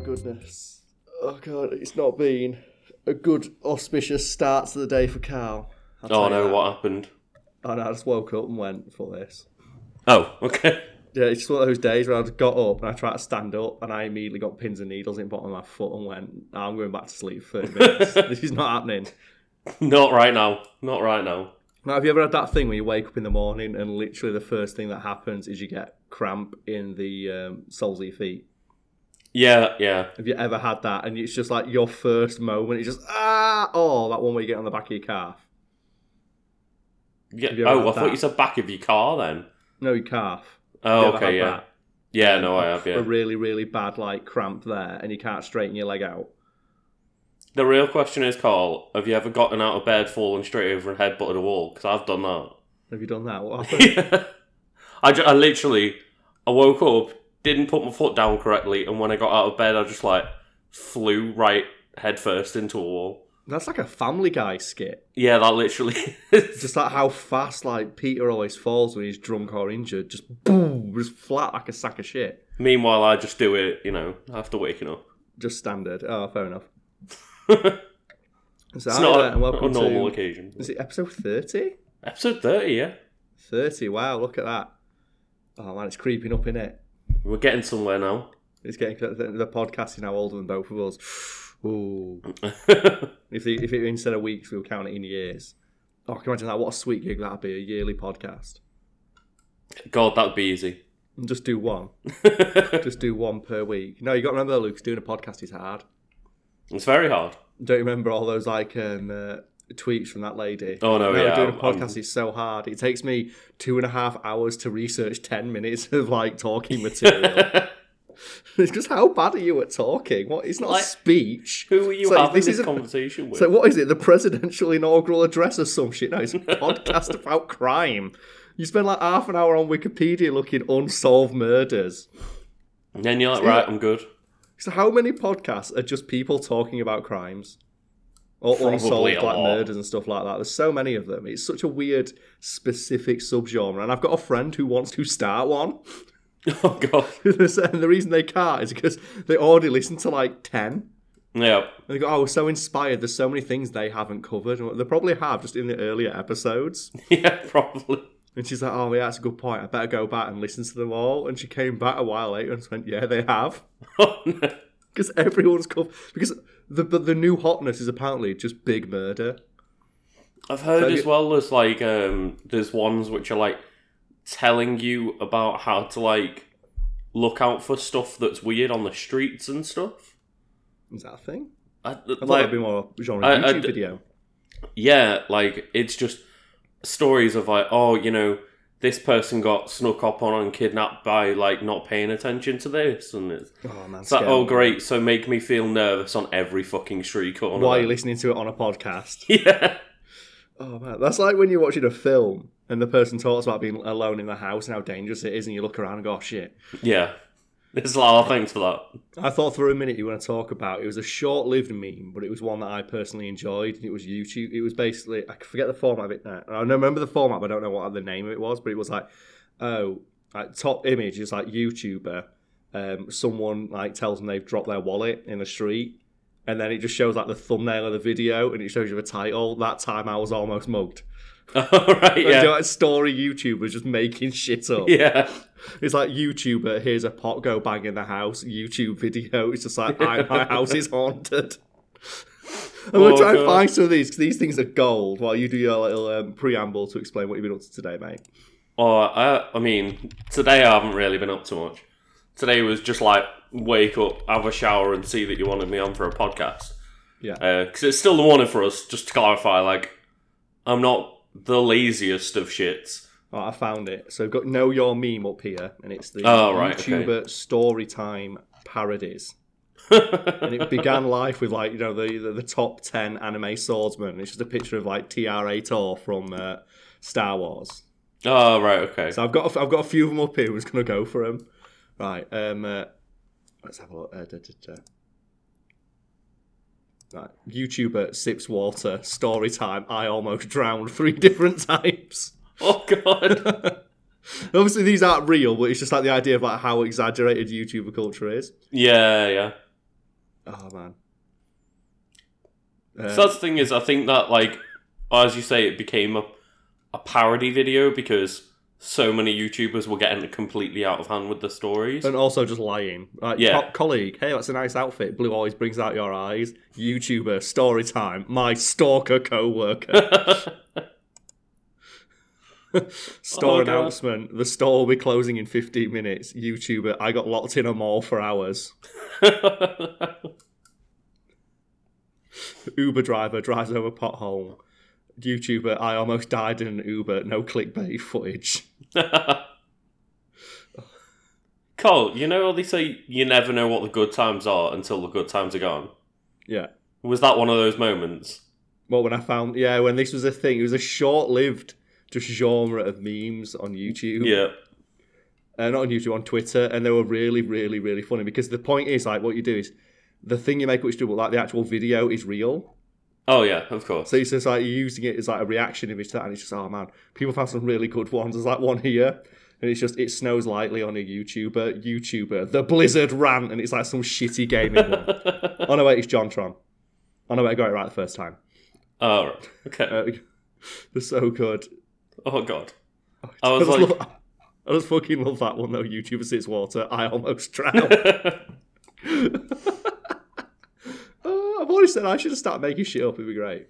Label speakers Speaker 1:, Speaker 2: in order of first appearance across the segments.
Speaker 1: goodness. Oh god, it's not been a good auspicious start to the day for Carl. I'll
Speaker 2: Oh no, what happened?
Speaker 1: And I just woke up and went for this.
Speaker 2: Oh, okay.
Speaker 1: Yeah, it's just one of those days where I just got up and I tried to stand up and I immediately got pins and needles in the bottom of my foot and went, I'm going back to sleep for 30 minutes. this is not happening.
Speaker 2: Not right now. Not right now.
Speaker 1: Now, have you ever had that thing where you wake up in the morning and literally the first thing that happens is you get cramp in the um, soles of your feet?
Speaker 2: Yeah, yeah.
Speaker 1: Have you ever had that? And it's just like your first moment. It's just ah, oh, that one where you get on the back of your calf.
Speaker 2: yeah. Oh, I thought you said back of your car then.
Speaker 1: No, your calf.
Speaker 2: Oh,
Speaker 1: You
Speaker 2: okay, yeah.
Speaker 1: that?
Speaker 2: Yeah, no, I have, Yeah.
Speaker 1: A really, really bad like cramp there, and you can't straighten your leg out.
Speaker 2: The real question is, Carl, have you ever gotten out of bed, fallen straight over and headbutted a wall? Because I've done that.
Speaker 1: Have you done that? What happened?
Speaker 2: yeah. I, ju- I literally, I woke up, didn't put my foot down correctly, and when I got out of bed, I just like flew right headfirst into a wall.
Speaker 1: That's like a Family Guy skit.
Speaker 2: Yeah, that literally.
Speaker 1: Just like how fast like Peter always falls when he's drunk or injured. Just boom, just flat like a sack of shit.
Speaker 2: Meanwhile, I just do it, you know, after waking up.
Speaker 1: Just standard. Oh, fair enough.
Speaker 2: It's
Speaker 1: So, hi
Speaker 2: not a,
Speaker 1: and welcome
Speaker 2: a normal
Speaker 1: to
Speaker 2: occasion.
Speaker 1: is it episode thirty?
Speaker 2: Episode 30, yeah.
Speaker 1: 30, wow, look at that. Oh man, it's creeping up in it.
Speaker 2: We're getting somewhere now.
Speaker 1: It's getting the, the podcast is now older than both of us. Ooh. If it, if it instead of weeks we were counting in years. Oh, can you imagine that? What a sweet gig that'd be, a yearly podcast.
Speaker 2: God, that'd be easy.
Speaker 1: And just do one. just do one per week. No, you got to remember, Luke, doing a podcast is hard.
Speaker 2: it's very hard.
Speaker 1: Don't you remember all those like um, uh, tweets from that lady?
Speaker 2: Oh, no, yeah,
Speaker 1: Doing a
Speaker 2: I'm- I'm-
Speaker 1: podcast is so hard. It takes me two and a half hours to research 10 minutes of like talking material. it's just how bad are you at talking? What? It's not
Speaker 2: Like,
Speaker 1: speech.
Speaker 2: Who are you
Speaker 1: It's like,
Speaker 2: having
Speaker 1: this
Speaker 2: this, conversation with?
Speaker 1: So what is it? The presidential inaugural address or some shit? No, it's a podcast about crime. You spend like half an hour on Wikipedia looking unsolved murders.
Speaker 2: and then you're like, right, I'm good.
Speaker 1: So how many podcasts are just people talking about crimes? Or
Speaker 2: Probably
Speaker 1: unsolved like
Speaker 2: lot.
Speaker 1: murders and stuff like that. There's so many of them. It's such a weird specific subgenre. And I've got a friend who wants to start one.
Speaker 2: Oh, God.
Speaker 1: and the reason they can't is because they already listened to like 10.
Speaker 2: Yeah.
Speaker 1: And they go, oh, we're so inspired. There's so many things they haven't covered. They probably have just in the earlier episodes.
Speaker 2: Yeah, probably.
Speaker 1: And she's like, oh, yeah, that's a good point. I better go back and listen to them all. And she came back a while later and went, yeah, they have.
Speaker 2: Oh, no.
Speaker 1: Because everyone's covered. Because the, the the new hotness is apparently just big murder.
Speaker 2: I've heard
Speaker 1: So
Speaker 2: as
Speaker 1: you-
Speaker 2: well as like um there's ones which are like telling you about how to like look out for stuff that's weird on the streets and stuff.
Speaker 1: Is that a thing?
Speaker 2: I,
Speaker 1: I thought
Speaker 2: like,
Speaker 1: it'd be more genre
Speaker 2: I-
Speaker 1: YouTube video.
Speaker 2: yeah, like it's just stories of like, oh, you know, this person got snuck up on and kidnapped by like not paying attention to this, and it's,
Speaker 1: Oh man,
Speaker 2: it's like, oh, great, so make me feel nervous on every fucking street corner.
Speaker 1: Why are you listening to it on a podcast?
Speaker 2: Yeah,
Speaker 1: Oh man, that's like when you're watching a film and the person talks about being alone in the house and how dangerous it is, and you look around and go, oh, "Shit."
Speaker 2: yeah. It's like, oh, thanks for that.
Speaker 1: I thought for a minute you were going to talk about it was a short-lived meme, but it was one that I personally enjoyed. and It was YouTube. It was basically I forget the format of it now. I don't remember the format, but I don't know what the name of it was. But it was like, oh, like, top image is like YouTuber. Um, someone like tells them they've dropped their wallet in the street, and then it just shows like the thumbnail of the video, and it shows you the title. That time I was almost mugged.
Speaker 2: All right,
Speaker 1: You know,
Speaker 2: yeah,
Speaker 1: like story YouTubers just making shit up.
Speaker 2: yeah.
Speaker 1: It's like YouTuber, here's a pot go bang in the house. YouTube video, it's just like I, my house is haunted. I'm gonna
Speaker 2: Oh,
Speaker 1: try and find some of these because these things are gold. While you do your little um, preamble to explain what you've been up to today, mate.
Speaker 2: Oh, I, I mean, today I haven't really been up to much. Today was just like wake up, have a shower, and see that you wanted me on for a podcast.
Speaker 1: Yeah.
Speaker 2: Because it's still the morning for us. Just to clarify, like I'm not the laziest of shits.
Speaker 1: Oh, I found it. So we've got Know Your Meme up here, and it's the
Speaker 2: Oh, right, okay.
Speaker 1: YouTuber Storytime parodies. and it began life with like you know the, the the top ten anime swordsmen. It's just a picture of like TR-8 from uh, Star Wars.
Speaker 2: oh right, okay.
Speaker 1: So I've got a, I've got a few of them up here. We're just gonna go for them. Right. Um. Uh, let's have a look. Uh, da, da, da. Right. YouTuber sips water. Story time. I almost drowned three different times.
Speaker 2: Oh god.
Speaker 1: Obviously, these aren't real, but it's just like the idea of like how exaggerated YouTuber culture is.
Speaker 2: yeah, yeah.
Speaker 1: Oh man.
Speaker 2: so
Speaker 1: Um,
Speaker 2: that's the thing is, I think that like, as you say, it became a, a parody video because so many YouTubers were getting completely out of hand with the stories.
Speaker 1: and also just lying. Like,
Speaker 2: Yeah.
Speaker 1: co- colleague, hey, that's a nice outfit. Blue always brings out your eyes. YouTuber, story time. My stalker co-worker. Store
Speaker 2: Oh, God.
Speaker 1: announcement. The store will be closing in 15 minutes. YouTuber, I got locked in a mall for hours. Uber driver drives over pothole. YouTuber, I almost died in an Uber. No clickbait footage.
Speaker 2: Cole, you know how they say you never know what the good times are until the good times are gone?
Speaker 1: Yeah.
Speaker 2: Was that one of those moments?
Speaker 1: Well, when I found, yeah, when this was a thing, it was a short-lived just genre of memes on YouTube.
Speaker 2: Yeah.
Speaker 1: uh, not on YouTube, on Twitter, and they were really, really, really funny because the point is like what you do is the thing you make which do, like the actual video is real.
Speaker 2: Oh yeah, of course.
Speaker 1: So it's just like you're using it as like a reaction image to that, and it's just oh man, people found some really good ones. There's like one here, and it's just it snows lightly on a YouTuber, YouTuber, the Blizzard rant, and it's like some shitty gaming one. oh no, wait, it's JonTron. Oh no, wait, I got it right the first time.
Speaker 2: oh, right. okay.
Speaker 1: Uh, they're so good.
Speaker 2: Oh god. Oh, I was like,
Speaker 1: love- I just fucking love that one though. YouTuber sits water. I almost drowned. Oh, I've always said I should have started making shit up. It'd be great.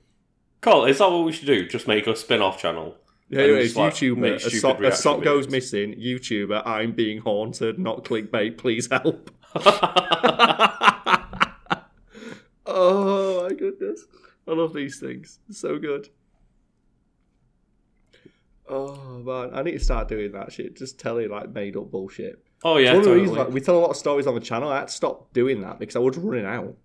Speaker 2: Cole, is that what we should do? Just make a spin-off channel.
Speaker 1: Yeah,
Speaker 2: And
Speaker 1: anyways,
Speaker 2: like,
Speaker 1: YouTuber,
Speaker 2: make
Speaker 1: a sock, a sock goes missing. YouTuber, I'm being haunted. Not clickbait. Please help. oh my goodness, I love these things. So good. Oh man, I need to start doing that shit. Just telling like made up bullshit.
Speaker 2: oh yeah,
Speaker 1: One of the
Speaker 2: totally.
Speaker 1: reasons, like, we tell a lot of stories on the channel. I had to stop doing that because I was running out.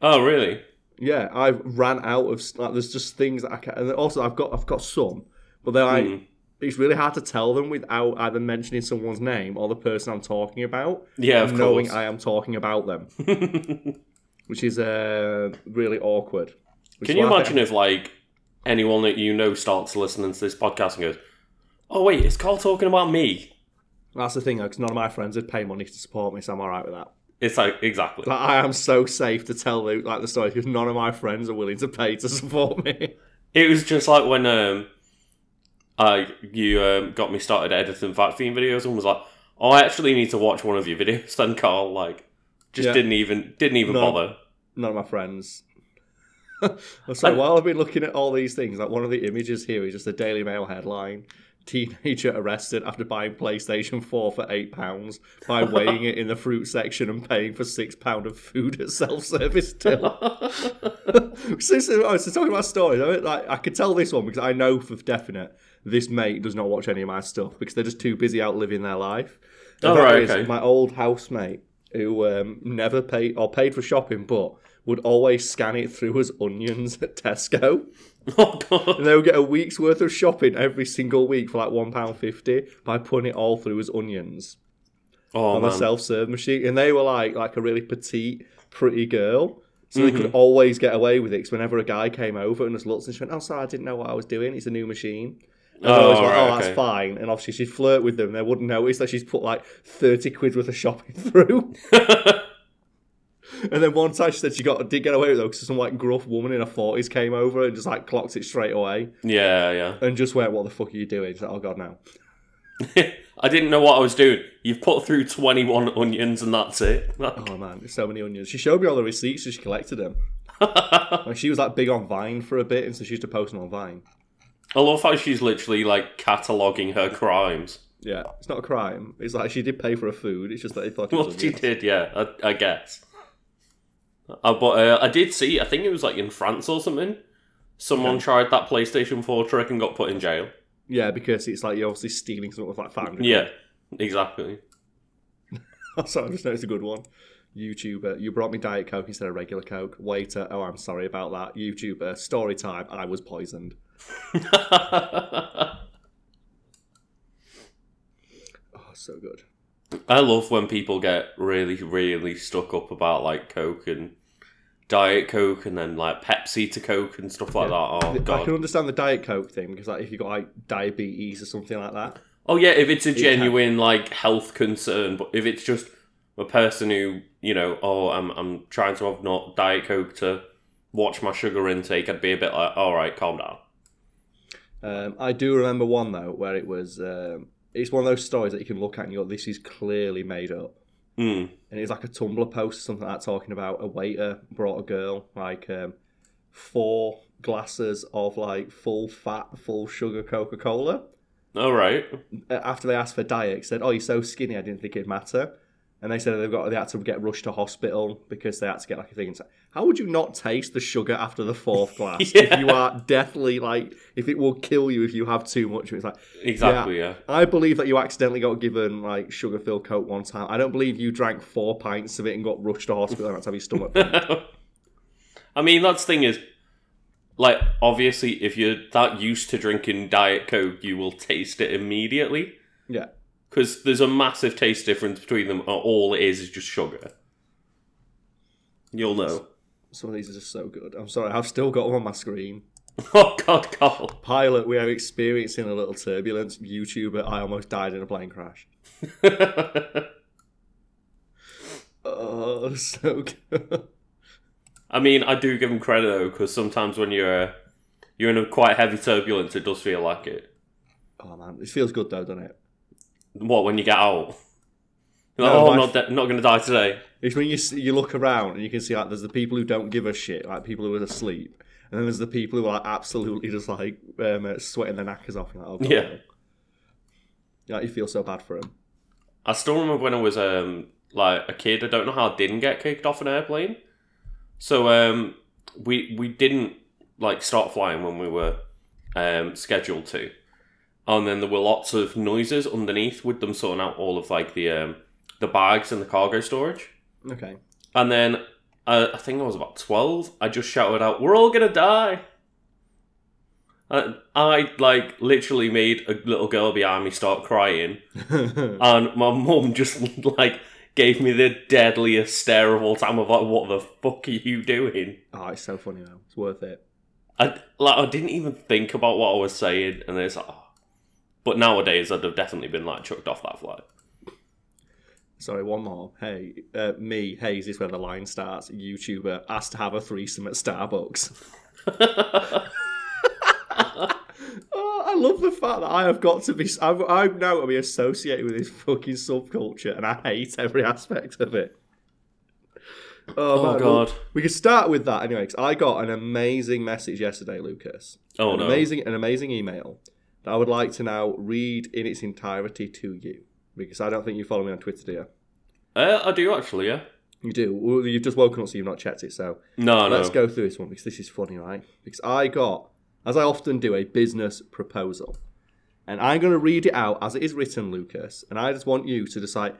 Speaker 2: Oh really?
Speaker 1: Yeah, I ran out of like. There's just things that I can, and also I've got I've got some, but they're like
Speaker 2: Hmm.
Speaker 1: it's really hard to tell them without either mentioning someone's name or the person I'm talking about,
Speaker 2: Yeah, of
Speaker 1: knowing
Speaker 2: course.
Speaker 1: I am talking about them, which is uh, really awkward. Which
Speaker 2: Can you imagine if like anyone that you know starts listening to this podcast and goes, "Oh wait, is Carl talking about me?"
Speaker 1: That's the thing, because none of my friends would pay money to support me, so I'm all right with that.
Speaker 2: It's like exactly.
Speaker 1: Like, I am so safe to tell the, like the story because none of my friends are willing to pay to support me.
Speaker 2: It was just like when um, I you um, got me started editing fact theme videos and was like, "Oh, I actually need to watch one of your videos." Then Carl like just
Speaker 1: Yeah.
Speaker 2: didn't even didn't even
Speaker 1: No.
Speaker 2: bother.
Speaker 1: none of my friends. so
Speaker 2: And-
Speaker 1: while I've been looking at all these things, like one of the images here is just a Daily Mail headline: "Teenager arrested after buying PlayStation 4 for eight pounds by weighing it in the fruit section and paying for six pound of food at self-service till." so, so, oh, so talking about stories, I, mean, like, I could tell this one because I know for definite this mate does not watch any of my stuff because they're just too busy out living their life. And
Speaker 2: Oh, right, okay.
Speaker 1: My old housemate who um, never paid or paid for shopping, but would always scan it through as onions at Tesco.
Speaker 2: oh god.
Speaker 1: And they would get a week's worth of shopping every single week for like £1.50 by putting it all through as onions
Speaker 2: Oh
Speaker 1: on the
Speaker 2: man.
Speaker 1: self serve machine. And they were like like a really petite, pretty girl. So they
Speaker 2: Mm-hmm.
Speaker 1: could always get away with it because whenever a guy came over and just looked and she went, Oh, sorry, I didn't know what I was doing. It's a new machine. And
Speaker 2: Oh,
Speaker 1: like,
Speaker 2: right,
Speaker 1: oh, that's
Speaker 2: okay.
Speaker 1: fine. And obviously, she'd flirt with them. They wouldn't notice that she's put like 30 quid worth of shopping through. And then one time she said she got did get away with it because some like gruff woman in her forties came over and just like clocked it straight away
Speaker 2: yeah, yeah.
Speaker 1: and just went, "What the fuck are you doing?" She's like, "Oh god, no."
Speaker 2: I didn't know what I was doing. You've put through twenty one onions and that's it.
Speaker 1: Oh man, there's so many onions. She showed me all the receipts, so she collected them. Like she was like big on Vine for a bit, and so she used to post them on Vine.
Speaker 2: I love how she's literally like cataloguing her crimes.
Speaker 1: Yeah, it's not a crime. It's like she did pay for her food. It's just that it was
Speaker 2: Well, she did, yeah, I, I guess. Uh, but uh, I did see, I think it was like in France or something. Someone tried that PlayStation 4 trick and got put in jail.
Speaker 1: Yeah, because it's like you're obviously stealing something with like five hundred.
Speaker 2: Yeah, exactly.
Speaker 1: Sorry, I just noticed a good one. YouTuber, you brought me Diet Coke instead of regular Coke. Waiter, oh, I'm sorry about that. YouTuber, story time, I was poisoned. Oh, so good.
Speaker 2: I love when people get really, really stuck up about like Coke and Diet Coke and then like Pepsi to Coke and stuff like that. Oh,
Speaker 1: I can understand the Diet Coke thing because like if you got like diabetes or something like that.
Speaker 2: Oh, yeah, if it's a genuine like health concern, but if it's just a person who you know, oh, I'm I'm trying to have not diet coke to watch my sugar intake, I'd be a bit like, all right, calm down.
Speaker 1: Um, I do remember one though where it was. Um, it's one of those stories that you can look at and you go, "This is clearly made up."
Speaker 2: Mm.
Speaker 1: And it was like a Tumblr post or something like that talking about a waiter brought a girl like um, four glasses of like full fat, full sugar Coca Cola.
Speaker 2: All right.
Speaker 1: After they asked for diet, said, "Oh, you're so skinny, I didn't think it'd matter." And they said they've got they had to get rushed to hospital because they had to get like a thing. Inside. How would you not taste the sugar after the fourth glass if you are deathly like if it will kill you if you have too much? It's like
Speaker 2: Exactly. Yeah.
Speaker 1: I believe that you accidentally got given like sugar filled coke one time. I don't believe you drank four pints of it and got rushed to hospital and had to have your stomach.
Speaker 2: I mean, that's the thing is, like, obviously, if you're that used to drinking Diet Coke, you will taste it immediately.
Speaker 1: yeah.
Speaker 2: Because there's a massive taste difference between them. All it is is just sugar. You'll know.
Speaker 1: Some of these are just so good. I'm sorry, I've still got them on my screen.
Speaker 2: Oh, God, Carl.
Speaker 1: Pilot, we are experiencing a little turbulence. YouTuber, I almost died in a plane crash. Oh, so good.
Speaker 2: I mean, I do give him credit, though, because sometimes when you're, you're in a quite heavy turbulence, it does feel like it.
Speaker 1: Oh man, it feels good though, doesn't it?
Speaker 2: What, when you get? You're like,
Speaker 1: No,
Speaker 2: oh, I'm not, de- not going to die today.
Speaker 1: It's when you see, you look around and you can see like there's the people who don't give a shit, like people who are asleep, and then there's the people who are like absolutely just like um, uh, sweating their knackers off. You're like, oh, God.
Speaker 2: Yeah.
Speaker 1: Yeah, you feel so bad for them.
Speaker 2: I still remember when I was um like a kid. I don't know how I didn't get kicked off an airplane. So um we we didn't like start flying when we were um scheduled to, and then there were lots of noises underneath with them sorting out all of like the um the bags and the cargo storage.
Speaker 1: Okay.
Speaker 2: And then uh, I think I was about twelve. I just shouted out, "We're all gonna die!" I, I like literally made a little girl behind me start crying and my mum just like gave me the deadliest stare of all time of like, what the fuck are you doing?
Speaker 1: oh, it's so funny though. It's worth it.
Speaker 2: I like I didn't even think about what I was saying, and it's like, oh. But nowadays I'd have definitely been like chucked off that flight.
Speaker 1: Sorry, one more. Hey, uh, me, Hayes is where the line starts. YouTuber asked to have a threesome at Starbucks. oh, I love the fact that I have got to be. I'm, I'm now to be associated with this fucking subculture, and I hate every aspect of it. Oh,
Speaker 2: Oh,
Speaker 1: man,
Speaker 2: God.
Speaker 1: well, we could start with that anyway. 'cause I got an amazing message yesterday, Lucas.
Speaker 2: Oh
Speaker 1: an
Speaker 2: no!
Speaker 1: amazing, an amazing email that I would like to now read in its entirety to you because I don't think you follow me on Twitter, do you?
Speaker 2: Uh, I do actually, yeah.
Speaker 1: You do. Well, you've just woken up, so you've not checked it. So
Speaker 2: No, no.
Speaker 1: let's go through this one because this is funny, right? Because I got, as I often do, a business proposal, and I'm going to read it out as it is written, Lucas. And I just want you to decide.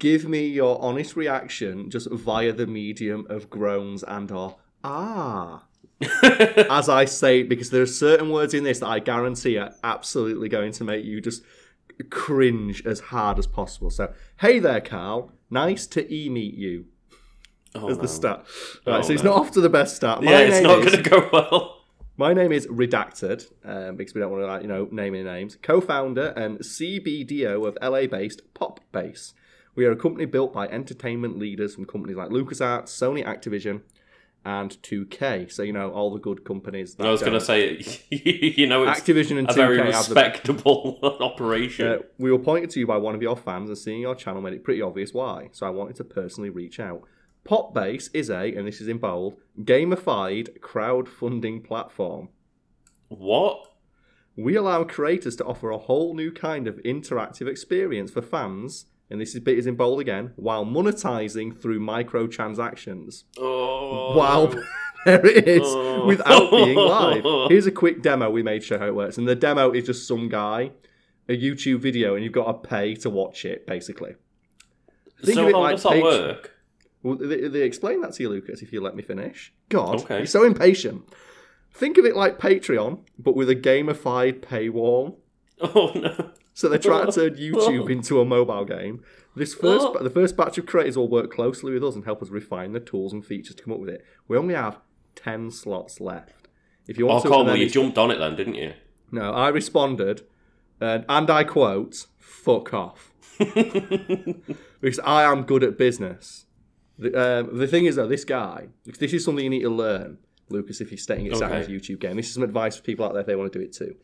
Speaker 1: Give me your honest reaction, just via the medium of groans and or ah, as I say, because there are certain words in this that I guarantee are absolutely going to make you just cringe as hard as possible. So, hey there, Carl. Nice to e meet you
Speaker 2: oh,
Speaker 1: as
Speaker 2: no.
Speaker 1: the start. Right,
Speaker 2: Oh,
Speaker 1: so it's
Speaker 2: no.
Speaker 1: not off to the best start. My
Speaker 2: Yeah, it's not
Speaker 1: is,
Speaker 2: going to go well.
Speaker 1: My name is Redacted um, because we don't want to, like, you know, name any names. Co-founder and CBDO of LA-based Popbase. We are a company built by entertainment leaders from companies like LucasArts, Sony, Activision, and 2K. So you know all the good companies. That
Speaker 2: I was going to say, you know, it's
Speaker 1: Activision and
Speaker 2: a
Speaker 1: 2K
Speaker 2: very
Speaker 1: have the
Speaker 2: respectable operation.
Speaker 1: Uh, we were pointed to you by one of your fans, and seeing your channel made it pretty obvious why. So I wanted to personally reach out. Popbase is a, and this is in bold, gamified crowdfunding platform.
Speaker 2: What?
Speaker 1: We allow creators to offer a whole new kind of interactive experience for fans, and this is bit is in bold again, while monetizing through microtransactions.
Speaker 2: Oh.
Speaker 1: While there it is,
Speaker 2: Oh.
Speaker 1: without being live. Here's a quick demo we made show how it works, and the demo is just some guy, a YouTube video, and you've got to pay to watch it, basically. Think
Speaker 2: so
Speaker 1: of it
Speaker 2: how
Speaker 1: like
Speaker 2: does that
Speaker 1: page-
Speaker 2: work?
Speaker 1: Well, they, they explain that to you, Lucas, if you let me finish. God,
Speaker 2: Okay.
Speaker 1: you're so impatient. Think of it like Patreon, but with a gamified paywall.
Speaker 2: Oh no!
Speaker 1: So they're trying to turn YouTube into a mobile game. This first,
Speaker 2: Oh.
Speaker 1: the first batch of creators will work closely with us and help us refine the tools and features to come up with it. We only have ten slots left. If you
Speaker 2: Oh,
Speaker 1: want to,
Speaker 2: Carl,
Speaker 1: and then
Speaker 2: well, you jumped on it then, didn't you?
Speaker 1: no, I responded. and, and I quote, "Fuck off," because I am good at business. The, um, the thing is, though, this guy, this is something you need to learn, Lucas. If you're setting it
Speaker 2: Okay.
Speaker 1: as a YouTube game, this is some advice for people out there if they want to do it too.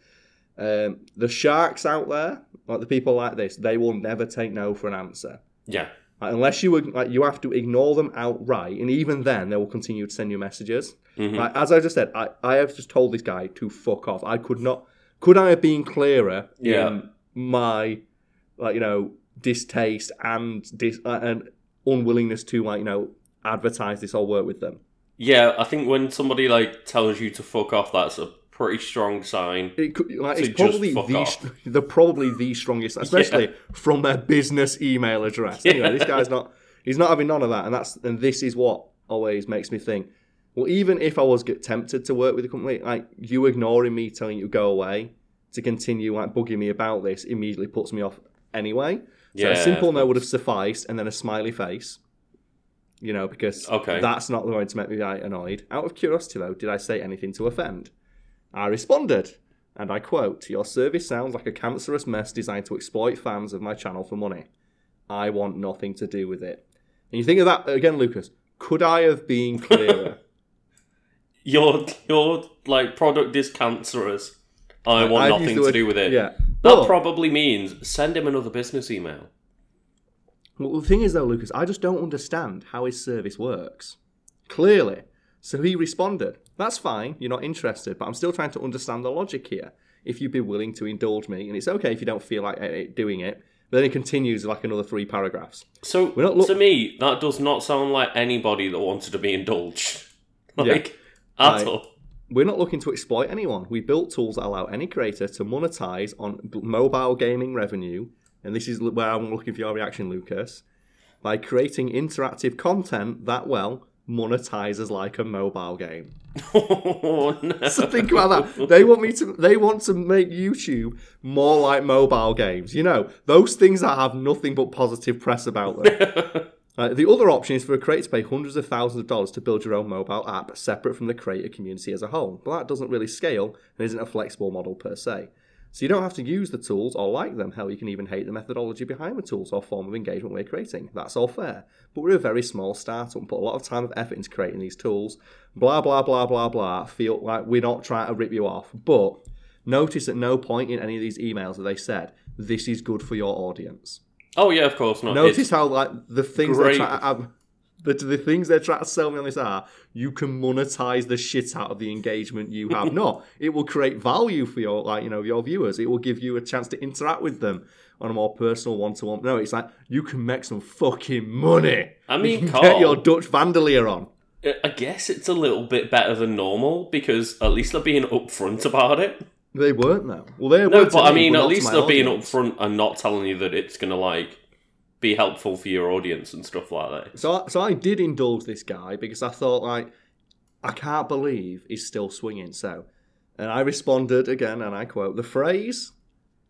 Speaker 1: Um, the sharks out there, like the people like this, they will never take no for an answer.
Speaker 2: Yeah.
Speaker 1: Like, unless you like, you have to ignore them outright, and even then, they will continue to send you messages.
Speaker 2: Mhm.
Speaker 1: Like, as I just said, I, I have just told this guy to fuck off. I could not. Could I have been clearer
Speaker 2: Yeah.
Speaker 1: in my, like you know, distaste and dis uh, and unwillingness to like you know advertise this or work with them?
Speaker 2: Yeah, I think when somebody like tells you to fuck off, that's a pretty strong sign.
Speaker 1: It could, like, it's probably the they're probably the strongest, especially from their business email address. Anyway, this guy's not he's not having none of that, and that's and this is what always makes me think. Well, even if I was get tempted to work with a company, like you ignoring me, telling you to go away, to continue like bugging me about this, immediately puts me off anyway. So
Speaker 2: Yeah,
Speaker 1: a simple no would have sufficed, and then a smiley face. You know, because
Speaker 2: Okay.
Speaker 1: that's not the way to make me like, annoyed. Out of curiosity, though, did I say anything to offend? I responded, and I quote, Your service sounds like a cancerous mess designed to exploit fans of my channel for money. I want nothing to do with it. And you think of that again, Lucas. Could I have been clearer?
Speaker 2: Your your like product is cancerous. I want
Speaker 1: I've
Speaker 2: nothing to
Speaker 1: word-
Speaker 2: do with it.
Speaker 1: Yeah.
Speaker 2: That probably means send him another business email.
Speaker 1: Well, the thing is, though, Lucas, I just don't understand how his service works. Clearly. So he responded, That's fine, you're not interested, but I'm still trying to understand the logic here. If you'd be willing to indulge me, and it's okay if you don't feel like eh, doing it. But then it continues like another three paragraphs.
Speaker 2: So
Speaker 1: We're not look-
Speaker 2: to me, that does not sound like anybody that wanted to be indulged.
Speaker 1: Yeah.
Speaker 2: Like at
Speaker 1: Right.
Speaker 2: all.
Speaker 1: We're not looking to exploit anyone. We built tools that allow any creator to monetize on mobile gaming revenue, and this is where I'm looking for your reaction, Lucas, by creating interactive content that, well, monetizes like a mobile game.
Speaker 2: oh no.
Speaker 1: So think about that. They want me to. They want to make YouTube more like mobile games. You know, those things that have nothing but positive press about them. Uh, the other option is for a creator to pay hundreds of thousands of dollars to build your own mobile app separate from the creator community as a whole. But that doesn't really scale and isn't a flexible model per se. So you don't have to use the tools or like them. Hell, you can even hate the methodology behind the tools or form of engagement we're creating. That's all fair. But we're a very small startup and put a lot of time and effort into creating these tools. Blah, blah, blah, blah, blah. Feel like we're not trying to rip you off. But notice at no point in any of these emails that they said, this is good for your audience.
Speaker 2: oh yeah, of course not.
Speaker 1: Notice
Speaker 2: It's-
Speaker 1: how like the things
Speaker 2: great.
Speaker 1: they're trying to the, the things they're trying to sell me on this are you can monetize the shit out of the engagement you have. Not it will create value for your like you know your viewers. It will give you a chance to interact with them on a more personal one to one. No, it's like you can make some fucking money.
Speaker 2: I
Speaker 1: You
Speaker 2: mean,
Speaker 1: can
Speaker 2: Carl,
Speaker 1: get your Dutch van der Linde on.
Speaker 2: I guess it's a little bit better than normal because at least they're being upfront about it.
Speaker 1: They weren't though. Well, they
Speaker 2: No, but I mean, at least they're being upfront and not telling you that it's gonna like be helpful for your audience and stuff like that.
Speaker 1: So, so I did indulge this guy because I thought, like, I can't believe he's still swinging. So, and I responded again, and I quote: "The phrase,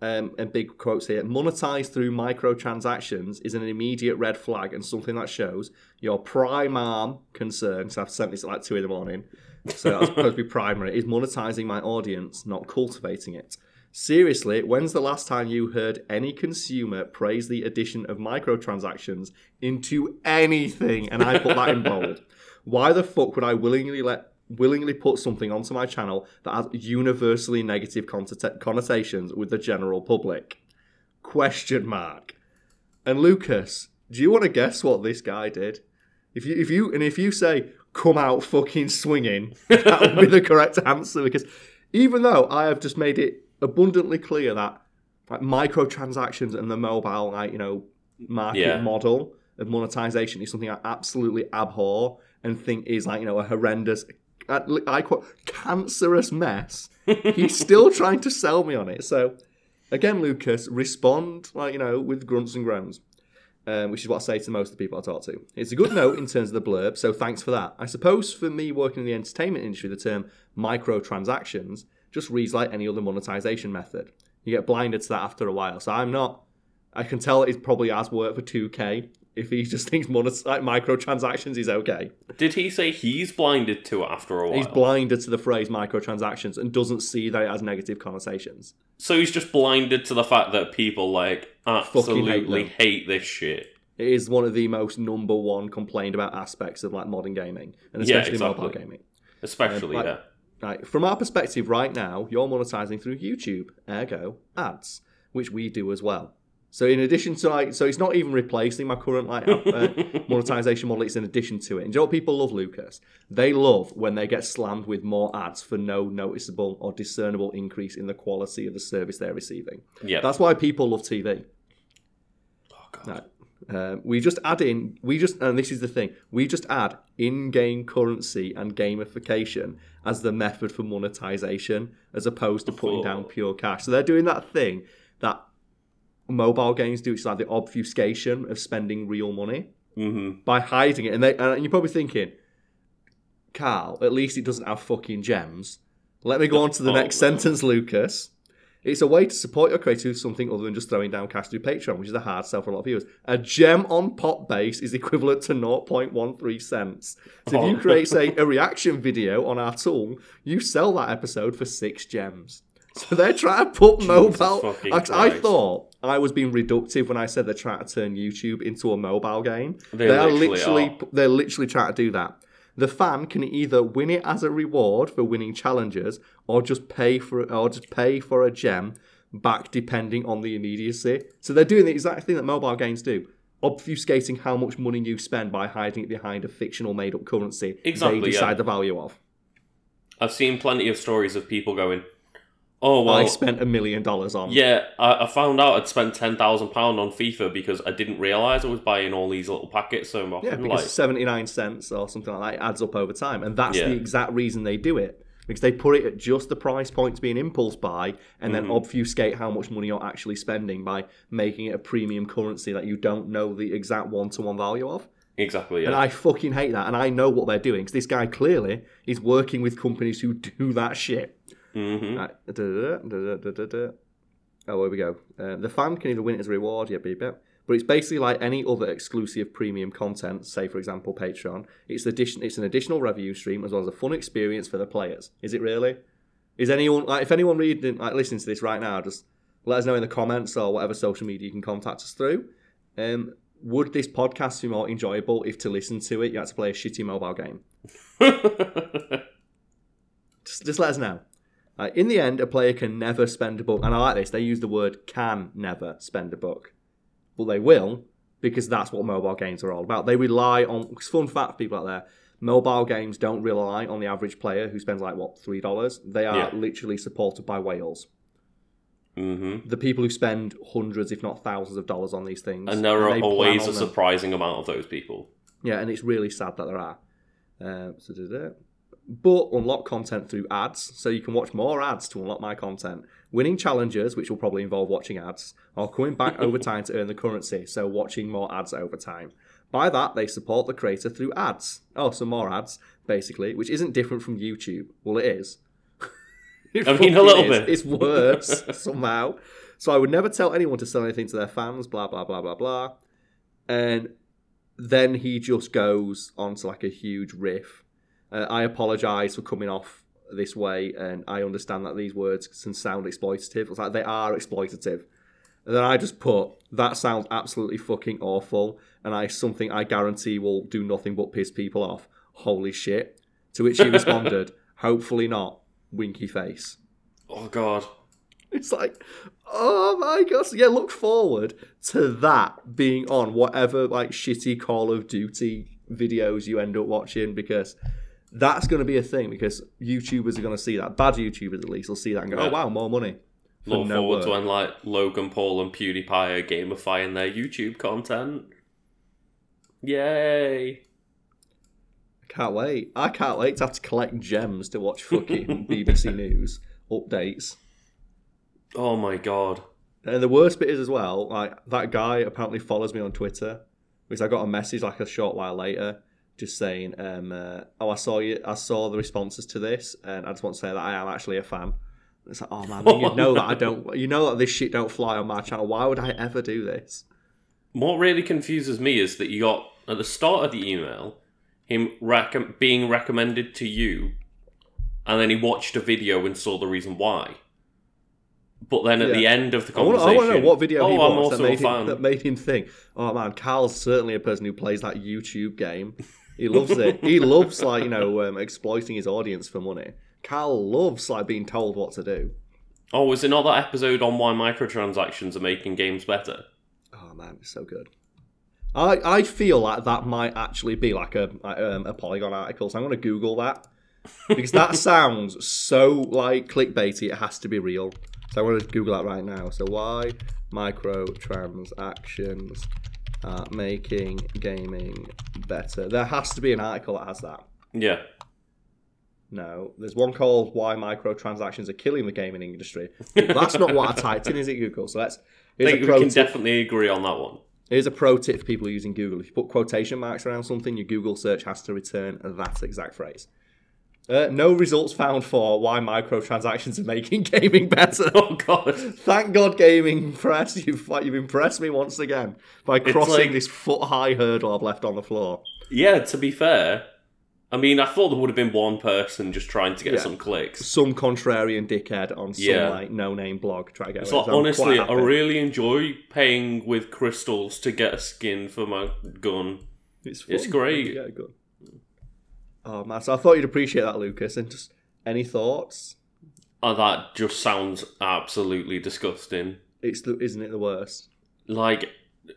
Speaker 1: um, and big quotes here, monetized through microtransactions is an immediate red flag and something that shows your prime arm concern." So I've sent this at like two in the morning. So that's supposed to be primary. Is monetizing my audience, not cultivating it. Seriously, when's the last time you heard any consumer praise the addition of microtransactions into anything? And I put that in bold. Why the fuck would I willingly let willingly put something onto my channel that has universally negative connotations with the general public? Question mark. And Lucas, do you want to guess what this guy did? If you if you and if you say come out fucking swinging, that would be the correct answer because even though I have just made it abundantly clear that like microtransactions and the mobile like you know market
Speaker 2: Yeah.
Speaker 1: model of monetization is something I absolutely abhor and think is like you know a horrendous I quote cancerous mess. He's still trying to sell me on it. So again, Lucas, respond like you know with grunts and groans um, which is what I say to most of the people I talk to. It's a good note in terms of the blurb, so thanks for that. I suppose for me working in the entertainment industry, the term microtransactions just reads like any other monetization method. You get blinded to that after a while. So I'm not. I can tell it probably has worked for 2K if he just thinks monet- like microtransactions is okay.
Speaker 2: Did he say he's blinded to it after a while?
Speaker 1: He's blinded to the phrase microtransactions and doesn't see that it has negative connotations.
Speaker 2: so he's just blinded to the fact that people like absolutely
Speaker 1: them.
Speaker 2: hate this shit.
Speaker 1: It is one of the most number one complained about aspects of like modern gaming and
Speaker 2: Yeah,
Speaker 1: especially mobile gaming.
Speaker 2: Especially, uh,
Speaker 1: like-
Speaker 2: yeah.
Speaker 1: Right. From our perspective right now, you're monetizing through YouTube, ergo ads, which we do as well. So in addition to like, so it's not even replacing my current like app, uh, monetization model. It's in addition to it. And do you know what people love, Lucas? They love when they get slammed with more ads for no noticeable or discernible increase in the quality of the service they're receiving.
Speaker 2: Yeah.
Speaker 1: That's why people love TV.
Speaker 2: oh, God.
Speaker 1: Uh, we just add in, we just, and this is the thing, we just add in-game currency and gamification as the method for monetization, as opposed to putting down pure cash. So they're doing that thing that mobile games do. which is like the obfuscation of spending real money
Speaker 2: Mm-hmm.
Speaker 1: by hiding it. And they, and you're probably thinking, Carl, at least it doesn't have fucking gems. Let me go on to the
Speaker 2: Oh,
Speaker 1: next
Speaker 2: no.
Speaker 1: sentence, Lucas. It's a way to support your creator with something other than just throwing down cash through Patreon, which is a hard sell for a lot of viewers. A gem on Popbase is equivalent to 0.13 cents. So if you
Speaker 2: Oh.
Speaker 1: create, say, a reaction video on our tool, you sell that episode for six gems. So they're trying to put mobile. I, I thought I was being reductive when I said they're trying to turn YouTube into a mobile game.
Speaker 2: They
Speaker 1: are
Speaker 2: literally
Speaker 1: literally
Speaker 2: are.
Speaker 1: they're literally trying to do that. The fan can either win it as a reward for winning challenges, or just pay for or just pay for a gem back, depending on the immediacy. So they're doing the exact thing that mobile games do, obfuscating how much money you spend by hiding it behind a fictional made-up currency
Speaker 2: Exactly,
Speaker 1: they
Speaker 2: yeah.
Speaker 1: decide the value of.
Speaker 2: I've seen plenty of stories of people going, "Oh well,
Speaker 1: I spent a million dollars on.
Speaker 2: yeah, I, I found out I'd spent ten thousand pound on FIFA because I didn't realize I was buying all these little packets so often."
Speaker 1: Yeah, because
Speaker 2: like,
Speaker 1: 79 cents or something like that adds up over time. And that's
Speaker 2: Yeah.
Speaker 1: the exact reason they do it. Because they put it at just the price point to be an impulse buy and then
Speaker 2: Mhm.
Speaker 1: obfuscate how much money you're actually spending by making it a premium currency that you don't know the exact one to one value of.
Speaker 2: exactly, Yeah. And.
Speaker 1: I fucking hate that. And I know what they're doing because this guy clearly is working with companies who do that shit.
Speaker 2: Hmm
Speaker 1: Right. Da-da. Oh, here we go. Uh, the fan can either win it as a reward, yeah, beep, beep. But it's basically like any other exclusive premium content, say for example Patreon. It's addition. It's an additional revenue stream as well as a fun experience for the players. Is it really? Is anyone like if anyone reading like listening to this right now, just let us know in the comments or whatever social media you can contact us through. Um, would this podcast be more enjoyable if to listen to it you had to play a shitty mobile game? Just, just let us know. Uh, in the end, a player can never spend a book, and I like this. They use the word "can never spend a book," but they will because that's what mobile games are all about. They rely on. Fun fact, for people out there: mobile games don't rely on the average player who spends like what three dollars. They are
Speaker 2: Yeah.
Speaker 1: literally supported by whales.
Speaker 2: hmm
Speaker 1: The people who spend hundreds, if not thousands, of dollars on these things,
Speaker 2: And there are
Speaker 1: plan
Speaker 2: always a
Speaker 1: them.
Speaker 2: surprising amount of those people.
Speaker 1: Yeah, and it's really sad that there are. Uh, so did it. But unlock content through ads, so you can watch more ads to unlock my content. Winning challenges, which will probably involve watching ads, or coming back over time to earn the currency, so watching more ads over time. By that, they support the creator through ads. Oh, some more ads, basically, which isn't different from YouTube. Well, it is. It
Speaker 2: I mean, a little
Speaker 1: is.
Speaker 2: bit.
Speaker 1: It's worse somehow. So I would never tell anyone to sell anything to their fans, blah, blah, blah, blah, blah. And then he just goes on to like a huge riff. Uh, I apologize for coming off this way, and I understand that these words can sound exploitative. It's like they are exploitative. And then I just put that sounds absolutely fucking awful, and I something I guarantee will do nothing but piss people off. Holy shit! To which he responded, "Hopefully not." Winky face.
Speaker 2: Oh god.
Speaker 1: It's like, oh my god! Yeah, look forward to that being on whatever like shitty Call of Duty videos you end up watching because that's going to be a thing because YouTubers are going to see that. Bad YouTubers at least will see that and go, oh,
Speaker 2: Yeah.
Speaker 1: oh wow, more money.
Speaker 2: Look
Speaker 1: no
Speaker 2: forward
Speaker 1: work.
Speaker 2: to when like Logan Paul and PewDiePie are gamifying their YouTube content. Yay!
Speaker 1: I can't wait. I can't wait to have to collect gems to watch fucking BBC News updates.
Speaker 2: Oh my god.
Speaker 1: And the worst bit is as well, like that guy apparently follows me on Twitter because I got a message like a short while later just saying, um, uh, "Oh, I saw you. I saw the responses to this, and I just want to say that I am actually a fan." And it's like, oh man, you know that. I don't. You know that this shit don't fly on my channel. Why would I ever do this?
Speaker 2: what really confuses me is that you got at the start of the email him rec- being recommended to you, and then he watched a video and saw the reason why. But then at
Speaker 1: Yeah.
Speaker 2: the end of the conversation,
Speaker 1: I want to know what video
Speaker 2: oh,
Speaker 1: he watched that made, him, that made him think, oh man, Carl's certainly a person who plays that YouTube game. He loves it. he loves like you know um, exploiting his audience for money. Carl loves like being told what to do.
Speaker 2: Oh, was it not that episode on why microtransactions are making games better?
Speaker 1: Oh man, it's so good. I I feel like that might actually be like a um, a Polygon article, so I'm going to Google that because that sounds so like clickbaity. It has to be real. So I'm going to Google that right now. So why microtransactions are making gaming better? There has to be an article that has that.
Speaker 2: Yeah.
Speaker 1: No, there's one called "Why Microtransactions Are Killing the Gaming Industry." That's not what I typed in, is it, Google? So let's.
Speaker 2: I think we can
Speaker 1: tip.
Speaker 2: definitely agree on that one.
Speaker 1: Here's a pro tip for people using Google. If you put quotation marks around something, your Google search has to return that exact phrase. Uh, no results found for why microtransactions are making gaming better.
Speaker 2: Oh god.
Speaker 1: Thank God, Gaming Press, you've like, you've impressed me once again by crossing
Speaker 2: like-
Speaker 1: this foot high hurdle I've left on the floor.
Speaker 2: Yeah, to be fair, I mean, I thought there would have been one person just trying to get
Speaker 1: Yeah.
Speaker 2: some clicks.
Speaker 1: Some contrarian dickhead on some
Speaker 2: Yeah.
Speaker 1: like no name blog try to get
Speaker 2: It's like,
Speaker 1: with it. I'm
Speaker 2: honestly, I really enjoy paying with crystals to get a skin for my gun.
Speaker 1: It's,
Speaker 2: It's great.
Speaker 1: Oh man, so I thought you'd appreciate that, Lucas. And just any thoughts?
Speaker 2: Oh, that just sounds absolutely disgusting.
Speaker 1: It's the, isn't it the worst?
Speaker 2: Like,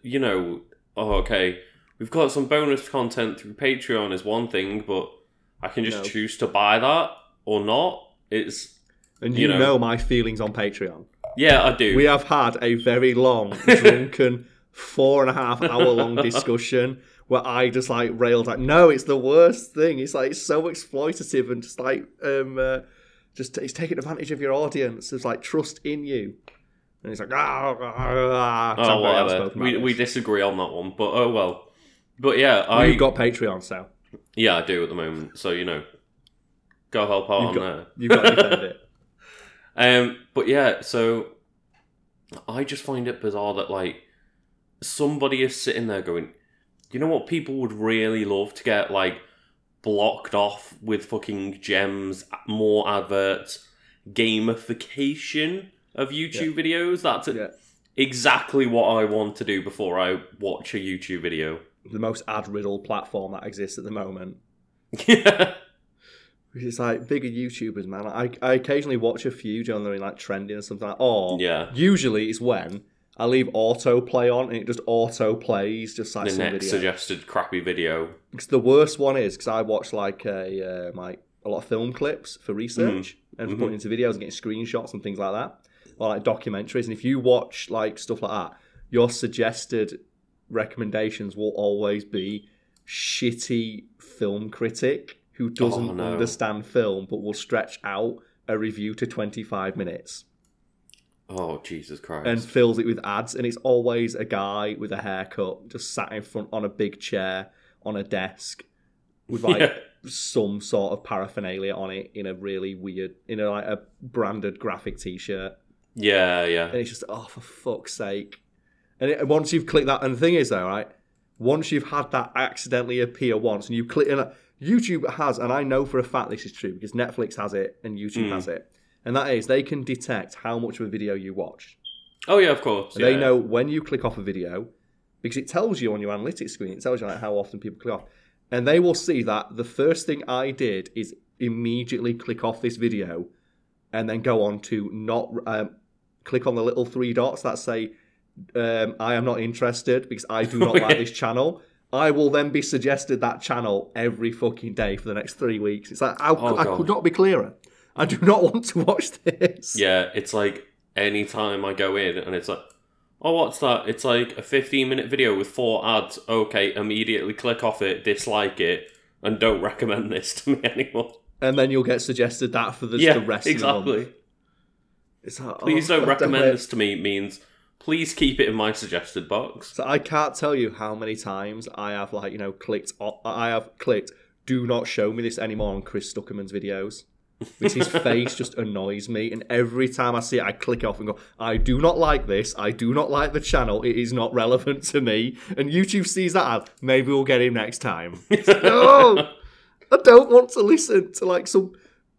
Speaker 2: you know, oh, okay, we've got some bonus content through Patreon is one thing, but I can just
Speaker 1: No.
Speaker 2: choose to buy that or not. It's
Speaker 1: And
Speaker 2: You
Speaker 1: you,
Speaker 2: know.
Speaker 1: know. my feelings on Patreon.
Speaker 2: yeah, I do.
Speaker 1: We have had a very long, drunken, four and a half hour long discussion where I just like railed like, no, it's the worst thing. It's like it's so exploitative and just like um uh, just it's taking advantage of your audience. It's like trust in you. And he's like, ah, ah, ah. 'cause
Speaker 2: oh, whatever. We, we disagree on that one, but oh well. But yeah, I
Speaker 1: You've got Patreon, so
Speaker 2: yeah I do at the moment. So you know, go help out
Speaker 1: You've
Speaker 2: on
Speaker 1: got-
Speaker 2: there.
Speaker 1: you've got to defend it.
Speaker 2: Um, but yeah, so I just find it bizarre that like somebody is sitting there going, you know what people would really love to get like blocked off with fucking gems, more adverts, gamification of YouTube videos. That's
Speaker 1: Yeah.
Speaker 2: exactly what I want to do before I watch a YouTube video.
Speaker 1: The most ad riddled platform that exists at the moment.
Speaker 2: yeah,
Speaker 1: It's like bigger YouTubers, man. I, I occasionally watch a few generally like trending or something like or
Speaker 2: yeah.
Speaker 1: usually it's when I leave autoplay on and it just auto plays just like
Speaker 2: The
Speaker 1: some
Speaker 2: next
Speaker 1: video.
Speaker 2: suggested crappy video.
Speaker 1: Because the worst one is because I watch like a uh, like a lot of film clips for research and for
Speaker 2: Mhm.
Speaker 1: putting into videos and getting screenshots and things like that, or like documentaries. And if you watch like stuff like that, your suggested recommendations will always be shitty film critic who doesn't
Speaker 2: Oh, no.
Speaker 1: understand film but will stretch out a review to 25 minutes
Speaker 2: Oh Jesus Christ!
Speaker 1: and fills it with ads and it's always a guy with a haircut just sat in front on a big chair on a desk with like
Speaker 2: Yeah.
Speaker 1: some sort of paraphernalia on it in a really weird in a like a branded graphic t-shirt
Speaker 2: yeah, yeah.
Speaker 1: and it's just oh for fuck's sake and it, once you've clicked that and the thing is though right once you've had that accidentally appear once and you click and youtube has and i know for a fact this is true because netflix has it and youtube
Speaker 2: Mm.
Speaker 1: has it and that is they can detect how much of a video you watched
Speaker 2: Oh yeah, of course.
Speaker 1: they
Speaker 2: yeah.
Speaker 1: know when you click off a video because it tells you on your analytics screen it tells you like how often people click off. And they will see that the first thing i did is immediately click off this video and then go on to not um, click on the little three dots that say um, i am not interested because i do not like this channel. I will then be suggested that channel every fucking day for the next three weeks. It's like i,
Speaker 2: Oh,
Speaker 1: I could not be clearer i do not want to watch this
Speaker 2: Yeah, it's like any time I go in and it's like, oh, what's that? It's like a 15 minute video with four ads. Okay, immediately click off it, dislike it, and don't recommend this to me anymore.
Speaker 1: and then you'll get suggested that for the,
Speaker 2: yeah,
Speaker 1: the rest of the month
Speaker 2: exactly.
Speaker 1: It's like, oh,
Speaker 2: Please
Speaker 1: oh,
Speaker 2: don't recommend this to me means please keep it in my suggested box.
Speaker 1: So I can't tell you how many times I have like you know clicked. I have clicked. Do not show me this anymore on Chris Stuckmann's videos. Because his face just annoys me. And every time I see it, I click off and go, I do not like this. I do not like the channel. It is not relevant to me. And YouTube sees that as, maybe we'll get him next time. No! I don't want to listen to like some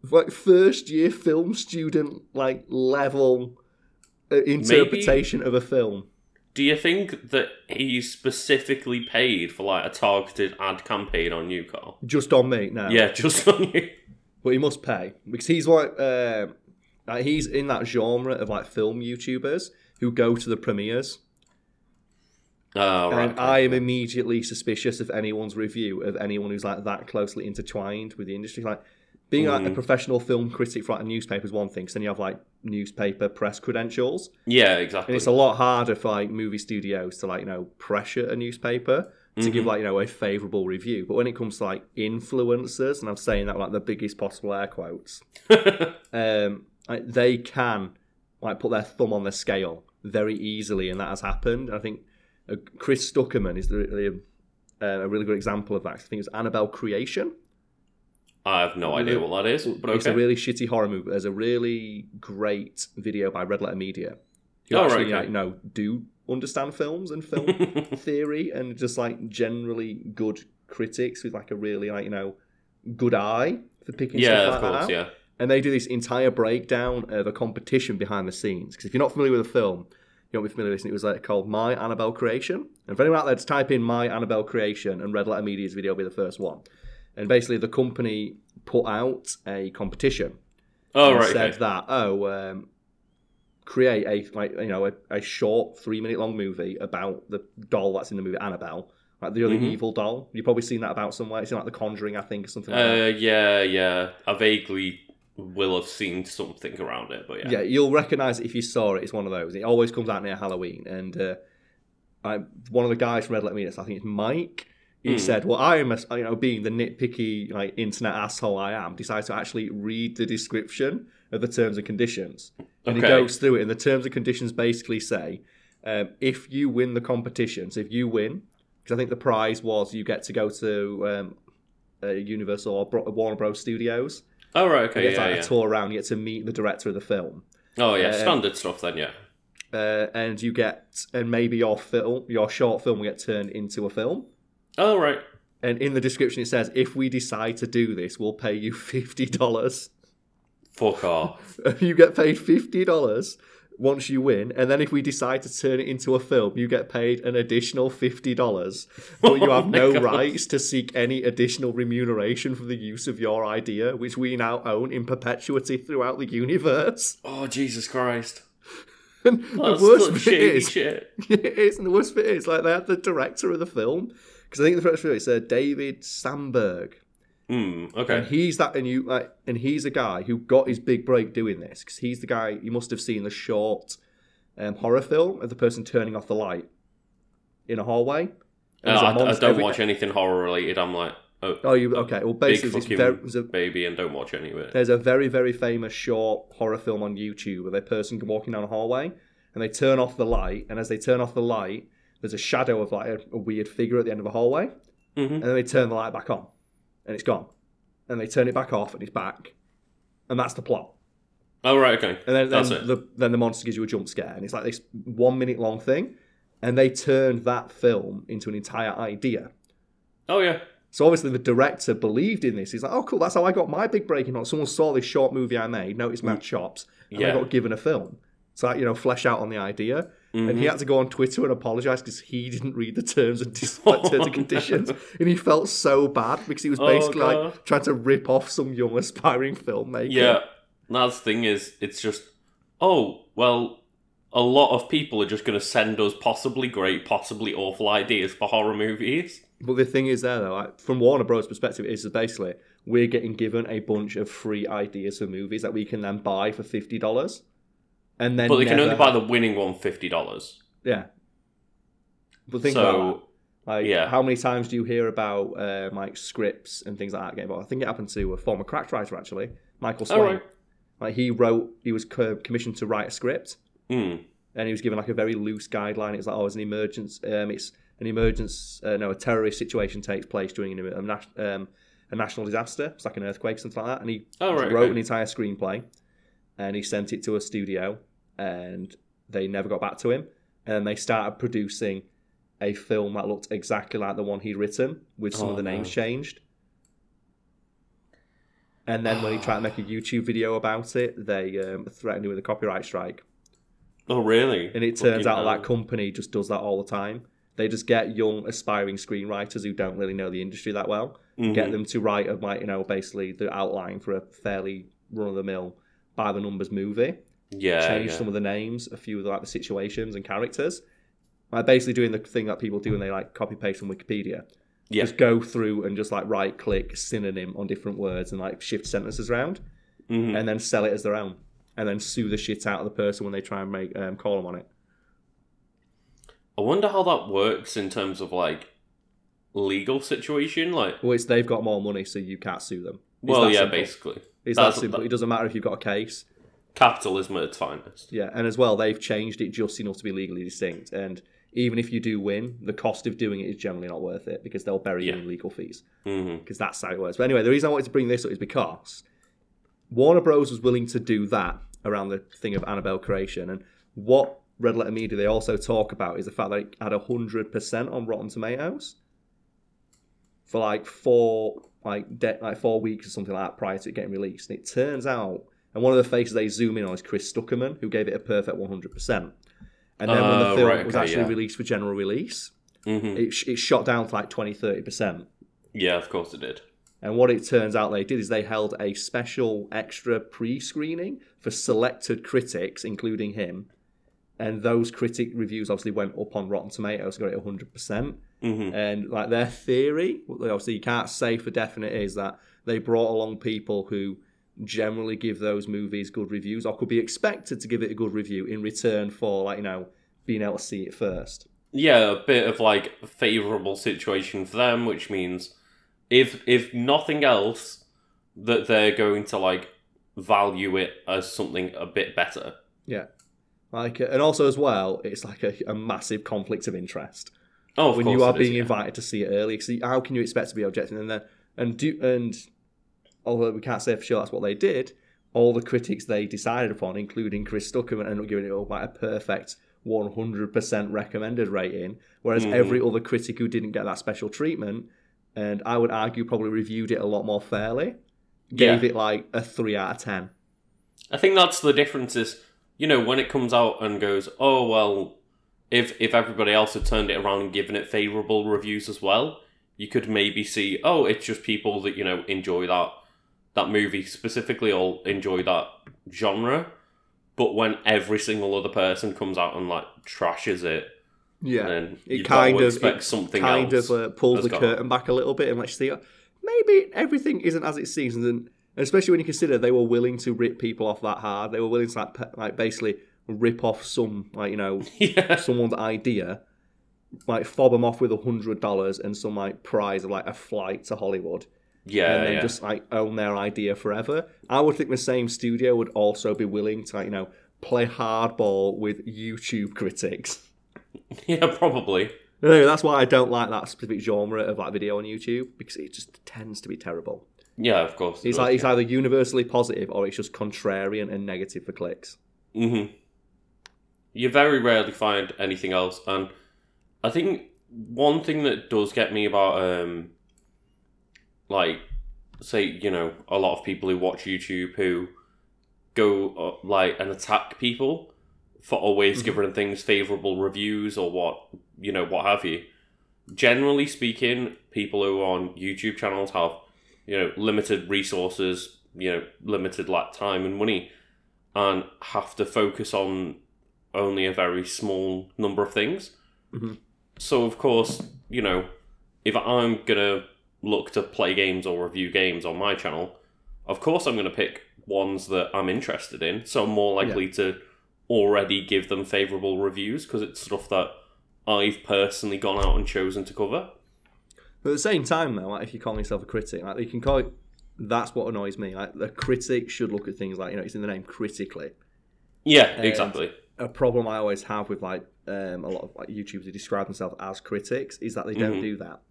Speaker 1: like first year film student like level uh, interpretation of a film.
Speaker 2: Do you think that he's specifically paid for like a targeted ad campaign on you, Carl?
Speaker 1: Just on me now.
Speaker 2: Yeah, just on you.
Speaker 1: But he must pay because he's like uh, like he's in that genre of like film YouTubers who go to the premieres.
Speaker 2: Oh, right.
Speaker 1: and I am immediately suspicious of anyone's review of anyone who's like that closely intertwined with the industry. Like being like a
Speaker 2: Mm.
Speaker 1: professional film critic for like a newspaper is one thing, because then you have like newspaper press credentials,
Speaker 2: yeah,
Speaker 1: and
Speaker 2: exactly.
Speaker 1: it's a lot harder for like movie studios to like you know pressure a newspaper to give
Speaker 2: Mhm.
Speaker 1: like you know a favorable review. But when it comes to like influencers, and I'm saying that like the biggest possible air quotes, um, like, they can like put their thumb on the scale very easily, and that has happened. I think uh, Chris Stuckmann is the, the, uh, a really good example of that. I think it's was Annabelle Creation.
Speaker 2: I have no idea what that is, but
Speaker 1: It's a really shitty horror movie. There's a really great video by Red Letter Media. Who
Speaker 2: Oh, right,
Speaker 1: actually,
Speaker 2: okay.
Speaker 1: like, you know, do understand films and film theory and just like generally good critics with like a really like you know good eye for picking
Speaker 2: yeah,
Speaker 1: stuff
Speaker 2: of
Speaker 1: like
Speaker 2: course,
Speaker 1: that out.
Speaker 2: yeah.
Speaker 1: And they do this entire breakdown of a competition behind the scenes. Because if you're not familiar with the film, you won't be familiar with it. It was like called My Annabelle Creation. And for anyone out there, just type in My Annabelle Creation and Red Letter Media's video will be the first one. And basically, the company put out a competition
Speaker 2: Oh,
Speaker 1: and
Speaker 2: right,
Speaker 1: said
Speaker 2: okay.
Speaker 1: that oh um, create a like you know a, a short three minute long movie about the doll that's in the movie Annabelle like the other
Speaker 2: Mhm.
Speaker 1: evil doll you've probably seen that about somewhere it's in like The Conjuring I think or something like that
Speaker 2: Uh, yeah, yeah. I vaguely will have seen something around it, but yeah.
Speaker 1: yeah you'll recognize it if you saw it it's one of those it always comes out near Halloween and uh, I, one of the guys from Red Letter Media I think it's Mike he
Speaker 2: Hmm.
Speaker 1: said well I am a, you know being the nitpicky like internet asshole I am decided to actually read the description of the terms and conditions and he goes through it and the terms and conditions basically say um, if you win the competition so if you win because i think the prize was you get to go to um, uh, universal or Bro- warner bros studios
Speaker 2: Oh, right,
Speaker 1: you
Speaker 2: okay,
Speaker 1: get
Speaker 2: yeah,
Speaker 1: like,
Speaker 2: yeah.
Speaker 1: a tour around you get to meet the director of the film
Speaker 2: Oh, yeah,
Speaker 1: uh,
Speaker 2: standard stuff then, yeah.
Speaker 1: uh, and you get and maybe your film your short film will get turned into a film
Speaker 2: Oh, right.
Speaker 1: and in the description it says if we decide to do this we'll pay you $50
Speaker 2: Fuck off.
Speaker 1: you get paid fifty dollars once you win, and then if we decide to turn it into a film, you get paid an additional fifty dollars. But you
Speaker 2: Oh
Speaker 1: have
Speaker 2: my
Speaker 1: no
Speaker 2: God.
Speaker 1: rights to seek any additional remuneration for the use of your idea, which we now own in perpetuity throughout the universe.
Speaker 2: Oh, Jesus Christ.
Speaker 1: And
Speaker 2: That's
Speaker 1: the worst bit is,
Speaker 2: shit.
Speaker 1: it is, and the worst bit is like they had the director of the film because I think the it is uh, David Sandberg.
Speaker 2: Hmm,
Speaker 1: And he's that, and you like, and he's a guy who got his big break doing this because he's the guy you must have seen the short um, horror film of the person turning off the light in a hallway. There's a
Speaker 2: I, I don't
Speaker 1: every-
Speaker 2: watch anything horror related. I'm like, oh,
Speaker 1: Oh, you okay? Well, basically, there's,
Speaker 2: fucking
Speaker 1: very, there's, a,
Speaker 2: baby and don't watch any of it.
Speaker 1: there's a very, very famous short horror film on YouTube of a person walking down a hallway, and they turn off the light, and as they turn off the light, there's a shadow of like a, a weird figure at the end of the hallway,
Speaker 2: hmm
Speaker 1: and then they turn the light back on, and it's gone, and they turn it back off, and it's back, and that's the plot.
Speaker 2: Oh, right, okay.
Speaker 1: And then,
Speaker 2: That's
Speaker 1: then
Speaker 2: it.
Speaker 1: the then the monster gives you a jump scare, and it's like this one minute long thing, and they turned that film into an entire idea.
Speaker 2: Oh, yeah.
Speaker 1: So obviously the director believed in this. He's like, "Oh, cool, that's how I got my big breaking on." Someone saw this short movie I made, noticed my chops, and I got given a film. So I, you know, flesh out on the idea, and
Speaker 2: Mm-hmm.
Speaker 1: he had to go on Twitter and apologize because he didn't read the terms and dis- terms and conditions, and he felt so bad because he was
Speaker 2: Oh,
Speaker 1: basically
Speaker 2: God.
Speaker 1: like trying to rip off some young aspiring filmmaker.
Speaker 2: Yeah. That's the thing is, it's just, oh, well, a lot of people are just going to send us possibly great, possibly awful ideas for horror movies.
Speaker 1: But the thing is, there though, like, from Warner Bros. perspective, is basically we're getting given a bunch of free ideas for movies that we can then buy for fifty dollars, and then
Speaker 2: But they can only buy the winning one $50.
Speaker 1: yeah. But think
Speaker 2: So,
Speaker 1: about that. Like,
Speaker 2: yeah.
Speaker 1: how many times do you hear about um, like scripts and things like that getting bought? I think it happened to a former Cracked writer actually, Michael Swaim.
Speaker 2: Oh, right.
Speaker 1: Like he wrote, he was commissioned to write a script,
Speaker 2: Mm.
Speaker 1: and he was given like a very loose guideline. It's like, oh, it's an emergence. Um, it's an emergence. Uh, no, a terrorist situation takes place during an, a, um, a national disaster. It's like an earthquake, something like that. And he
Speaker 2: Oh, right,
Speaker 1: wrote
Speaker 2: okay.
Speaker 1: an entire screenplay, and he sent it to a studio, and they never got back to him. And they started producing a film that looked exactly like the one he'd written, with some
Speaker 2: Oh,
Speaker 1: of the names
Speaker 2: no.
Speaker 1: changed. And then when he tried to make a YouTube video about it, they um, threatened him with a copyright strike.
Speaker 2: Oh, really?
Speaker 1: And it turns
Speaker 2: Fucking
Speaker 1: out that company just does that all the time. They just get young, aspiring screenwriters who don't really know the industry that well,
Speaker 2: Mhm.
Speaker 1: get them to write a you know basically the outline for a fairly run of the mill by the numbers movie.
Speaker 2: Yeah,
Speaker 1: change
Speaker 2: yeah.
Speaker 1: some of the names, a few of the, like the situations and characters. Like basically doing the thing that people do when they like copy paste from Wikipedia.
Speaker 2: Yeah.
Speaker 1: Just go through and just like right click synonym on different words and like shift sentences around
Speaker 2: Mhm.
Speaker 1: and then sell it as their own. And then sue the shit out of the person when they try and make um, call them on it.
Speaker 2: I wonder how that works in terms of like legal situation. Like,
Speaker 1: Well, it's they've got more money, so you can't sue them. It's
Speaker 2: well, yeah,
Speaker 1: simple.
Speaker 2: basically,
Speaker 1: It's
Speaker 2: That's-
Speaker 1: that simple. It doesn't matter if you've got a case.
Speaker 2: Capitalism at its finest.
Speaker 1: Yeah, and as well, they've changed it just enough to be legally distinct. And even if you do win, the cost of doing it is generally not worth it because they'll bury
Speaker 2: Yeah.
Speaker 1: you in legal fees.
Speaker 2: Mm-hmm.
Speaker 1: Because that's how it works. But anyway, the reason I wanted to bring this up is because Warner Bros. was willing to do that around the thing of Annabelle creation. And what Red Letter Media they also talk about is the fact that it had 100% on Rotten Tomatoes for like four like de- like four weeks or something like that prior to it getting released. And it turns out, and one of the faces they zoom in on is Chris Stuckmann, who gave it a perfect 100%. And then when the
Speaker 2: Oh,
Speaker 1: film
Speaker 2: right,
Speaker 1: was actually
Speaker 2: yeah.
Speaker 1: released for general release,
Speaker 2: hmm
Speaker 1: it, it shot down to like 20 30%.
Speaker 2: Yeah, of course it did.
Speaker 1: And what it turns out they did is they held a special extra pre screening for selected critics, including him. And those critic reviews obviously went up on Rotten Tomatoes, got it 100%.
Speaker 2: hmm
Speaker 1: And like their theory, obviously you can't say for definite, is that they brought along people who generally give those movies good reviews or could be expected to give it a good review in return for, like, you know, being able to see it first.
Speaker 2: Yeah, a bit of like a favourable situation for them, which means if if nothing else, that they're going to like value it as something a bit better.
Speaker 1: Yeah. Like, uh, and also as well, it's like a, a massive conflict of interest.
Speaker 2: Oh, of
Speaker 1: when you are
Speaker 2: it is,
Speaker 1: being
Speaker 2: yeah.
Speaker 1: invited to see it early. So how can you expect to be objecting? And then and do and although we can't say for sure that's what they did, all the critics they decided upon, including Chris Stuckmann, ended up giving it all like a perfect 100% recommended rating. Whereas
Speaker 2: Mhm.
Speaker 1: every other critic who didn't get that special treatment, and I would argue probably reviewed it a lot more fairly, gave
Speaker 2: Yeah.
Speaker 1: it like a three out of ten.
Speaker 2: I think that's the difference is, you know, when it comes out and goes, oh well, if if everybody else had turned it around and given it favourable reviews as well, you could maybe see, oh, it's just people that you know enjoy that that movie specifically or enjoy that genre. But when every single other person comes out and like trashes it,
Speaker 1: Yeah.
Speaker 2: then
Speaker 1: It kind of-
Speaker 2: expect
Speaker 1: it
Speaker 2: something
Speaker 1: kind
Speaker 2: else.
Speaker 1: of uh, pulls the
Speaker 2: gone.
Speaker 1: curtain back a little bit and lets you see maybe everything isn't as it seems, and especially when you consider they were willing to rip people off that hard. They were willing to like, like basically rip off some like you know
Speaker 2: yeah,
Speaker 1: someone's idea, like fob them off with a hundred dollars and some like prize of like a flight to Hollywood,
Speaker 2: yeah,
Speaker 1: and then
Speaker 2: yeah.
Speaker 1: just like own their idea forever. I would think the same studio would also be willing to like you know play hardball with YouTube critics.
Speaker 2: yeah, probably.
Speaker 1: No, that's why I don't like that specific genre of like video on YouTube because it just tends to be terrible.
Speaker 2: Yeah, of course.
Speaker 1: It's like it's either universally positive or it's just contrarian and negative for clicks.
Speaker 2: hmm You very rarely find anything else, and I think one thing that does get me about, um, like, say, you know, a lot of people who watch YouTube who go uh, like and attack people for always
Speaker 1: Mhm.
Speaker 2: giving things favorable reviews or what you know, what have you. Generally speaking, people who are on YouTube channels have you know limited resources, you know, limited like time and money and have to focus on only a very small number of things.
Speaker 1: Mhm.
Speaker 2: So, of course, you know, if I'm gonna look to play games or review games on my channel, of course I'm gonna pick ones that I'm interested in. So I'm more likely to already give them favorable reviews because it's stuff that I've personally gone out and chosen to cover.
Speaker 1: But at the same time, though, like if you call yourself a critic, like you can call it. That's what annoys me. Like the critic should look at things like you know it's in the name critically.
Speaker 2: Yeah,
Speaker 1: And-
Speaker 2: exactly.
Speaker 1: A problem I always have with like um, a lot of like YouTubers who describe themselves as critics is that they don't
Speaker 2: Mhm.
Speaker 1: do that.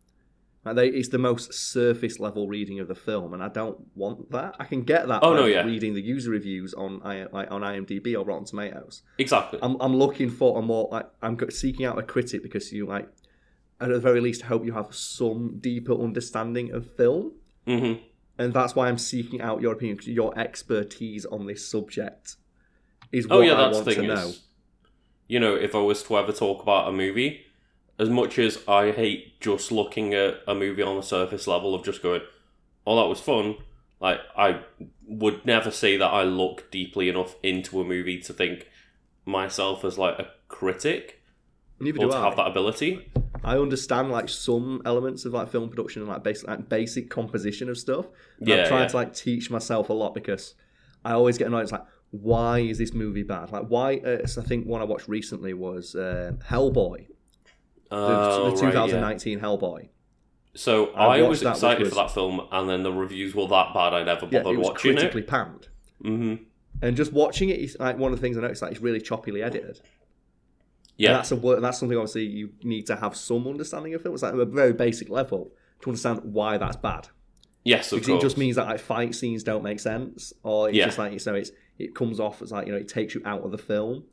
Speaker 1: Like they, it's the most surface level reading of the film, and I don't want that. I can get that.
Speaker 2: Oh,
Speaker 1: by
Speaker 2: no, yeah.
Speaker 1: reading the user reviews on like on IMDb or Rotten Tomatoes.
Speaker 2: Exactly.
Speaker 1: I'm, I'm looking for a more like I'm seeking out a critic because you like at the very least hope you have some deeper understanding of film,
Speaker 2: hmm
Speaker 1: and that's why I'm seeking out your opinion. your expertise on this subject is
Speaker 2: Oh
Speaker 1: what
Speaker 2: yeah,
Speaker 1: I
Speaker 2: that's the
Speaker 1: want
Speaker 2: thing
Speaker 1: to know.
Speaker 2: you know, if I was to ever talk about a movie, as much as I hate just looking at a movie on the surface level of just going, "Oh, that was fun," like I would never say that I look deeply enough into a movie to think myself as like a critic
Speaker 1: Neither
Speaker 2: or
Speaker 1: do
Speaker 2: to
Speaker 1: I.
Speaker 2: have that ability.
Speaker 1: I understand like some elements of like film production and like basic like basic composition of stuff.
Speaker 2: Yeah,
Speaker 1: I'm trying
Speaker 2: yeah.
Speaker 1: to like teach myself a lot because I always get annoyed. It's like, why is this movie bad? Like, why? Uh, so I think one I watched recently was uh, Hellboy, the, the
Speaker 2: right, yeah.
Speaker 1: 2019 Hellboy.
Speaker 2: So
Speaker 1: I
Speaker 2: I, was excited
Speaker 1: was-
Speaker 2: for that film, and then the reviews were that bad. I never
Speaker 1: Yeah,
Speaker 2: bothered
Speaker 1: it was
Speaker 2: watching
Speaker 1: critically
Speaker 2: it.
Speaker 1: panned.
Speaker 2: hmm
Speaker 1: And just watching it, like one of the things I noticed, like it's really choppily edited.
Speaker 2: Yeah,
Speaker 1: And that's a word. That's something obviously you need to have some understanding of film. It's like at a very basic level to understand why that's bad.
Speaker 2: yes, of
Speaker 1: because it just means that like fight scenes don't make sense, or it's
Speaker 2: Yeah.
Speaker 1: just like you so it's it comes off as like you know it takes you out of the film,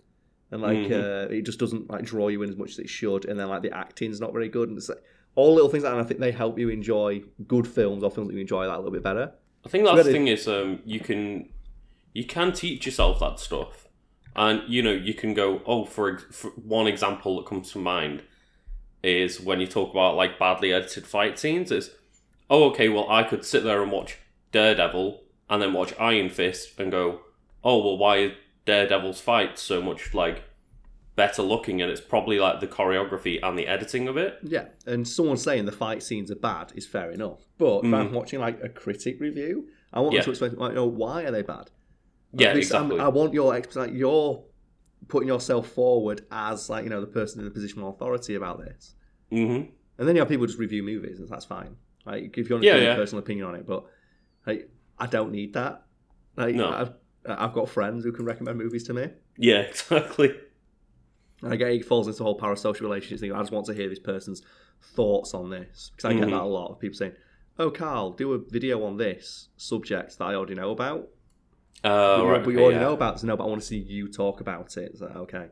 Speaker 1: and like
Speaker 2: Mhm.
Speaker 1: uh, it just doesn't like draw you in as much as it should, and then like the acting's not very good, and it's like, all little things, like that, and I think they help you enjoy good films or films that you enjoy that a little bit better.
Speaker 2: I think that's the
Speaker 1: Really-
Speaker 2: thing is um, you can you can teach yourself that stuff, and you know you can go oh for, ex- for one example that comes to mind is when you talk about like badly edited fight scenes is oh okay well I could sit there and watch Daredevil and then watch Iron Fist and go oh well why is Daredevil's fight so much like better looking and it's probably like the choreography and the editing of it
Speaker 1: Yeah, and someone saying the fight scenes are bad is fair enough, but if I'm watching like a critic review, I want
Speaker 2: Mm. Yeah.
Speaker 1: them to explain like, oh, why are they bad?
Speaker 2: yeah
Speaker 1: At least I'm-
Speaker 2: exactly
Speaker 1: I want your ex- like you're putting yourself forward as like you know the person in the position of authority about this.
Speaker 2: hmm
Speaker 1: And then you have people just review movies, and that's fine. Like if you want to
Speaker 2: Yeah,
Speaker 1: give
Speaker 2: yeah.
Speaker 1: your personal opinion on it, but like I don't need that. Like
Speaker 2: No.
Speaker 1: I've, I've got friends who can recommend movies to me.
Speaker 2: yeah exactly
Speaker 1: And I get it falls into the whole parasocial relationships thing. I just want to hear this person's thoughts on this because I get
Speaker 2: Mhm.
Speaker 1: that a lot of people saying, "Oh, Carl, do a video on this subject that I already know about."
Speaker 2: uh,
Speaker 1: but you,
Speaker 2: right,
Speaker 1: but you already
Speaker 2: yeah.
Speaker 1: know about it, so no, but I want to see you talk about it. It's like, okay.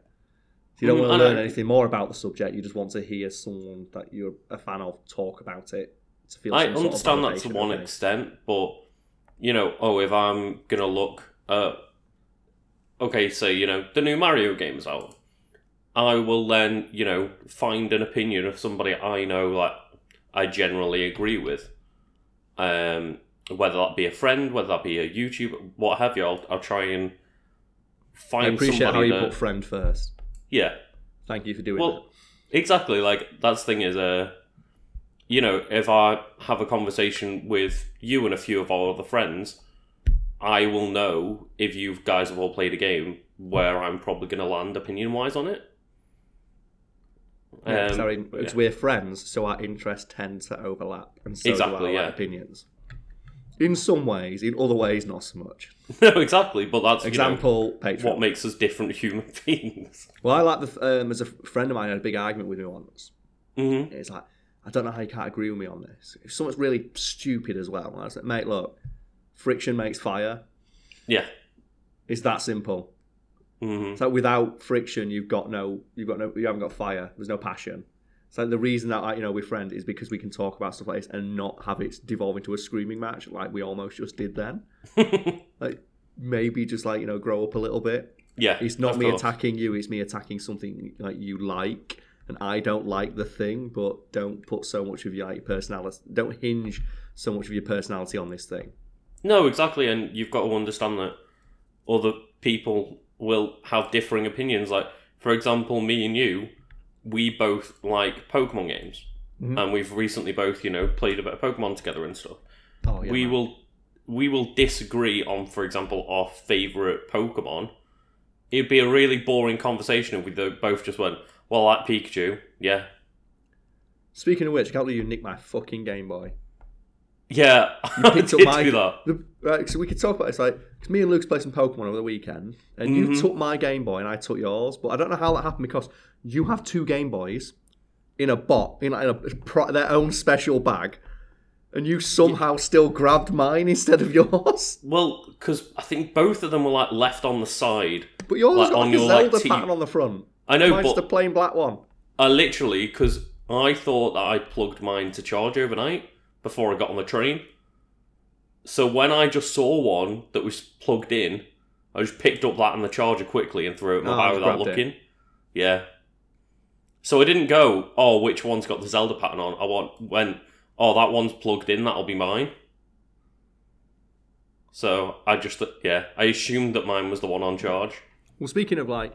Speaker 1: So you don't
Speaker 2: Mm,
Speaker 1: want to learn anything more about the subject. You just want to hear someone that you're a fan of talk about it to feel.
Speaker 2: I
Speaker 1: some sort of
Speaker 2: understand that to one extent, but you know, oh, if I'm gonna look at, okay, so, you know the new Mario game's out, I will then you know find an opinion of somebody I know like I generally agree with, um, whether that be a friend, whether that be a YouTuber, what have you. I'll, I'll try and find
Speaker 1: I appreciate how you
Speaker 2: that,
Speaker 1: put friend first.
Speaker 2: yeah,
Speaker 1: Thank you for doing
Speaker 2: well, exactly. Like that's the thing is, uh, you know, if I have a conversation with you and a few of our other friends, I will know if you guys have all played a game where I'm probably going to land opinion wise on it.
Speaker 1: Yeah,
Speaker 2: Um,
Speaker 1: our in- 'cause
Speaker 2: yeah.
Speaker 1: we're friends, so our interests tend to overlap, and so
Speaker 2: Exactly,
Speaker 1: do our
Speaker 2: yeah.
Speaker 1: opinions. In some ways, in other ways, not so much.
Speaker 2: no, exactly. But that's you know,
Speaker 1: Example,
Speaker 2: what makes us different human beings.
Speaker 1: Well, I like the um, as a friend of mine had a big argument with me once.
Speaker 2: hmm
Speaker 1: It's like I don't know how you can't agree with me on this. If something's really stupid as well, I was like, mate, look, friction makes fire.
Speaker 2: Yeah.
Speaker 1: It's that simple.
Speaker 2: hmm
Speaker 1: It's like without friction, you've got no, you've got no, you haven't got fire. There's no passion. It's like the reason that I, you know, we're friend is because we can talk about stuff like this and not have it devolve into a screaming match like we almost just did then. Like maybe just like you know, grow up a little bit.
Speaker 2: yeah.
Speaker 1: It's not me
Speaker 2: course.
Speaker 1: attacking you. It's me attacking something like you like, and I don't like the thing. But don't put so much of your like, personality. Don't hinge so much of your personality on this thing.
Speaker 2: No, exactly, and you've got to understand that other people will have differing opinions. Like, for example, me and you, we both like Pokemon games,
Speaker 1: Mhm.
Speaker 2: and we've recently both, you know, played a bit of Pokemon together and stuff.
Speaker 1: Oh yeah,
Speaker 2: we
Speaker 1: man.
Speaker 2: will, we will disagree on, for example, our favorite Pokemon. It'd be a really boring conversation if we both just went, "Well, I like Pikachu, yeah,
Speaker 1: Speaking of which, I can't believe you nicked my fucking Game Boy.
Speaker 2: Yeah."
Speaker 1: You
Speaker 2: I
Speaker 1: picked up my.
Speaker 2: do that.
Speaker 1: The, right, so we could talk about this. Like, because me and Luke's played some Pokemon over the weekend, and you
Speaker 2: Mhm.
Speaker 1: took my Game Boy and I took yours. But I don't know how that happened because you have two Game Boys in a bot, in, like, in a, pro- their own special bag, and you somehow still grabbed mine instead of yours.
Speaker 2: Well, because I think both of them were like left on the side.
Speaker 1: But yours
Speaker 2: Like,
Speaker 1: got
Speaker 2: on
Speaker 1: like
Speaker 2: your, like,
Speaker 1: Zelda
Speaker 2: T-
Speaker 1: pattern on the front.
Speaker 2: I know,
Speaker 1: Mine's
Speaker 2: but
Speaker 1: the plain black one.
Speaker 2: I literally because I thought that I plugged mine to charge overnight before I got on the train. So when I just saw one that was plugged in, I just picked up that and the charger quickly and threw it in my
Speaker 1: Oh,
Speaker 2: bag without
Speaker 1: grabbed it.
Speaker 2: looking. Yeah. So I didn't go, oh, which one's got the Zelda pattern on? I want went, oh, that one's plugged in, that'll be mine. So I just, yeah, I assumed that mine was the one on charge.
Speaker 1: Well, speaking of like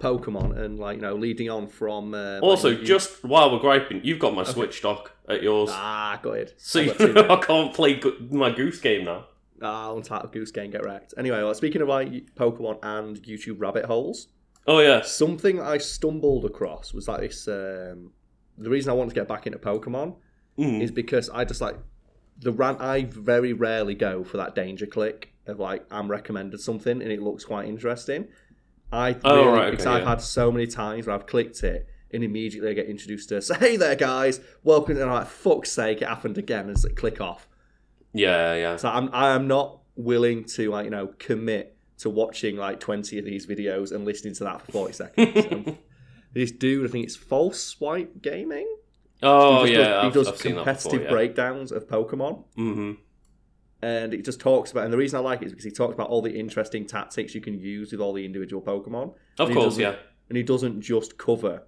Speaker 1: Pokemon and like you know leading on from uh,
Speaker 2: Also,
Speaker 1: like, you-
Speaker 2: just while we're griping, you've got my Switch dock at yours.
Speaker 1: ah, go ahead.
Speaker 2: So you know. I can't play go- my Goose game now.
Speaker 1: Ah, Untitled Goose Game, get wrecked. Anyway, well, speaking of like Pokemon and YouTube rabbit holes,
Speaker 2: Oh yeah.
Speaker 1: something I stumbled across was like this. Um, the reason I wanted to get back into Pokemon
Speaker 2: Mm.
Speaker 1: is because I just like the rant. I very rarely go for that danger click of like I'm recommended something and it looks quite interesting. I
Speaker 2: Oh,
Speaker 1: really,
Speaker 2: right, okay,
Speaker 1: because I've
Speaker 2: yeah.
Speaker 1: had so many times where I've clicked it and immediately I get introduced to say, "Hey there, guys, welcome." And I'm like, "Fuck's sake, it happened again!" And it's like, click off.
Speaker 2: Yeah, yeah.
Speaker 1: So I'm I am not willing to like you know commit to watching like 20 of these videos and listening to that for 40 seconds. Um, this dude, I think it's False Swipe Gaming.
Speaker 2: oh
Speaker 1: he
Speaker 2: yeah,
Speaker 1: does,
Speaker 2: I've,
Speaker 1: he does
Speaker 2: I've seen that
Speaker 1: competitive
Speaker 2: before. Yeah.
Speaker 1: breakdowns of Pokemon,
Speaker 2: Mm-hmm.
Speaker 1: and it just talks about. And the reason I like it is because he talks about all the interesting tactics you can use with all the individual Pokemon.
Speaker 2: Of course, yeah.
Speaker 1: And he doesn't just cover.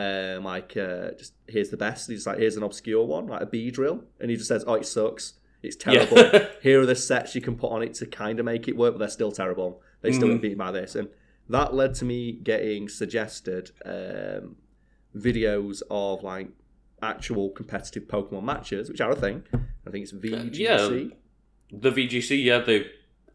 Speaker 1: Um, like uh, just here's the best. He's like here's an obscure one, like a Beedrill, and he just says, "Oh, it sucks. It's terrible.
Speaker 2: Yeah.
Speaker 1: here are the sets you can put on it to kind of make it work, but they're still terrible. They still
Speaker 2: Mhm.
Speaker 1: get beaten by this. And that led to me getting suggested um, videos of like actual competitive Pokemon matches, which are a thing. I think it's VGC.
Speaker 2: yeah. the VGC, yeah, they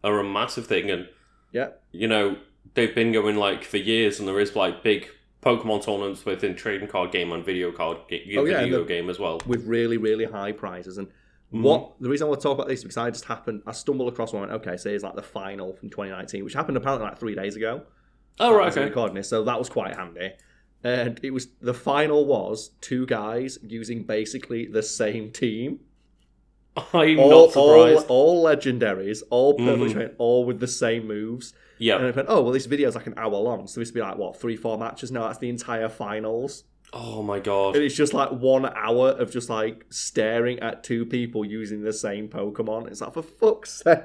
Speaker 2: are a massive thing, and
Speaker 1: Yeah.
Speaker 2: you know they've been going like for years, and there is like big Pokemon tournaments within trading card game and video card ga-
Speaker 1: Oh, yeah,
Speaker 2: video
Speaker 1: the-
Speaker 2: game as well.
Speaker 1: with really, really high prizes. And
Speaker 2: Mhm.
Speaker 1: what the reason I want to talk about this is because I just happened, I stumbled across one. Okay, so here's like the final from 2019, which happened apparently like three days ago.
Speaker 2: Oh right, okay.
Speaker 1: recording this, so that was quite handy. And it was the final was two guys using basically the same team,
Speaker 2: I'm
Speaker 1: all,
Speaker 2: not surprised.
Speaker 1: all, all legendaries, all perfectly
Speaker 2: Mhm.
Speaker 1: trained, all with the same moves.
Speaker 2: Yeah.
Speaker 1: And I went, oh well, this video's like an hour long, so this would be like what three, four matches. No, that's the entire finals,
Speaker 2: Oh my god.
Speaker 1: and it's just like one hour of just like staring at two people using the same Pokemon. It's like for fuck's sake.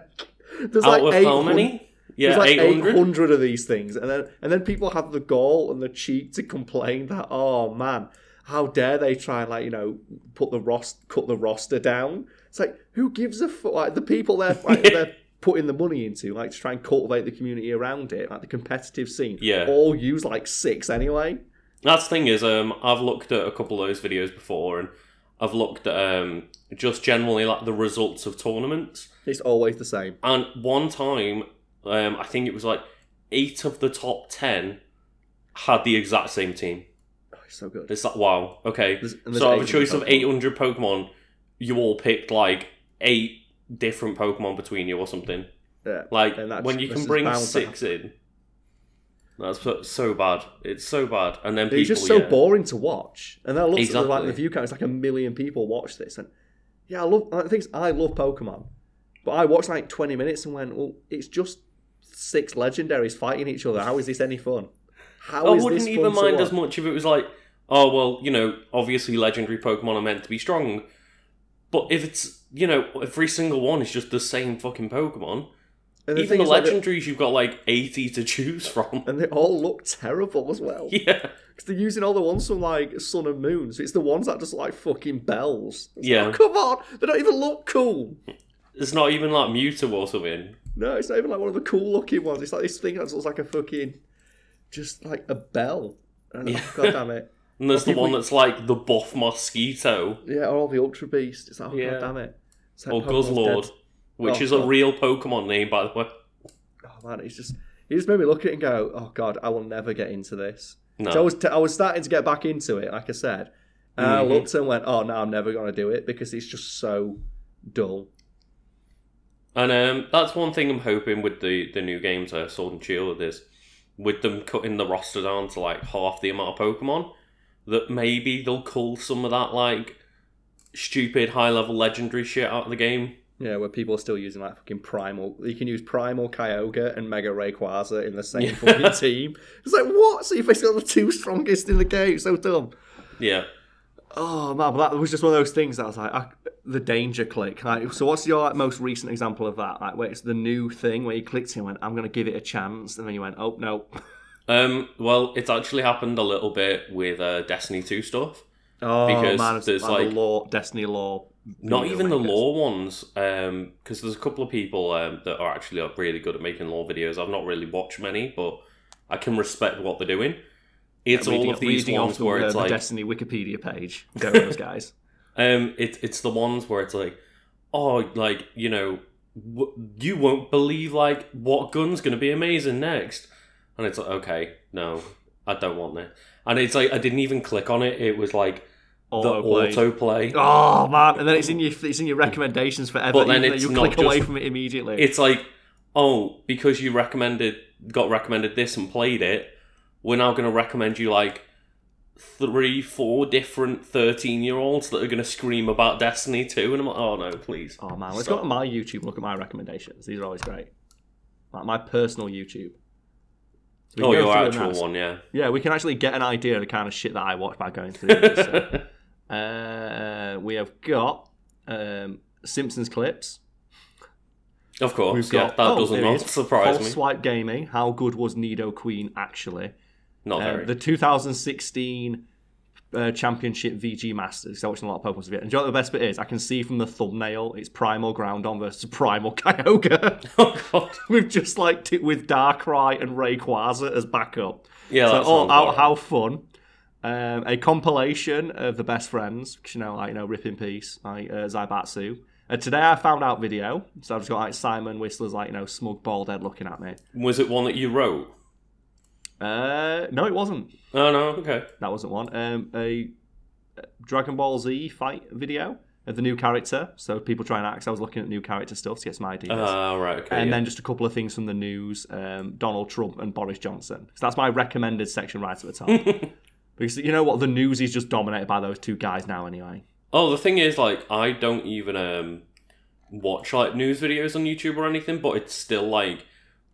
Speaker 1: There's
Speaker 2: Out
Speaker 1: like eight
Speaker 2: how many?
Speaker 1: There's
Speaker 2: Yeah,
Speaker 1: like
Speaker 2: eight hundred.
Speaker 1: 800 of these things, and then and then people have the gall and the cheek to complain that oh man, how dare they try and like you know put the rost cut the roster down? It's like who gives a fuck? Like the people they're like, they're putting the money into, like to try and cultivate the community around it, like the competitive scene.
Speaker 2: Yeah.
Speaker 1: all use like six anyway.
Speaker 2: That's the thing is, um, I've looked at a couple of those videos before, and I've looked at um, just generally like the results of tournaments.
Speaker 1: It's always the same.
Speaker 2: And one time, um, I think it was like eight of the top ten had the exact same team.
Speaker 1: Oh, it's so good.
Speaker 2: It's like wow, okay.
Speaker 1: There's- there's
Speaker 2: So I have a
Speaker 1: 800
Speaker 2: choice of eight hundred Pokemon, you all picked like eight different Pokemon between you or something.
Speaker 1: Yeah.
Speaker 2: Like when you can bring six in. That's so, bad. It's so bad. And then people,
Speaker 1: It's just so
Speaker 2: yeah.
Speaker 1: boring to watch. And then I looked at the, like the view count. It's like a million people watch this, and yeah, I love. I think I love Pokemon, but I watched like twenty minutes and went, "Well, it's just six legendaries fighting each other. How is this any fun? How
Speaker 2: I wouldn't even mind as much if it was like, oh well, you know, obviously legendary Pokemon are meant to be strong, but if it's you know every single one is just the same fucking Pokemon,
Speaker 1: And
Speaker 2: even the
Speaker 1: is, like,
Speaker 2: legendaries you've got like eighty to choose from.
Speaker 1: and they all look terrible as well.
Speaker 2: yeah,
Speaker 1: Because they're using all the ones from like Sun and Moon, so it's the ones that just like fucking bells. It's
Speaker 2: Yeah.
Speaker 1: like, come on, they don't even look cool.
Speaker 2: it's not even like Mewtwo or something.
Speaker 1: No, it's not even like one of the cool looking ones. It's like this thing that looks like a fucking, just like a bell. And, oh,
Speaker 2: Yeah.
Speaker 1: oh, God damn it.
Speaker 2: And there's the one that's like the buff mosquito
Speaker 1: Yeah, or all the Ultra Beast. It's like, oh,
Speaker 2: Yeah.
Speaker 1: God damn it.
Speaker 2: Or
Speaker 1: Pokemon's
Speaker 2: Guzzlord,
Speaker 1: dead.
Speaker 2: which
Speaker 1: Oh,
Speaker 2: is a real Pokemon name by the way.
Speaker 1: Oh, man, it's just, it just made me look at it and go, oh, God, I will never get into this.
Speaker 2: No,
Speaker 1: So I was, t- I was starting to get back into it, like I said. And I
Speaker 2: Mhm.
Speaker 1: looked and went, oh, no, I'm never going to do it because it's just so dull.
Speaker 2: And um, that's one thing I'm hoping with the, the new games, uh, Sword and Shield, is with them cutting the roster down to like half the amount of Pokemon, that maybe they'll cull some of that like stupid high level legendary shit out of the game.
Speaker 1: Yeah, where people are still using like fucking primal. You can use primal Kyogre and Mega Rayquaza in the same
Speaker 2: Yeah.
Speaker 1: fucking team. It's like what? So you basically got the two strongest in the game. So dumb.
Speaker 2: Yeah.
Speaker 1: Oh man, but that was just one of those things that I was like, I, the danger click. Like, so what's your like, most recent example of that? Like, where it's the new thing where you clicked and went, I'm going to give it a chance, and then you went, oh no.
Speaker 2: Um, well, it's actually happened a little bit with uh, Destiny 2 stuff.
Speaker 1: Oh
Speaker 2: Because
Speaker 1: man, it's
Speaker 2: there's,
Speaker 1: like, the lore, Destiny lore.
Speaker 2: Not even the lore ones, because there's a couple of people um, that are actually like, really good at making lore videos. I've not really watched many, but I can respect what they're doing. It's
Speaker 1: Reading-
Speaker 2: all of these
Speaker 1: reading
Speaker 2: ones
Speaker 1: off the,
Speaker 2: where it's like,
Speaker 1: Destiny Wikipedia page. Go those guys.
Speaker 2: um, it, it's the ones where it's like, oh, like you know, w- you won't believe like what gun's gonna be amazing next, and it's like, okay, no, I don't want that. And it's like I didn't even click on it. It was like the
Speaker 1: Autoplay.
Speaker 2: autoplay.
Speaker 1: Oh man, and then it's in your it's in your recommendations forever.
Speaker 2: But then
Speaker 1: even though
Speaker 2: it's
Speaker 1: you
Speaker 2: not
Speaker 1: click away from it immediately.
Speaker 2: it's like, oh, because you recommended got recommended this and played it, we're now going to recommend you like three, four different thirteen year olds that are going to scream about Destiny 2. and I'm like, oh no, please.
Speaker 1: oh man, let's
Speaker 2: Stop.
Speaker 1: go to my YouTube. Look at my recommendations. These are always great. Like my personal YouTube. So
Speaker 2: Oh, your
Speaker 1: through
Speaker 2: actual one, yeah.
Speaker 1: Yeah, we can actually get an idea of the kind of shit that I watch by going through this. So, uh, we have got um, Simpsons clips.
Speaker 2: of course,
Speaker 1: We've
Speaker 2: yeah.
Speaker 1: got
Speaker 2: That
Speaker 1: oh,
Speaker 2: does
Speaker 1: there it
Speaker 2: not surprise
Speaker 1: False
Speaker 2: me.
Speaker 1: Swipe Gaming. How good was Nidoqueen actually?
Speaker 2: Not
Speaker 1: Uh,
Speaker 2: very.
Speaker 1: the 2016 uh, Championship VG Masters. I watched a lot of Pokemon of it. And do you know what the best bit is? I can see from the thumbnail it's Primal Groudon versus Primal Kyogre.
Speaker 2: oh God.
Speaker 1: We've just like t- with Darkrai and Rayquaza as backup.
Speaker 2: Yeah,
Speaker 1: so oh, how, how fun! Um, a compilation of the best friends, you know, like you know, rip in peace, like uh, Zaibatsu. Uh, today I found out video, so I've just got like Simon Whistler's like you know smug bald head looking at me.
Speaker 2: Was it one that you wrote?
Speaker 1: Uh, no, it wasn't.
Speaker 2: Oh no, okay.
Speaker 1: That wasn't one. Um, a Dragon Ball Z fight video of the new character. So people try and act. I was looking at new character stuff to get some ideas.
Speaker 2: Ah, right, okay.
Speaker 1: and
Speaker 2: yeah.
Speaker 1: then just a couple of things from the news um, Donald Trump and Boris Johnson. So that's my recommended section right at the top. because you know what? The news is just dominated by those two guys now, anyway.
Speaker 2: Oh, the thing is, like, I don't even um watch like news videos on YouTube or anything, but it's still like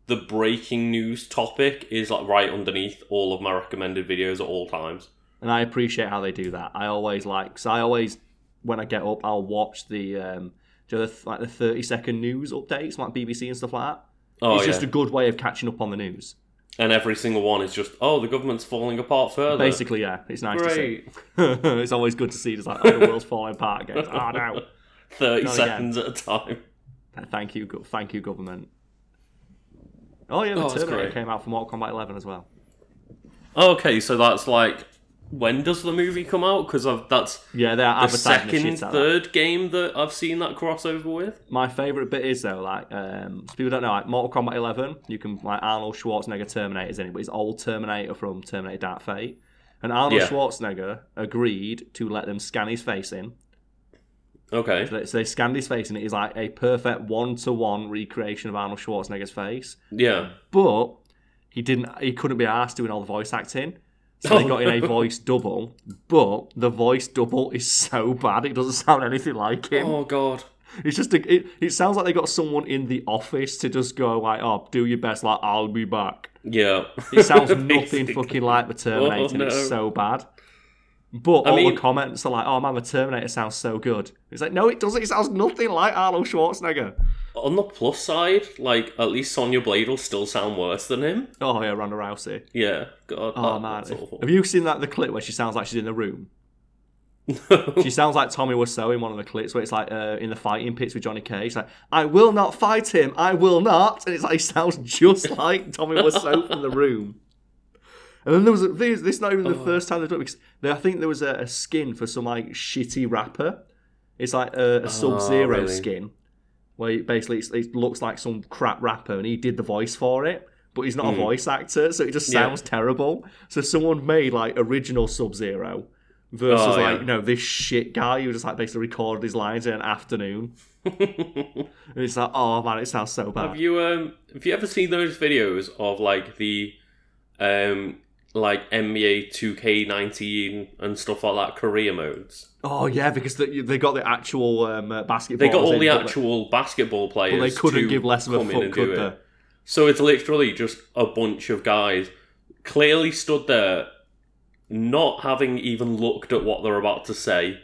Speaker 2: the breaking news topic is like right underneath all of my recommended videos at all times.
Speaker 1: And I appreciate how they do that. I always like, because I always, when I get up, I'll watch the, um, do the, like the 30 second news updates, like BBC and stuff like that.
Speaker 2: Oh
Speaker 1: it's
Speaker 2: yeah,
Speaker 1: just a good way of catching up on the news.
Speaker 2: And every single one is just oh the government's falling apart further.
Speaker 1: Basically, yeah, it's nice
Speaker 2: great.
Speaker 1: to see. it's always good to see just like, oh, the world's falling apart again. Oh, no.
Speaker 2: Thirty
Speaker 1: Not again.
Speaker 2: seconds at a time.
Speaker 1: Thank you, go- thank you, government. Oh yeah, the
Speaker 2: Oh,
Speaker 1: Terminator came out for Mortal Kombat 11 as well.
Speaker 2: Okay, so that's like when does the movie come out? Because I've that's
Speaker 1: Yeah, they're
Speaker 2: the second,
Speaker 1: out that.
Speaker 2: third game that I've seen that crossover with.
Speaker 1: My favorite bit is though, like, um, people don't know, like Mortal Kombat 11, you can like Arnold Schwarzenegger Terminator's in it, but it's old Terminator from Terminator Dark Fate, and Arnold
Speaker 2: Yeah.
Speaker 1: Schwarzenegger agreed to let them scan his face in.
Speaker 2: Okay,
Speaker 1: So they, so they scanned his face, and it is like a perfect one-to-one recreation of Arnold Schwarzenegger's face.
Speaker 2: yeah.
Speaker 1: but he didn't he couldn't be asked doing all the voice acting so they
Speaker 2: Oh,
Speaker 1: got in a voice double but the voice double is so bad it doesn't sound anything like him
Speaker 2: Oh god.
Speaker 1: it's just a, it, it sounds like they got someone in the office to just go like oh do your best like i'll be back
Speaker 2: Yeah.
Speaker 1: it sounds nothing fucking like the terminator
Speaker 2: Oh, no.
Speaker 1: it's so bad but
Speaker 2: I
Speaker 1: all
Speaker 2: mean-
Speaker 1: the comments are like, "Oh man, the Terminator sounds so good." It's like, no, it doesn't. It sounds nothing like Arnold Schwarzenegger.
Speaker 2: On the plus side, like at least Sonya Blade will still sound worse than him.
Speaker 1: Oh yeah, Ronda Rousey.
Speaker 2: Yeah. God.
Speaker 1: Oh
Speaker 2: that-
Speaker 1: man,
Speaker 2: that's awful.
Speaker 1: have you seen that the clip where she sounds like she's in the room? She sounds like Tommy Wiseau in one of the clips where it's like uh, in the fighting pits with Johnny Cage. Like, I will not fight him. I will not. And it's like he sounds just like Tommy Wiseau from the room. And then there was a, this, this is not even the
Speaker 2: Oh.
Speaker 1: first time they've done it because there, I think there was a, a skin for some like shitty rapper. It's like a, a Sub Zero
Speaker 2: Oh, really?
Speaker 1: skin where it basically it's, it looks like some crap rapper and he did the voice for it. But he's not a
Speaker 2: Hmm.
Speaker 1: voice actor, so it just
Speaker 2: Yeah.
Speaker 1: sounds terrible. So someone made like original Sub Zero versus
Speaker 2: Oh,
Speaker 1: like
Speaker 2: yeah.
Speaker 1: you know this shit guy who just like basically recorded his lines in an afternoon. And it's like, oh man, it sounds so bad.
Speaker 2: have you um have you ever seen those videos of like the um like NBA 2K19 and stuff like that career modes.
Speaker 1: Oh yeah, because they, they got the actual um, uh, basketball.
Speaker 2: They got all the actual basketball players.
Speaker 1: They couldn't give less of a fuck, could
Speaker 2: it.
Speaker 1: they?
Speaker 2: So it's literally just a bunch of guys clearly stood there, not having even looked at what they're about to say,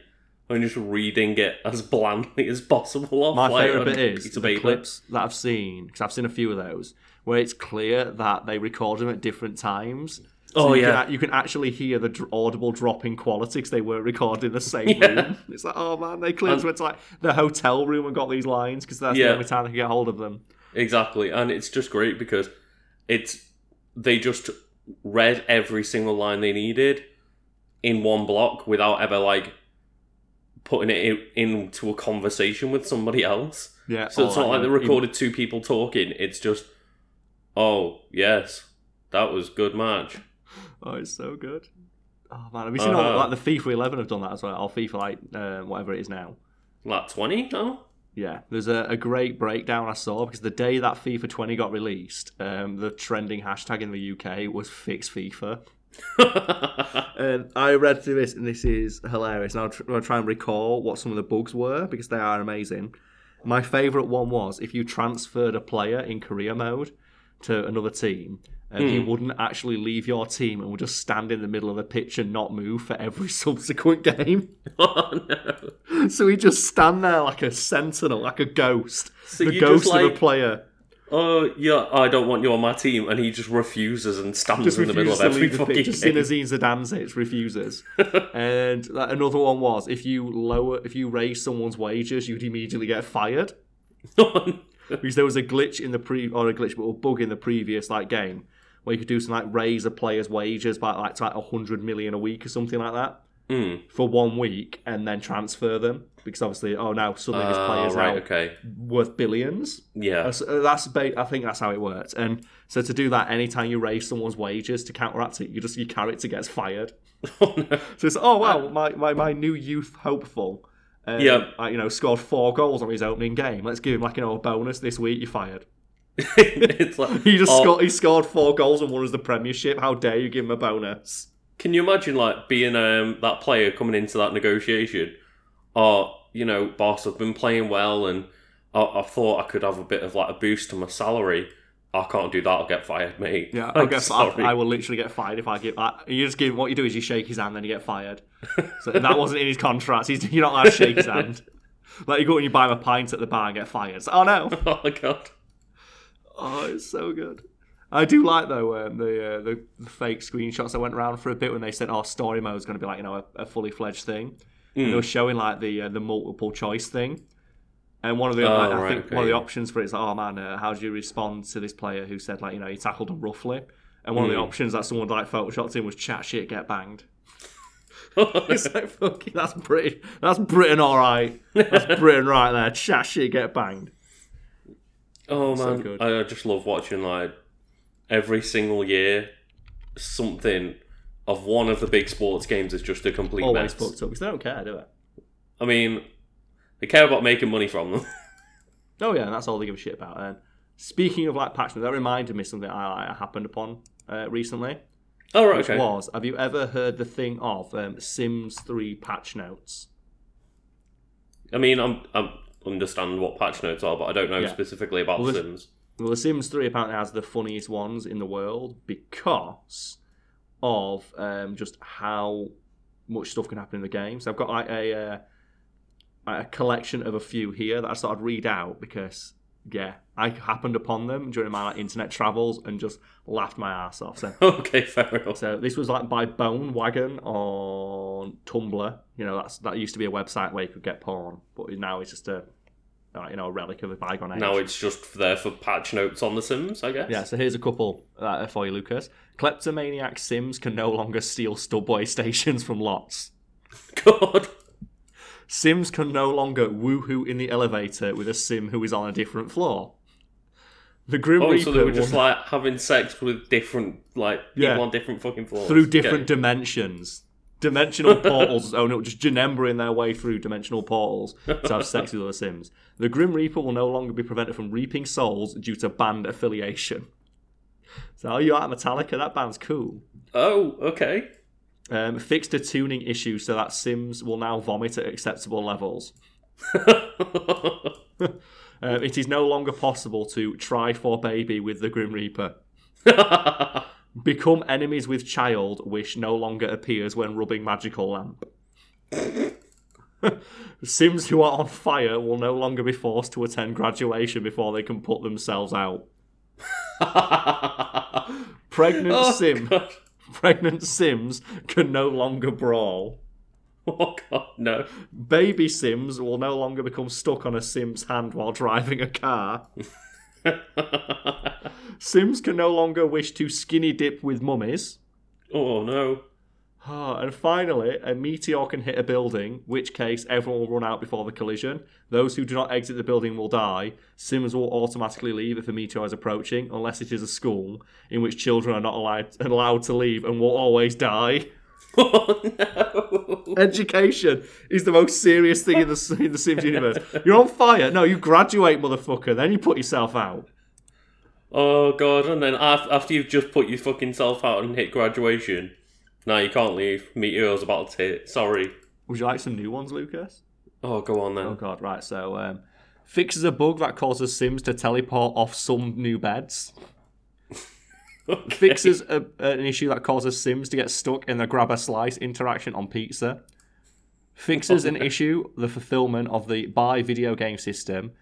Speaker 2: and just reading it as blandly as possible off
Speaker 1: My
Speaker 2: like,
Speaker 1: favorite bit is the
Speaker 2: paper.
Speaker 1: clips that I've seen because I've seen a few of those where it's clear that they record them at different times. So
Speaker 2: Oh,
Speaker 1: you
Speaker 2: yeah.
Speaker 1: can, you can actually hear the dr- audible drop in quality because they weren't recorded in the same
Speaker 2: Yeah.
Speaker 1: room. It's like, oh man, they clearly went to like the hotel room and got these lines because that's
Speaker 2: Yeah.
Speaker 1: the only time they can get hold of them.
Speaker 2: Exactly, and it's just great because it's they just read every single line they needed in one block without ever like putting it in, into a conversation with somebody else.
Speaker 1: Yeah,
Speaker 2: So it's oh, not like they
Speaker 1: even-
Speaker 2: recorded two people talking. It's just, oh yes, that was good match.
Speaker 1: Oh, it's so good. Oh man, have you seen all
Speaker 2: Uh-huh.
Speaker 1: like the FIFA 11 have done that as well? Or FIFA like uh, whatever it is now.
Speaker 2: Like twenty now.
Speaker 1: Yeah, there's a, a great breakdown I saw because the day that FIFA 20 got released, um, the trending hashtag in the UK was fix FIFA. And I read through this, and this is hilarious. And I'll, tr- I'll try and recall what some of the bugs were because they are amazing. My favourite one was if you transferred a player in career mode to another team, and he hmm. wouldn't actually leave your team and would just stand in the middle of the pitch and not move for every subsequent game.
Speaker 2: oh no!
Speaker 1: So he just stand there like a sentinel, like a ghost,
Speaker 2: So
Speaker 1: the ghost
Speaker 2: just
Speaker 1: of a player.
Speaker 2: oh yeah, I don't want you on my team, and he just refuses and stands
Speaker 1: just
Speaker 2: in the middle of every fucking
Speaker 1: pitch. Just
Speaker 2: game.
Speaker 1: Zinedine Zidane refuses. and like, another one was if you lower, if you raise someone's wages, you'd immediately get fired oh, because there was a glitch in the pre or a glitch but a bug in the previous like game where you could do something like raise a player's wages by like to like hundred million a week or something like that
Speaker 2: Mm.
Speaker 1: for one week and then transfer them because obviously oh now suddenly this
Speaker 2: Ah,
Speaker 1: player's
Speaker 2: right,
Speaker 1: now
Speaker 2: okay,
Speaker 1: worth billions.
Speaker 2: yeah.
Speaker 1: That's, uh, that's I think that's how it works. And so to do that, anytime you raise someone's wages to counteract it, you just your character gets fired.
Speaker 2: oh no!
Speaker 1: So it's oh wow, my, my, my new youth hopeful, um,
Speaker 2: Yeah.
Speaker 1: you know, scored four goals on his opening game. Let's give him like you know a bonus this week. You're fired.
Speaker 2: like
Speaker 1: He just
Speaker 2: oh,
Speaker 1: scored. He scored four goals and won us the Premiership. How dare you give him a bonus?
Speaker 2: Can you imagine like being um, that player coming into that negotiation? Oh, you know, boss, I've been playing well, and I, I thought I could have a bit of like a boost to my salary. I can't do that. I'll get fired, mate.
Speaker 1: Yeah, I
Speaker 2: I'm
Speaker 1: guess. I, I will literally get fired if I give that. You just give what you do is you shake his hand, then you get fired. So that wasn't in his contract. He's, you're not allowed to shake his hand. Like you go and you buy him a pint at the bar and get fired. It's, oh no!
Speaker 2: oh my god.
Speaker 1: Oh, it's so good. I do like though um, the, uh, the the fake screenshots that went around for a bit when they said, "Oh, story mode is going to be like you know a, a fully fledged thing." And they were showing like the uh, the multiple choice thing, and one of the
Speaker 2: Oh,
Speaker 1: like, I
Speaker 2: right,
Speaker 1: think
Speaker 2: okay,
Speaker 1: one of the
Speaker 2: yeah.
Speaker 1: options for it is, like, "Oh man, uh, how do you respond to this player who said like you know he tackled him roughly?" And one of the
Speaker 2: Hmm.
Speaker 1: options that someone like photoshopped in was "chat shit, get banged." It's like fucking that's Britain. That's Britain, all right. That's Britain right there. Chat shit, get banged.
Speaker 2: oh
Speaker 1: So
Speaker 2: man,
Speaker 1: good.
Speaker 2: I I just love watching like every single year something of one of the big sports games is just a complete
Speaker 1: Always
Speaker 2: mess.
Speaker 1: fucked up because they don't care, do they?
Speaker 2: I mean, they care about making money from them.
Speaker 1: Oh yeah, and that's all they give a shit about. And speaking of like patch notes, that reminded me of something I, I happened upon uh, recently,
Speaker 2: oh right,
Speaker 1: which
Speaker 2: okay.
Speaker 1: was: Have you ever heard the thing of um, Sims Three patch notes?
Speaker 2: I mean, I'm I understand what patch notes are, but I don't know
Speaker 1: Yeah.
Speaker 2: specifically about
Speaker 1: Well,
Speaker 2: Sims.
Speaker 1: Well, The Sims Three apparently has the funniest ones in the world because of um, just how much stuff can happen in the game. So I've got like a uh, a collection of a few here that I sort of read out because yeah, I happened upon them during my like, internet travels and just laughed my ass off. So
Speaker 2: Okay, fair enough.
Speaker 1: So this was like by Bone Wagon on Tumblr. You know, that's that used to be a website where you could get porn, but now it's just a uh, you know a relic of a bygone age.
Speaker 2: Now it's just there for patch notes on The Sims, I guess.
Speaker 1: yeah, so here's a couple uh, for you, Lucas. Kleptomaniac Sims can no longer steal subway stations from lots.
Speaker 2: God.
Speaker 1: Sims can no longer woohoo in the elevator with a sim who is on a different floor. The Grim
Speaker 2: Oh,
Speaker 1: Reaper
Speaker 2: so they were just
Speaker 1: will-
Speaker 2: like having sex with different, like,
Speaker 1: Yeah.
Speaker 2: people on different fucking floors.
Speaker 1: through different
Speaker 2: Okay.
Speaker 1: dimensions. Dimensional portals. Oh no, just Janembering their way through dimensional portals to have sex with other Sims. The Grim Reaper will no longer be prevented from reaping souls due to band affiliation. So, oh, are you out Metallica? That band's cool.
Speaker 2: Oh, okay.
Speaker 1: Um, fixed a tuning issue so that Sims will now vomit at acceptable levels. Uh, it is no longer possible to try for baby with the Grim Reaper. Become enemies with child, wish no longer appears when rubbing magical lamp. Sims who are on fire will no longer be forced to attend graduation before they can put themselves out. Pregnant
Speaker 2: Oh,
Speaker 1: Sim,
Speaker 2: God.
Speaker 1: pregnant Sims can no longer brawl.
Speaker 2: Oh god, no.
Speaker 1: Baby Sims will no longer become stuck on a Sim's hand while driving a car. Sims can no longer wish to skinny dip with mummies.
Speaker 2: oh no.
Speaker 1: Ah, and finally, a meteor can hit a building, which case everyone will run out before the collision. Those who do not exit the building will die. Sims will automatically leave if a meteor is approaching, unless it is a school in which children are not allowed, allowed to leave and will always die.
Speaker 2: Oh no.
Speaker 1: Education is the most serious thing in the, in the Sims universe. You're on fire. No, you graduate, motherfucker. Then you put yourself out.
Speaker 2: Oh god, and then after you've just put your fucking self out and hit graduation, no, you can't leave. Meteor's about to hit. Sorry.
Speaker 1: Would you like some new ones, Lucas?
Speaker 2: Oh, go on then.
Speaker 1: Oh god, right. So, um, fixes a bug that causes Sims to teleport off some new beds.
Speaker 2: Okay.
Speaker 1: Fixes a, an issue that causes Sims to get stuck in the grab a slice interaction on pizza. Fixes an issue the fulfillment of the buy video game system,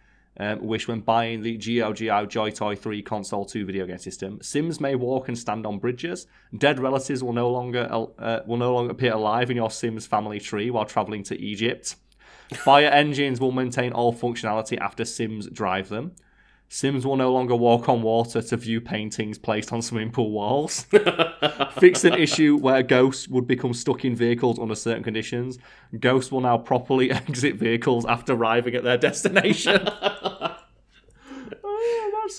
Speaker 1: um, which when buying the GeoGeo Joy Toy 3 Console 2 video game system, Sims may walk and stand on bridges. Dead relatives will no longer uh, will no longer appear alive in your Sims family tree while traveling to Egypt. Fire engines will maintain all functionality after Sims drive them. Sims will no longer walk on water to view paintings placed on swimming pool walls. Fix an issue where ghosts would become stuck in vehicles under certain conditions. Ghosts will now properly exit vehicles after arriving at their destination.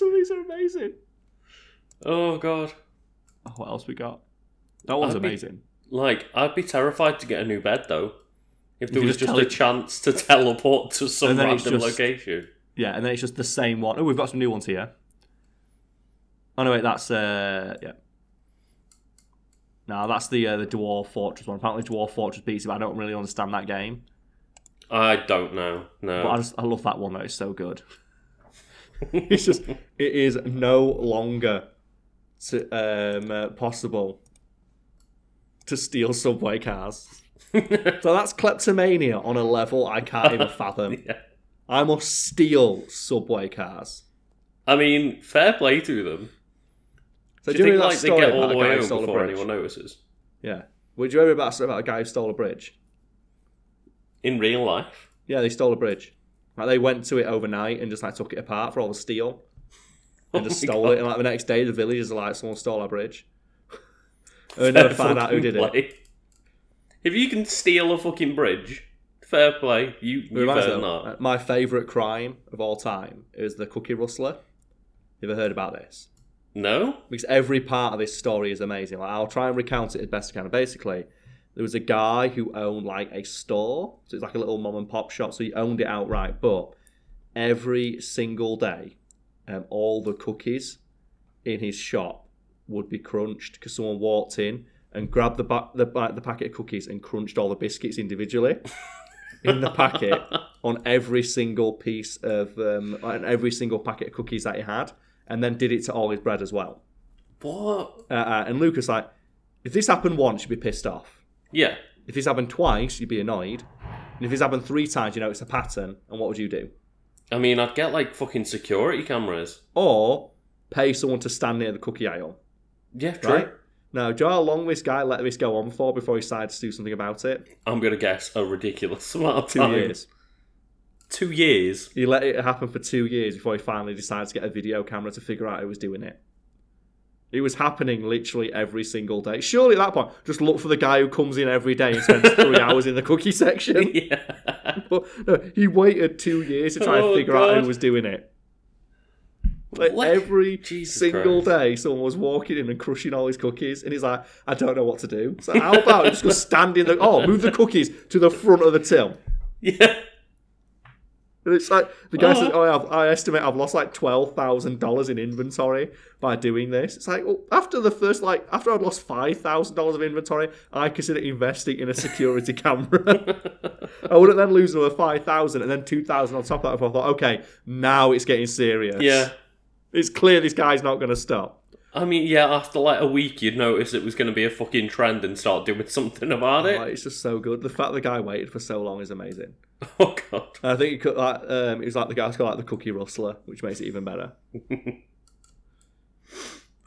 Speaker 1: Oh, yeah, that's something so amazing.
Speaker 2: oh god.
Speaker 1: Oh, what else we got? That one's
Speaker 2: I'd be-
Speaker 1: amazing.
Speaker 2: Like, I'd be terrified to get a new bed though. If there was
Speaker 1: just
Speaker 2: just
Speaker 1: tele-
Speaker 2: a chance to teleport to some
Speaker 1: And then it's
Speaker 2: random
Speaker 1: just-
Speaker 2: location.
Speaker 1: Yeah, and then it's just the same one. Oh, we've got some new ones here. Oh no, wait, that's uh, yeah. No, that's the uh, the Dwarf Fortress one. Apparently, Dwarf Fortress beats it, but I don't really understand that game.
Speaker 2: I don't know. No.
Speaker 1: But I just I love that one though. It's so good. it's just it is no longer to, um, uh, possible to steal subway cars. so that's kleptomania on a level I can't even fathom.
Speaker 2: Yeah.
Speaker 1: I must steal subway cars.
Speaker 2: I mean, fair play to them.
Speaker 1: So
Speaker 2: Do you think
Speaker 1: remember
Speaker 2: like
Speaker 1: that
Speaker 2: they get all the way home before anyone notices?
Speaker 1: Yeah. Would you ever about about a guy who stole a bridge?
Speaker 2: In real life?
Speaker 1: Yeah, they stole a bridge. Like they went to it overnight and just like took it apart for all the steel and
Speaker 2: Oh
Speaker 1: just stole
Speaker 2: God.
Speaker 1: it. And like the next day, the villagers are like, someone stole our bridge. and they never find out who did it.
Speaker 2: If you can steal a fucking bridge, fair play. You you
Speaker 1: reminds me
Speaker 2: better
Speaker 1: of-
Speaker 2: not.
Speaker 1: My favourite crime of all time is the cookie rustler. You ever heard about this?
Speaker 2: No?
Speaker 1: because every part of this story is amazing. Like I'll try and recount it as best I can. Basically, there was a guy who owned like a store, so it's like a little mom and pop shop. So he owned it outright, but every single day, um, all the cookies in his shop would be crunched because someone walked in and grabbed the ba- the, the packet of cookies and crunched all the biscuits individually in the packet on every single piece of um, on every single packet of cookies that he had, and then did it to all his bread as well.
Speaker 2: What?
Speaker 1: Uh, uh, and Lucas like, if this happened once, you'd be pissed off.
Speaker 2: Yeah.
Speaker 1: If this happened twice, you'd be annoyed. And if this happened three times, you know it's a pattern. And what would you do?
Speaker 2: I mean, I'd get like fucking security cameras.
Speaker 1: Or pay someone to stand near the cookie aisle,
Speaker 2: Yeah, true.
Speaker 1: right? Now, do you know how long this guy let this go on for before he decided to do something about it?
Speaker 2: I'm gonna guess a ridiculous amount of
Speaker 1: Two
Speaker 2: time.
Speaker 1: years.
Speaker 2: Two years.
Speaker 1: He let it happen for two years before he finally decided to get a video camera to figure out who was doing it. It was happening literally every single day. Surely at that point, just look for the guy who comes in every day and spends three hours in the cookie section.
Speaker 2: yeah.
Speaker 1: But no, he waited two years to try
Speaker 2: Oh,
Speaker 1: and figure out who was doing it. Like
Speaker 2: What?
Speaker 1: every
Speaker 2: Jesus
Speaker 1: single
Speaker 2: Christ.
Speaker 1: day, someone was walking in and crushing all his cookies, and he's like, "I don't know what to do." So how about just go stand in the oh, move the cookies to the front of the till.
Speaker 2: Yeah.
Speaker 1: And it's like the guy says,
Speaker 2: Oh.
Speaker 1: "Oh, I've, I estimate I've lost like twelve thousand dollars in inventory by doing this." It's like, well, after the first, like, after I'd lost five thousand dollars of inventory, I consider investing in a security camera. I wouldn't then lose another five thousand and then two thousand on top of that. If I thought, okay, now it's getting serious.
Speaker 2: yeah.
Speaker 1: it's clear this guy's not going to stop.
Speaker 2: I mean, yeah, after like a week, you'd notice it was going to be a fucking trend and start doing something about it.
Speaker 1: Like, it's just so good. The fact the guy waited for so long is amazing.
Speaker 2: Oh, God.
Speaker 1: I think it could, like, um, it was like the guy's called like the cookie rustler, which makes it even better.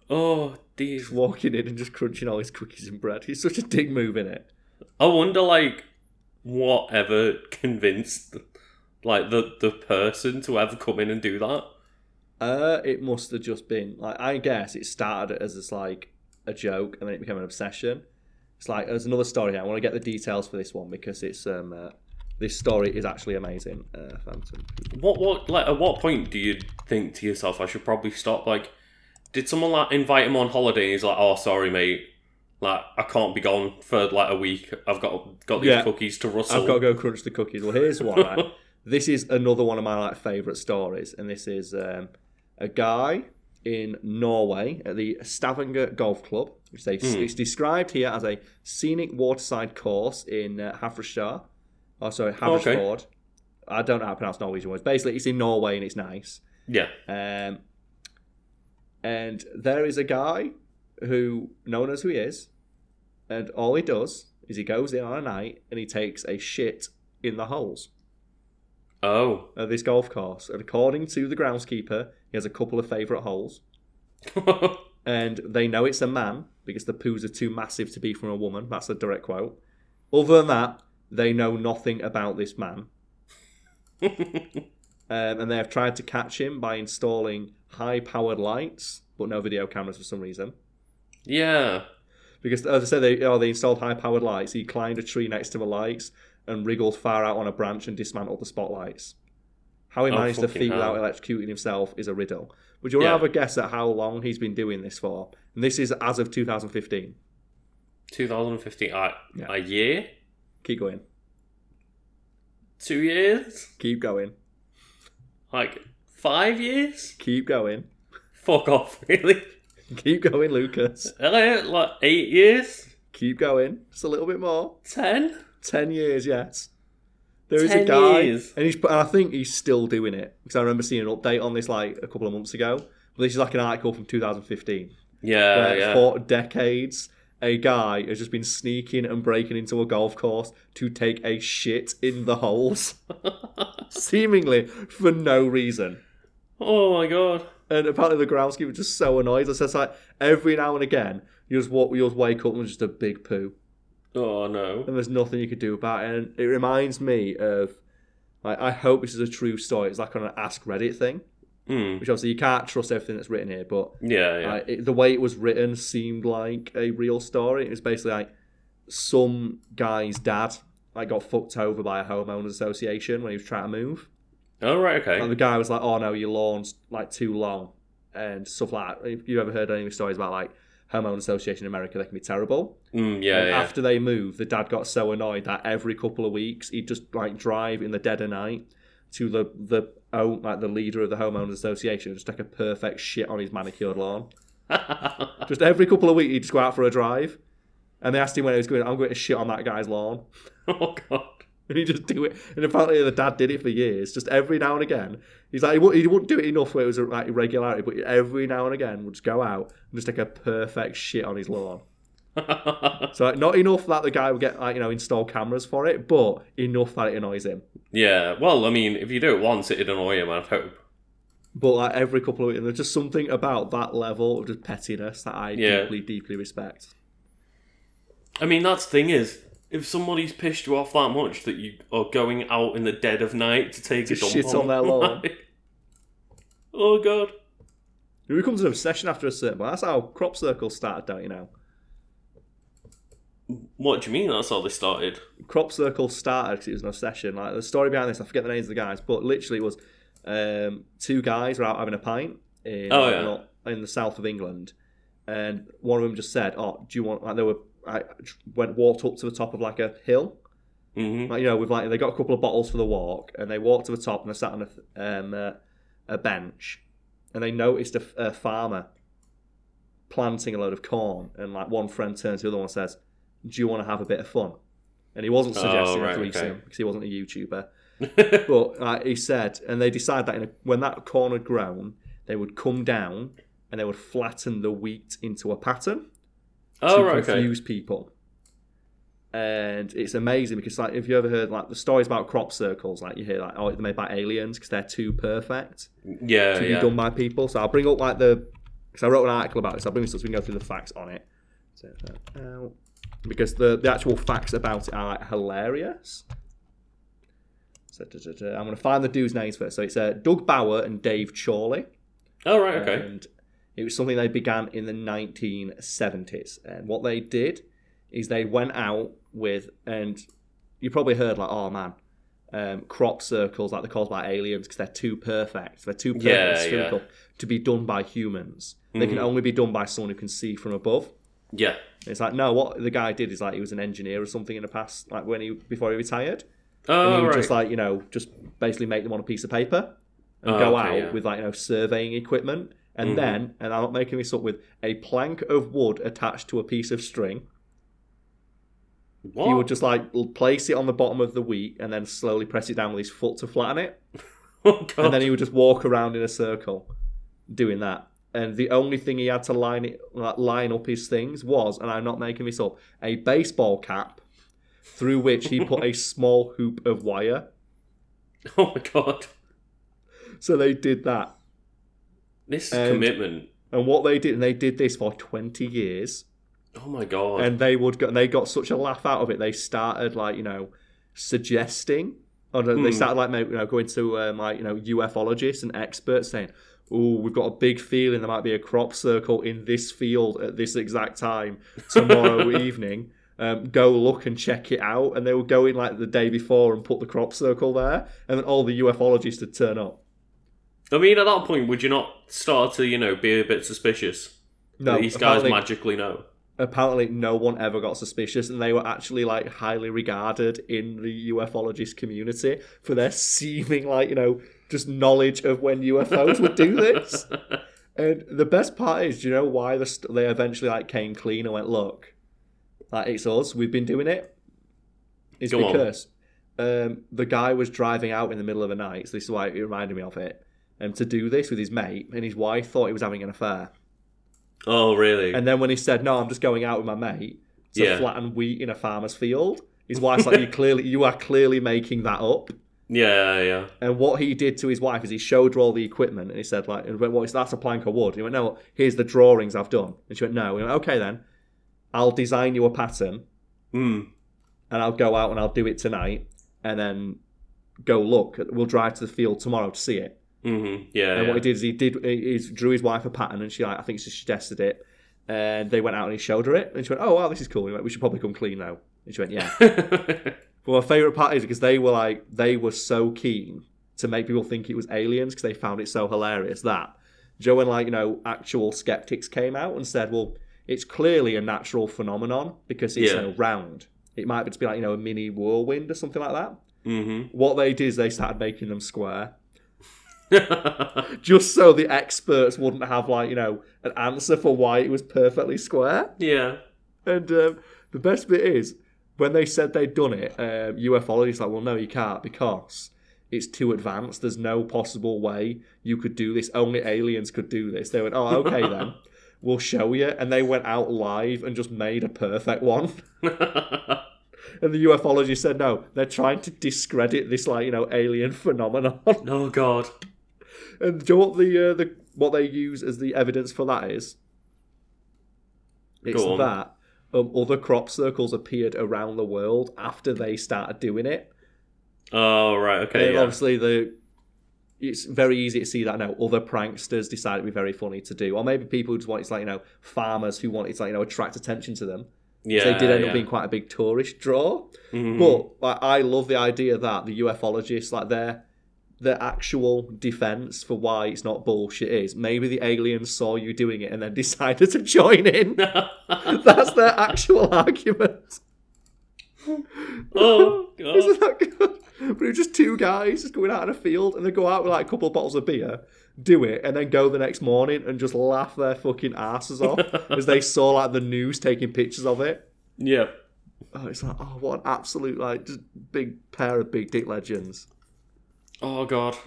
Speaker 2: Oh, dear.
Speaker 1: Just walking in and just crunching all his cookies and bread. He's such a dick move in it.
Speaker 2: I wonder, like, whatever convinced, like, the, the person to ever come in and do that.
Speaker 1: Uh, it must have just been like I guess it started as just like a joke and then it became an obsession. It's like there's another story here. I want to get the details for this one because it's um uh, this story is actually amazing. Uh, Phantom.
Speaker 2: What, what, like, at what point do you think to yourself, I should probably stop? Like, did someone, like, invite him on holiday and he's like, oh, sorry, mate. Like, I can't be gone for, like, a week. I've got got these
Speaker 1: Yeah.
Speaker 2: cookies to rustle.
Speaker 1: I've got to go crunch the cookies. Well, here's one. Right? this is another one of my like favorite stories, and this is um, a guy in Norway at the Stavanger Golf Club, which they it's described here as a scenic waterside course in uh. Oh, sorry, Hafrsfjord. I don't know how to pronounce Norwegian words. Basically, it's in Norway and it's nice.
Speaker 2: Yeah.
Speaker 1: Um, and there is a guy who no one knows who he is, and all he does is he goes in on a night and he takes a shit in the holes
Speaker 2: Oh.
Speaker 1: of this golf course. And according to the groundskeeper, he has a couple of favourite holes, and they know it's a man because the poos are too massive to be from a woman. That's a direct quote. Other than that, they know nothing about this man. Um, and they have tried to catch him by installing high powered lights, but no video cameras for some reason.
Speaker 2: yeah.
Speaker 1: Because as I said, they oh they installed high powered lights. He climbed a tree next to the lights and wriggled far out on a branch and dismantled the spotlights. How he
Speaker 2: Oh,
Speaker 1: managed to feed
Speaker 2: hell.
Speaker 1: without electrocuting himself is a riddle. Would you want
Speaker 2: Yeah.
Speaker 1: to have a guess at how long he's been doing this for? And this is as of 2015.
Speaker 2: 2015. Uh,
Speaker 1: Yeah.
Speaker 2: A year?
Speaker 1: Keep going.
Speaker 2: Two years?
Speaker 1: Keep going.
Speaker 2: Like, five years?
Speaker 1: Keep going.
Speaker 2: Fuck off, really?
Speaker 1: Keep going, Lucas.
Speaker 2: Uh, like, eight years?
Speaker 1: Keep going. Just a little bit more.
Speaker 2: Ten?
Speaker 1: Ten years, yes. There is a guy,
Speaker 2: years.
Speaker 1: and he's. and I think he's still doing it because I remember seeing an update on this like a couple of months ago. But this is like an article from 2015.
Speaker 2: Yeah, yeah.
Speaker 1: for decades, a guy has just been sneaking and breaking into a golf course to take a shit in the holes, seemingly for no reason.
Speaker 2: oh my god.
Speaker 1: And apparently the groundskeeper was just so annoyed. It says like every now and again, you just walk, you just wake up and just a big poo.
Speaker 2: Oh no.
Speaker 1: and there's nothing you could do about it. And it reminds me of, like, I hope this is a true story. It's like on an Ask Reddit thing,
Speaker 2: Hmm.
Speaker 1: which obviously you can't trust everything that's written here, but
Speaker 2: Yeah, yeah.
Speaker 1: like, it, the way it was written seemed like a real story. It was basically like some guy's dad like got fucked over by a homeowners association when he was trying to move,
Speaker 2: oh, right, okay.
Speaker 1: and the guy was like, "Oh no, your lawn's like too long," and stuff like that. If you ever heard any stories about like homeowners association in America, they can be terrible.
Speaker 2: Mm, yeah, yeah.
Speaker 1: After they moved, the dad got so annoyed that every couple of weeks he'd just like drive in the dead of night to the the oh like the leader of the homeowners association and just take a perfect shit on his manicured lawn. Just every couple of weeks he'd just go out for a drive, and they asked him when he was going. I'm going to shit on that guy's lawn,
Speaker 2: oh god.
Speaker 1: and he just do it. And apparently the dad did it for years. Just every now and again, he's like he wouldn't, he wouldn't do it enough where it was a like irregularity, but every now and again would just go out and just take a perfect shit on his lawn. So like, not enough that the guy would get like you know install cameras for it, but enough that it annoys him.
Speaker 2: Yeah. Well, I mean, if you do it once, it'd annoy him. I'd hope.
Speaker 1: But like every couple of weeks, there's just something about that level of just pettiness that I
Speaker 2: Yeah.
Speaker 1: deeply, deeply respect.
Speaker 2: I mean, that's the thing is, if somebody's pissed you off that much that you are going out in the dead of night to take a
Speaker 1: To
Speaker 2: dump
Speaker 1: shit on their lawn.
Speaker 2: like- oh god.
Speaker 1: It becomes an obsession after a certain point. That's how crop circles started, don't you know?
Speaker 2: What do you mean? That's how they started.
Speaker 1: Crop circles started because it was an obsession. Like the story behind this, I forget the names of the guys, but literally it was um, two guys were out having a pint in,
Speaker 2: Oh, yeah.
Speaker 1: in the south of England, and one of them just said, "Oh, do you want?" Like they were, I went walked up to the top of like a hill,
Speaker 2: hmm
Speaker 1: Like you know, with like they got a couple of bottles for the walk, and they walked to the top and they sat on a um, uh, a bench, and they noticed a, a farmer planting a load of corn, and like one friend turns to the other one and says, "Do you want to have a bit of fun?" And he wasn't
Speaker 2: Oh,
Speaker 1: suggesting
Speaker 2: right,
Speaker 1: a threesome
Speaker 2: okay.
Speaker 1: because he wasn't a YouTuber, but uh, he said, and they decided that in a, when that corn had grown, they would come down and they would flatten the wheat into a pattern
Speaker 2: oh,
Speaker 1: to
Speaker 2: right, okay.
Speaker 1: confuse people. And it's amazing because, like, if you ever heard like the stories about crop circles, like you hear like, oh, they're made by aliens because they're too perfect
Speaker 2: Yeah,
Speaker 1: to
Speaker 2: yeah.
Speaker 1: be done by people. So I'll bring up like the because I wrote an article about this. I'll bring this up so we can go through the facts on it. So, uh, because the the actual facts about it are like hilarious. So, da, da, da. I'm going to find the dudes' names first. So it's uh, Doug Bower and Dave Chorley.
Speaker 2: Oh, right, okay.
Speaker 1: And it was something they began in the 1970s. And what they did is they went out with, and you probably heard like, oh man, um, crop circles like they're caused by aliens because they're too perfect. They're too perfect
Speaker 2: Yeah,
Speaker 1: spherical to be done by humans. They can
Speaker 2: Mhm.
Speaker 1: only be done by someone who can see from above.
Speaker 2: Yeah.
Speaker 1: It's like no, what the guy did is like he was an engineer or something in the past, like when he before he retired, and
Speaker 2: Oh,
Speaker 1: he would
Speaker 2: right.
Speaker 1: just like you know just basically make them on a piece of paper and
Speaker 2: Oh,
Speaker 1: go
Speaker 2: okay,
Speaker 1: out
Speaker 2: yeah.
Speaker 1: with like you know surveying equipment, and
Speaker 2: Mhm.
Speaker 1: then and I'm not making this up with a plank of wood attached to a piece of string.
Speaker 2: what?
Speaker 1: He would just like place it on the bottom of the wheat and then slowly press it down with his foot to flatten it,
Speaker 2: oh, God.
Speaker 1: and then he would just walk around in a circle, doing that. And the only thing he had to line it like, line up his things was, and I'm not making this up, a baseball cap through which he put a small hoop of wire.
Speaker 2: oh, my God.
Speaker 1: So they did that.
Speaker 2: This
Speaker 1: And-
Speaker 2: commitment.
Speaker 1: And what they did, and they did this for 20 years.
Speaker 2: Oh, my God.
Speaker 1: and they would go, and they got such a laugh out of it. They started like you know suggesting, or they
Speaker 2: Hmm.
Speaker 1: started like you know going to um, like you know ufologists and experts saying, "Oh, we've got a big feeling there might be a crop circle in this field at this exact time tomorrow evening." Um, go look and check it out, and they would go in like the day before and put the crop circle there, and then all the ufologists would turn up.
Speaker 2: I mean, at that point, would you not start to, you know, be a bit suspicious?
Speaker 1: No,
Speaker 2: these guys magically know.
Speaker 1: apparently no one ever got suspicious and they were actually like highly regarded in the ufologist community for their seeming like you know just knowledge of when ufos would do this and the best part is do you know why the st- they eventually like came clean and went look like it's us we've been doing it it's
Speaker 2: Go
Speaker 1: because um, the guy was driving out in the middle of the night so this is why it reminded me of it and to do this with his mate and his wife thought he was having an affair
Speaker 2: Oh, really?
Speaker 1: and then when he said, "No, I'm just going out with my mate to
Speaker 2: Yeah.
Speaker 1: flatten wheat in a farmer's field," his wife's like, "You clearly, you are clearly making that up."
Speaker 2: Yeah, yeah.
Speaker 1: And what he did to his wife is he showed her all the equipment, and he said, "Like, and went, well, that's a plank of wood." And he went, "No, here's the drawings I've done." And she went, "No." He went, "Okay, then, I'll design you a pattern,
Speaker 2: Mm.
Speaker 1: and I'll go out and I'll do it tonight, and then go look. We'll drive to the field tomorrow to see it."
Speaker 2: hmm Yeah,
Speaker 1: And
Speaker 2: yeah.
Speaker 1: what he did is he did he he drew his wife a pattern, and she like I think she suggested it, and they went out and he showed her it, and she went, "Oh wow, this is cool." He went, "We should probably come clean now." And she went, "Yeah." but my favorite part is because they were like they were so keen to make people think it was aliens because they found it so hilarious that Joe and like you know actual skeptics came out and said, "Well, it's clearly a natural phenomenon because it's
Speaker 2: Yeah.
Speaker 1: round. It might just be like you know a mini whirlwind or something like that."
Speaker 2: hmm
Speaker 1: What they did is they started making them square just so the experts wouldn't have like you know an answer for why it was perfectly square.
Speaker 2: yeah.
Speaker 1: And um, the best bit is when they said they'd done it, um, ufologists like, well, no, you can't because it's too advanced. There's no possible way you could do this. Only aliens could do this. They went, oh, okay then. We'll show you. And they went out live and just made a perfect one. And the ufologist said, no, they're trying to discredit this, like, you know, alien phenomenon.
Speaker 2: oh, God.
Speaker 1: And do you know what the uh, the what they use as the evidence for that is? It's that um, other crop circles appeared around the world after they started doing it.
Speaker 2: Oh, right. Okay. Yeah.
Speaker 1: obviously the it's very easy to see that now other pranksters decided to be very funny to do, or maybe people who just want it's like you know farmers who wanted to like you know attract attention to them.
Speaker 2: Yeah.
Speaker 1: they did end
Speaker 2: yeah.
Speaker 1: up being quite a big tourist draw.
Speaker 2: Mhm.
Speaker 1: But like, I love the idea that the ufologists, like their their actual defense for why it's not bullshit is maybe the aliens saw you doing it and then decided to join in. That's their actual argument.
Speaker 2: Oh, God.
Speaker 1: Isn't that good? But it was just two guys just going out in a field and they go out with like a couple of bottles of beer, do it, and then go the next morning and just laugh their fucking asses off as they saw like the news taking pictures of it.
Speaker 2: Yeah.
Speaker 1: Oh, it's like, oh, what an absolute like just big pair of big dick legends.
Speaker 2: Oh god,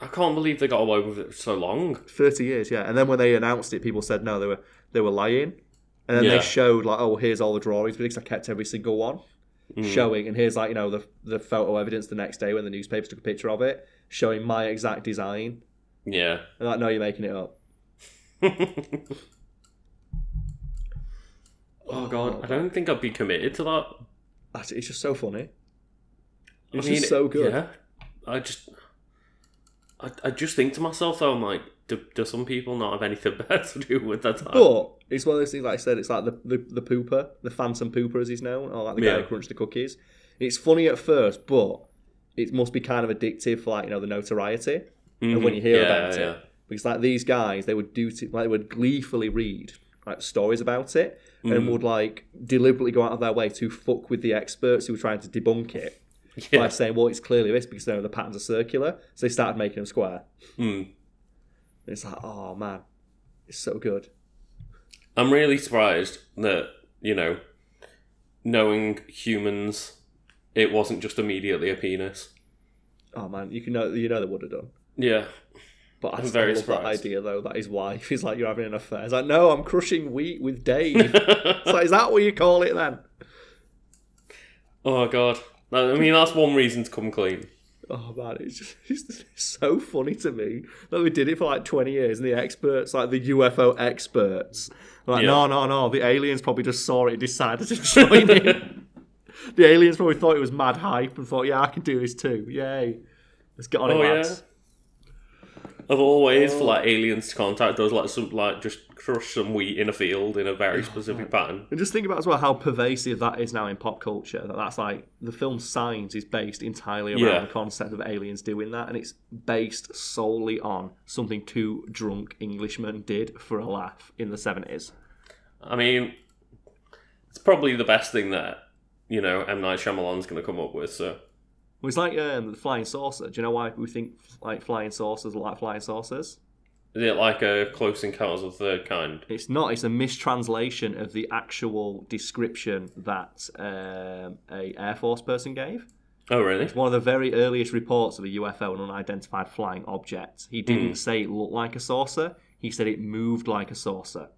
Speaker 2: I can't believe they got away with it for so long.
Speaker 1: Thirty years, yeah. And then when they announced it, people said no, they were they were lying. And then
Speaker 2: Yeah.
Speaker 1: they showed like, oh, here's all the drawings because I kept every single one mm. showing, and here's like you know the the photo evidence the next day when the newspapers took a picture of it, showing my exact design.
Speaker 2: Yeah.
Speaker 1: And like, no, you're making it up.
Speaker 2: oh god, I don't think I'd be committed to that.
Speaker 1: It's just so funny.
Speaker 2: I
Speaker 1: It's
Speaker 2: mean,
Speaker 1: just so good.
Speaker 2: Yeah. I just, I, I just think to myself though, I'm like, do, do some people not have anything better to do with their time?
Speaker 1: But it's one of those things, like I said, it's like the, the, the pooper, the phantom pooper as he's known, or like the guy
Speaker 2: Yeah.
Speaker 1: who crunched the cookies. It's funny at first, but it must be kind of addictive for like, you know, the notoriety of when you hear
Speaker 2: Mhm. Yeah,
Speaker 1: about
Speaker 2: yeah.
Speaker 1: it. Because like these guys, they would do t- like they would gleefully read like stories about it
Speaker 2: Mm-hmm.
Speaker 1: and would like deliberately go out of their way to fuck with the experts who were trying to debunk it by saying, well, it's clearly this because you know, the patterns are circular. So they started making them square.
Speaker 2: Mm.
Speaker 1: It's like, oh man, it's so good.
Speaker 2: I'm really surprised that you know, knowing humans, it wasn't just immediately a penis.
Speaker 1: Oh man, you can know you know they would have done.
Speaker 2: Yeah.
Speaker 1: But I
Speaker 2: I'm very
Speaker 1: love that
Speaker 2: surprised.
Speaker 1: idea though that his wife is like you're having an affair. He's like, no, I'm crushing wheat with Dave. it's like, is that what you call it then?
Speaker 2: oh god. I mean, that's one reason to come clean.
Speaker 1: Oh man, it's just it's so funny to me that we did it for like 20 years, and the experts, like the UFO experts, like
Speaker 2: Yeah.
Speaker 1: no, no, no, the aliens probably just saw it, and decided to join in. the aliens probably thought it was mad hype and thought, yeah, I can do this too. Yay, let's get on
Speaker 2: Oh
Speaker 1: it,
Speaker 2: yeah. Of all ways
Speaker 1: Oh.
Speaker 2: for like oh. aliens to contact us, like some like just crush some wheat in a field in a very specific pattern.
Speaker 1: And just think about as well how pervasive that is now in pop culture. That that's like the film Signs is based entirely around
Speaker 2: Yeah.
Speaker 1: the concept of aliens doing that, and it's based solely on something two drunk Englishmen did for a laugh in the seventies.
Speaker 2: I mean, it's probably the best thing that you know M Night Shyamalan's going to come up with. So
Speaker 1: Well, it's like um, the flying saucer. Do you know why we think like flying saucers look like flying saucers?
Speaker 2: is it like a Close Encounters of the Third Kind?
Speaker 1: It's not. It's a mistranslation of the actual description that um, a Air Force person gave.
Speaker 2: Oh really?
Speaker 1: It's one of the very earliest reports of a UFO, an unidentified flying object. He didn't say it looked like a saucer. He said it moved like a saucer.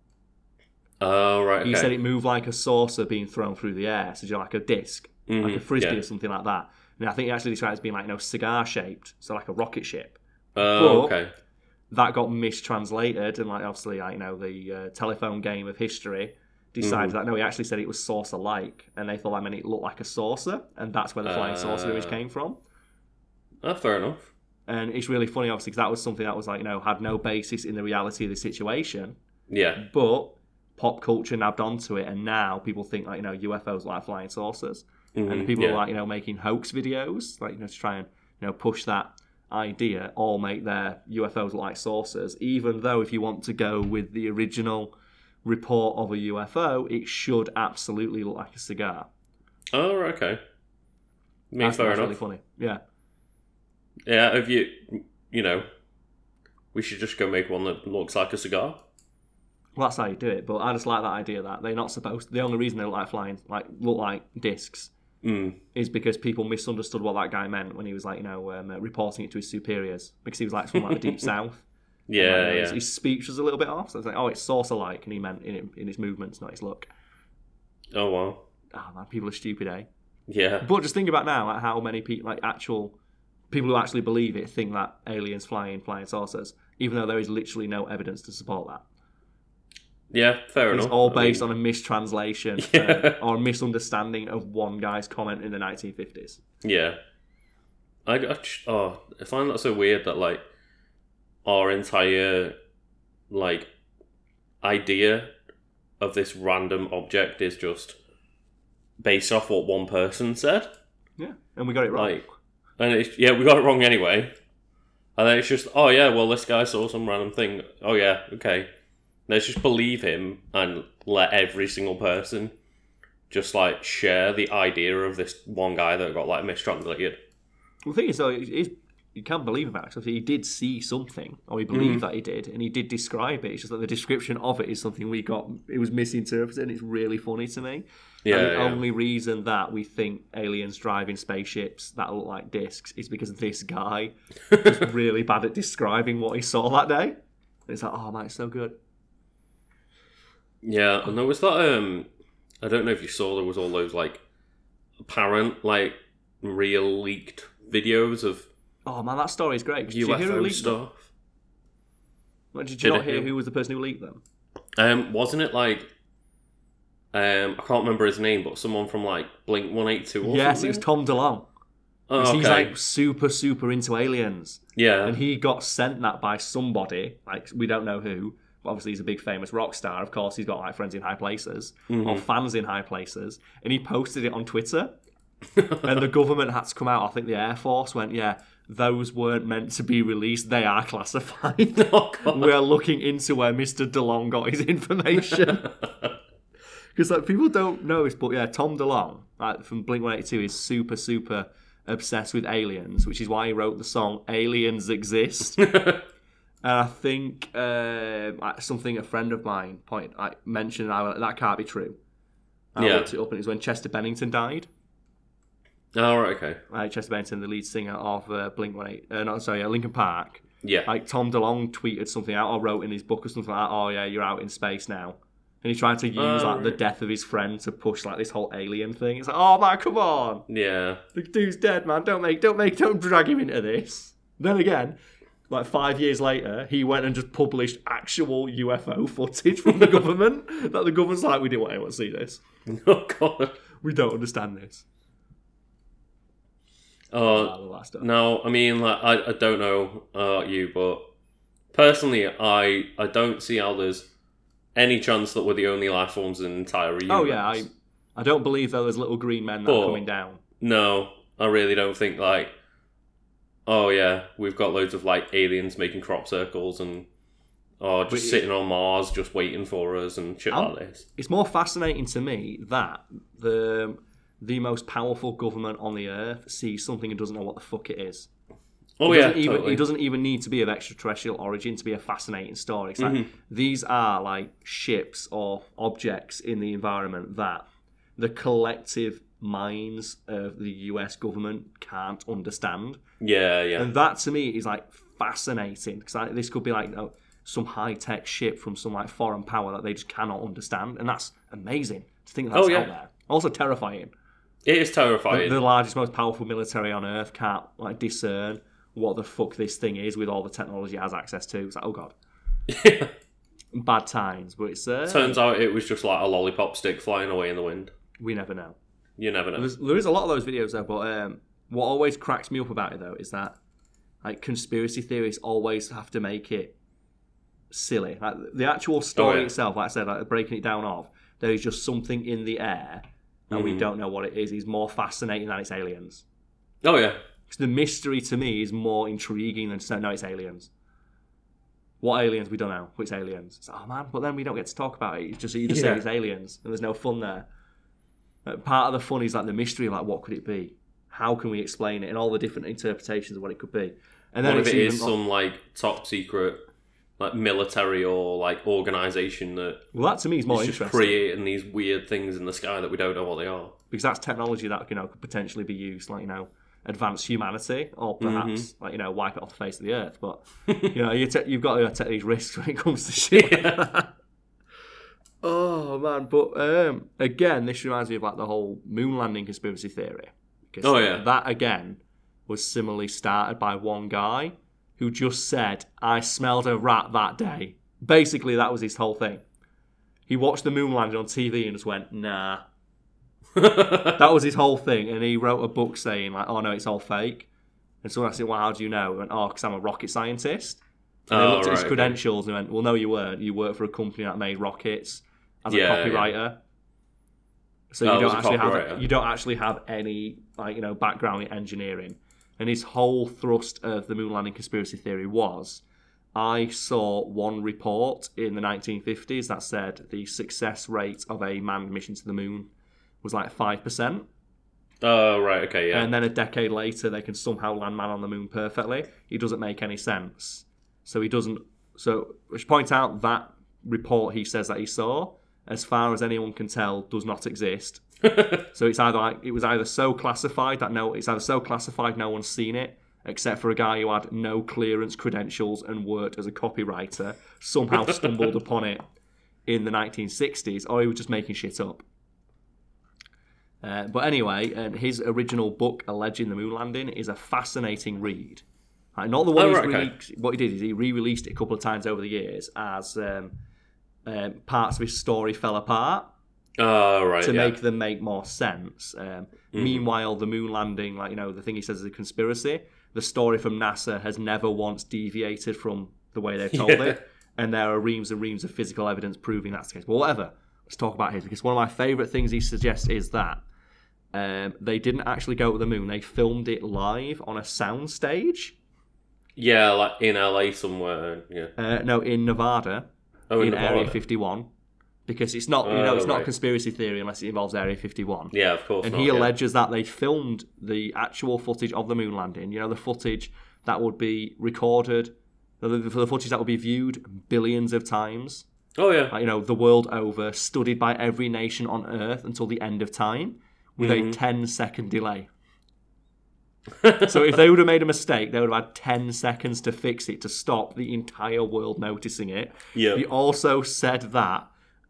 Speaker 2: Oh right. Okay.
Speaker 1: He said it moved like a saucer being thrown through the air, so like a disc, like a frisbee
Speaker 2: yeah.
Speaker 1: or something like that. And I think he actually described it as being like you know cigar shaped, so like a rocket ship.
Speaker 2: Oh
Speaker 1: But-
Speaker 2: okay.
Speaker 1: That got mistranslated, and like obviously, like, you know, the uh, telephone game of history decided that no, he actually said it was saucer like, and they thought that meant it looked like a saucer, and that's where the flying saucer image
Speaker 2: Uh.
Speaker 1: came from.
Speaker 2: Oh, fair enough.
Speaker 1: And it's really funny, obviously, because that was something that was like, you know, had no basis in the reality of the situation,
Speaker 2: Yeah.
Speaker 1: but pop culture nabbed onto it, and now people think like, you know, UFOs like flying saucers, and
Speaker 2: Mhm,
Speaker 1: people
Speaker 2: yeah.
Speaker 1: are like, you know, making hoax videos, like you know, to try and you know push that idea, or make their UFOs look like saucers. Even though, if you want to go with the original report of a UFO, it should absolutely look like a cigar.
Speaker 2: Oh okay. I mean,
Speaker 1: That's,
Speaker 2: fair
Speaker 1: that's
Speaker 2: enough.
Speaker 1: really funny. Yeah.
Speaker 2: Yeah, if you, you know, we should just go make one that looks like a cigar.
Speaker 1: Well, that's how you do it. But I just like that idea that they're not supposed. The only reason they look like flying, like look like discs,
Speaker 2: Mm.
Speaker 1: is because people misunderstood what that guy meant when he was like, you know, um, uh, reporting it to his superiors because he was like from like the deep south.
Speaker 2: Yeah,
Speaker 1: Like, you know, his, his speech was a little bit off. So it's like, oh, it's saucer-like, and he meant in, in his movements, not his look.
Speaker 2: Oh wow.
Speaker 1: Ah, man, people are stupid, eh?
Speaker 2: Yeah.
Speaker 1: But just think about now, like how many people, like actual people who actually believe it, think that aliens fly in flying saucers, even though there is literally no evidence to support that.
Speaker 2: Yeah, fair
Speaker 1: It's
Speaker 2: enough.
Speaker 1: It's all
Speaker 2: I
Speaker 1: based
Speaker 2: mean,
Speaker 1: on a mistranslation
Speaker 2: Yeah.
Speaker 1: uh, or a misunderstanding of one guy's comment in the 1950s.
Speaker 2: Yeah. I, I oh, I find that so weird that like our entire like idea of this random object is just based off what one person said.
Speaker 1: Yeah, and we got it wrong.
Speaker 2: Like, and it's yeah, we got it wrong anyway. And then it's just, oh yeah, well this guy saw some random thing. Oh yeah, okay. Let's just believe him and let every single person just like share the idea of this one guy that got like mistranslated.
Speaker 1: Well, the thing is, though, it is, you can't believe him. 'cause he did see something, or he believed mm. that he did, and he did describe it. It's just that the description of it is something we got. It was misinterpreted, and it's really funny to me.
Speaker 2: Yeah,
Speaker 1: and the
Speaker 2: yeah.
Speaker 1: only reason that we think aliens driving spaceships that look like discs is because this guy was really bad at describing what he saw that day. And it's like, oh man, it's so good.
Speaker 2: Yeah, and there was that. Um, I don't know if you saw there was all those like apparent like real leaked videos of
Speaker 1: Oh man, that story is great. Did you hear who
Speaker 2: UFO
Speaker 1: leaked
Speaker 2: stuff.
Speaker 1: Did you
Speaker 2: Did
Speaker 1: not hear who was the person who leaked them?
Speaker 2: Um, wasn't it like? Um, I can't remember his name, but someone from like Blink One Eight Two.
Speaker 1: Yes, it was Tom DeLonge.
Speaker 2: Oh, okay.
Speaker 1: He's like super, super into aliens.
Speaker 2: yeah,
Speaker 1: and he got sent that by somebody like we don't know who obviously he's a big famous rock star. Of course he's got like friends in high places or mm-hmm. fans in high places and he posted it on twitter. And the government had to come out. I think the air force went yeah those weren't meant to be released. They are classified.
Speaker 2: Oh
Speaker 1: we're looking into where mr delonge got his information. Because like people don't know this but yeah tom delonge like, from blink 182 is super super obsessed with aliens which is why he wrote the song aliens exist and I think uh, something a friend of mine point I mentioned I, that can't be true. I
Speaker 2: Yeah.
Speaker 1: looked it up and it was when Chester Bennington died.
Speaker 2: oh right, okay.
Speaker 1: Right, Chester Bennington, the lead singer of uh, Blink One Eight, uh, not sorry, uh, Linkin Park.
Speaker 2: Yeah,
Speaker 1: Like Tom DeLonge tweeted something out or wrote in his book or something like, that, "Oh yeah, you're out in space now," and he tried to use
Speaker 2: Oh,
Speaker 1: like the death of his friend to push like this whole alien thing. It's like, "Oh man, come on,
Speaker 2: yeah.
Speaker 1: the dude's dead, man. Don't make, don't make, don't drag him into this." Then again, like five years later, he went and just published actual UFO footage from the government. that the government's like, we didn't want anyone to see this.
Speaker 2: Oh god.
Speaker 1: We don't understand this.
Speaker 2: Oh
Speaker 1: All that stuff.
Speaker 2: no, I mean, like, I, I don't know uh, you, but personally, I I don't see how there's any chance that we're the only life forms in the entire universe.
Speaker 1: Oh yeah, I, I don't believe though there's little green men that are coming down.
Speaker 2: No, I really don't think like. Oh yeah, we've got loads of like aliens making crop circles and, or just
Speaker 1: But-
Speaker 2: sitting on Mars, just waiting for us and shit
Speaker 1: I'm-
Speaker 2: like this.
Speaker 1: It's more fascinating to me that the the most powerful government on the earth sees something and doesn't know what the fuck it is.
Speaker 2: Oh
Speaker 1: it
Speaker 2: yeah,
Speaker 1: even,
Speaker 2: totally.
Speaker 1: it doesn't even need to be of extraterrestrial origin to be a fascinating story. It's like
Speaker 2: Mhm.
Speaker 1: these are like ships or objects in the environment that the collective minds of the US government can't understand.
Speaker 2: Yeah, yeah,
Speaker 1: And that to me is like fascinating because like, this could be like some high tech ship from some like foreign power that they just cannot understand, and that's amazing to think that's
Speaker 2: Oh, yeah.
Speaker 1: out there. Also terrifying.
Speaker 2: it is terrifying.
Speaker 1: The largest, most powerful military on earth can't like discern what the fuck this thing is with all the technology it has access to. It's like, oh god, Yeah. bad times. But it's uh,
Speaker 2: Turns out it was just like a lollipop stick flying away in the wind.
Speaker 1: we never know.
Speaker 2: You never know.
Speaker 1: There's, there is a lot of those videos though, but um, what always cracks me up about it though is that like conspiracy theories always have to make it silly. Like the actual story
Speaker 2: Oh, yeah.
Speaker 1: itself, like I said, like breaking it down of there is just something in the air and we
Speaker 2: Mhm.
Speaker 1: don't know what it is. Is more fascinating than it's aliens.
Speaker 2: Oh yeah,
Speaker 1: the mystery to me is more intriguing than saying no, it's aliens. What aliens? We don't know. But it's aliens. It's oh man, but then we don't get to talk about it. It's just you just say
Speaker 2: Yeah.
Speaker 1: it's aliens, and there's no fun there. Uh, Part of the fun is like the mystery, like what could it be? How can we explain it? And all the different interpretations of what it could be. And then
Speaker 2: what if it is some like top secret, like military or like organization that
Speaker 1: well, that to me is more
Speaker 2: is just
Speaker 1: interesting
Speaker 2: creating these weird things in the sky that we don't know what they are.
Speaker 1: because that's technology that you know could potentially be used, like you know, advance humanity or perhaps
Speaker 2: Mm-hmm.
Speaker 1: like you know wipe it off the face of the earth. But you know, you ta you've got to take these risks when it comes to shit. that. Oh man, but um, again, this reminds me of like the whole moon landing conspiracy theory. Because
Speaker 2: Oh, yeah.
Speaker 1: that again was similarly started by one guy who just said, "I smelled a rat that day." Basically, that was his whole thing. He watched the moon landing on TV and just went, "Nah." That was his whole thing, and he wrote a book saying like, "Oh no, it's all fake." And someone asked him, "Well, how do you know?" Went, "Oh, because I'm a rocket scientist." And they
Speaker 2: Oh,
Speaker 1: looked at his
Speaker 2: right, okay.
Speaker 1: credentials and went, "Well, no, you weren't. You worked for a company that made rockets as a
Speaker 2: Yeah, yeah.
Speaker 1: copywriter. So
Speaker 2: Oh,
Speaker 1: you don't actually have you don't actually have any like you know background in engineering." And his whole thrust of the moon landing conspiracy theory was, I saw one report in the 1950s that said the success rate of a manned mission to the moon was like five percent.
Speaker 2: Oh, right. Okay. Yeah.
Speaker 1: And then a decade later, they can somehow land man on the moon perfectly. It doesn't make any sense. So he doesn't. So I should point out that report he says that he saw, as far as anyone can tell, does not exist. so it's either like it was either so classified that no, it's either so classified no one's seen it, except for a guy who had no clearance credentials and worked as a copywriter, somehow stumbled upon it in the 1960s, or he was just making shit up. Uh, but anyway, uh, his original book alleging the moon landing is a fascinating read. Like, not the one
Speaker 2: Oh, right, okay.
Speaker 1: What he did is he re-released it a couple of times over the years as um, um, parts of his story fell apart
Speaker 2: oh, right.
Speaker 1: to
Speaker 2: yeah.
Speaker 1: make them make more sense. Um, Meanwhile, the moon landing, like you know, the thing he says is a conspiracy. The story from NASA has never once deviated from the way they've told
Speaker 2: Yeah.
Speaker 1: it, and there are reams and reams of physical evidence proving that's the case. But whatever, let's talk about his because one of my favourite things he suggests is that um, they didn't actually go to the moon; they filmed it live on a sound stage.
Speaker 2: Yeah, like in LA somewhere. Yeah.
Speaker 1: Uh, no, in Nevada,
Speaker 2: Oh,
Speaker 1: in
Speaker 2: Nevada.
Speaker 1: Area 51, because it's not you know
Speaker 2: Oh,
Speaker 1: it's not a conspiracy theory unless it involves Area 51.
Speaker 2: Yeah, of course.
Speaker 1: and
Speaker 2: not,
Speaker 1: he
Speaker 2: yeah.
Speaker 1: alleges that they filmed the actual footage of the moon landing. You know, the footage that would be recorded, the, the the footage that would be viewed billions of times.
Speaker 2: Oh yeah.
Speaker 1: Like, you know, the world over, studied by every nation on Earth until the end of time, with
Speaker 2: Mm-hmm.
Speaker 1: a 10 second delay. so if they would have made a mistake, they would have had 10 seconds to fix it to stop the entire world noticing it.
Speaker 2: Yeah.
Speaker 1: He also said that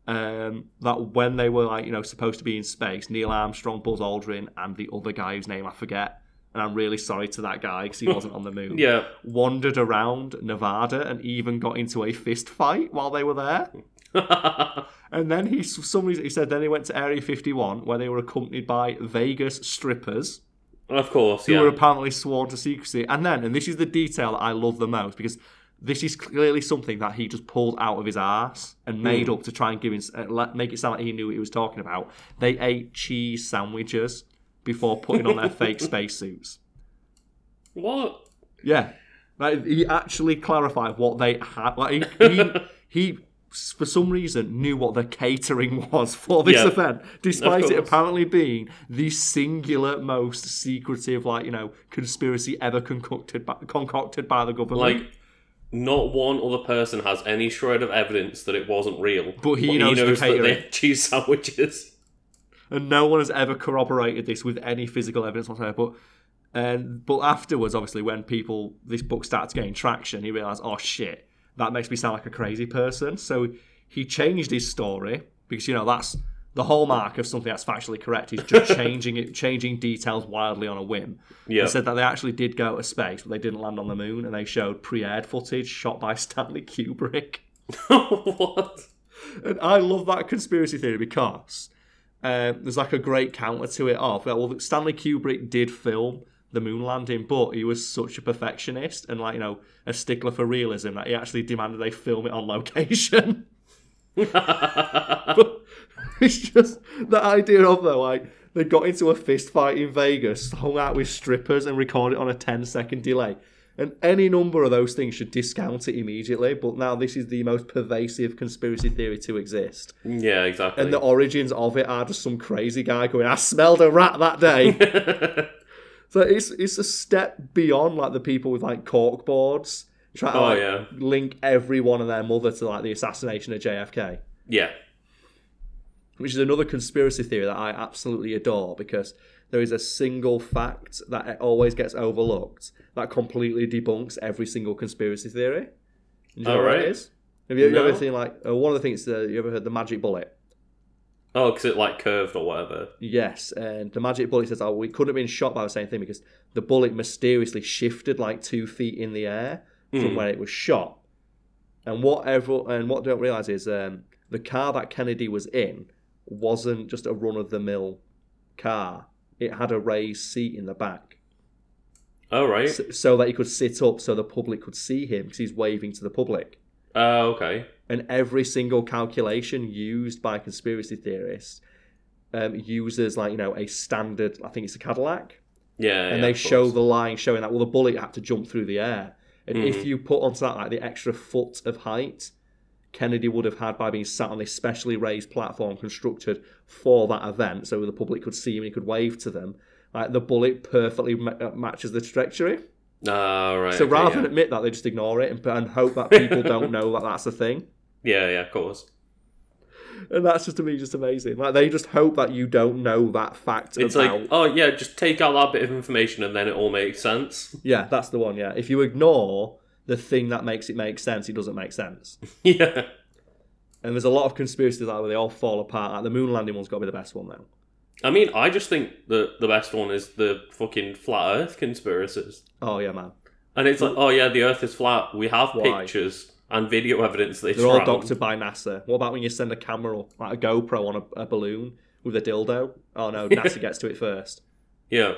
Speaker 1: um, that when they were like you know supposed to be in space, Neil Armstrong, Buzz Aldrin, and the other guy whose name I forget, and I'm really sorry to that guy because he wasn't on the moon.
Speaker 2: Yeah.
Speaker 1: wandered around Nevada and even got into a fist fight while they were there. And then he, for some reason, he said then he went to Area 51 where they were accompanied by Vegas strippers
Speaker 2: of course.
Speaker 1: who
Speaker 2: Yeah.
Speaker 1: were apparently sworn to secrecy. And then, and this is the detail that I love the most because this is clearly something that he just pulled out of his ass and made up to try and give him, uh, make it sound like he knew what he was talking about. They ate cheese sandwiches before putting on their fake spacesuits.
Speaker 2: What?
Speaker 1: Yeah, like he actually clarified what they had. Like he, he, he for some reason knew what the catering was for this
Speaker 2: Yeah,
Speaker 1: event, despite it apparently being the singular most secretive, like you know, conspiracy ever concocted by, concocted by the government.
Speaker 2: Like, not one other person has any shred of evidence that it wasn't real.
Speaker 1: But he knows the
Speaker 2: knows that
Speaker 1: catering.
Speaker 2: they had cheese sandwiches.
Speaker 1: and no one has ever corroborated this with any physical evidence whatsoever. But and but afterwards, obviously, when people this book starts getting traction, he realised, oh shit, that makes me sound like a crazy person. So he changed his story because you know that's the hallmark of something that's factually correct is just changing it, changing details wildly on a whim.
Speaker 2: Yeah.
Speaker 1: They said that they actually did go to space, but they didn't land on the moon, and they showed pre-aired footage shot by Stanley Kubrick.
Speaker 2: what?
Speaker 1: And I love that conspiracy theory because um, there's like a great counter to it of well, Stanley Kubrick did film the moon landing, but he was such a perfectionist and like you know a stickler for realism that he actually demanded they film it on location. but it's just the idea of though, like they got into a fist fight in Vegas, hung out with strippers, and recorded it on a 10 second delay. And any number of those things should discount it immediately. But now this is the most pervasive conspiracy theory to exist.
Speaker 2: Yeah, exactly.
Speaker 1: And the origins of it are just some crazy guy going, I smelled a rat that day. so it's it's a step beyond like the people with like cork boards trying to
Speaker 2: Oh,
Speaker 1: like,
Speaker 2: yeah.
Speaker 1: link everyone and their mother to like the assassination of JFK
Speaker 2: yeah.
Speaker 1: Which is another conspiracy theory that I absolutely adore because there is a single fact that always gets overlooked that completely debunks every single conspiracy theory. Do you know
Speaker 2: Oh,
Speaker 1: what
Speaker 2: right.
Speaker 1: it is? Have you, you ever seen like uh, one of the things? Uh, you ever heard the magic bullet?
Speaker 2: Oh, because it like curved or whatever.
Speaker 1: Yes, and the magic bullet says, "Oh, we couldn't have been shot by the same thing because the bullet mysteriously shifted like two feet in the air from
Speaker 2: Hmm.
Speaker 1: where it was shot." And what everyone, and what don't realize is um, the car that Kennedy was in wasn't just a run of the mill car. It had a raised seat in the back,
Speaker 2: Oh right.
Speaker 1: so, so that he could sit up, so the public could see him because he's waving to the public.
Speaker 2: Oh okay.
Speaker 1: And every single calculation used by conspiracy theorists um, uses like you know a standard. I think it's a Cadillac.
Speaker 2: Yeah.
Speaker 1: and
Speaker 2: yeah,
Speaker 1: they show
Speaker 2: course.
Speaker 1: the line showing that well the bullet had to jump through the air and if
Speaker 2: Mhm.
Speaker 1: you put onto that like the extra foot of height Kennedy would have had by being sat on this specially raised platform constructed for that event, so the public could see him and he could wave to them. Like the bullet perfectly ma- uh, matches the trajectory.
Speaker 2: Ah, right.
Speaker 1: So
Speaker 2: okay,
Speaker 1: rather
Speaker 2: yeah.
Speaker 1: than admit that, they just ignore it and, and hope that people don't know that that's a thing.
Speaker 2: yeah, yeah, of course.
Speaker 1: And that's just to me just amazing. Like they just hope that you don't know that fact
Speaker 2: It's
Speaker 1: about.
Speaker 2: like, oh yeah, just take out that bit of information and then it all makes sense.
Speaker 1: yeah, that's the one. Yeah, if you ignore the thing that makes it make sense, it doesn't make sense.
Speaker 2: yeah.
Speaker 1: And there's a lot of conspiracies like where they all fall apart. Like the moon landing one's got to be the best one though.
Speaker 2: I mean, I just think the the best one is the fucking flat Earth conspiracies.
Speaker 1: Oh yeah, man.
Speaker 2: And it's like, oh yeah, the Earth is flat. We have
Speaker 1: Why?
Speaker 2: pictures and video evidence that it's
Speaker 1: They're all
Speaker 2: round.
Speaker 1: doctored by NASA. What about when you send a camera, like a GoPro, on a, a balloon with a dildo? Oh no, NASA gets to it first.
Speaker 2: Yeah.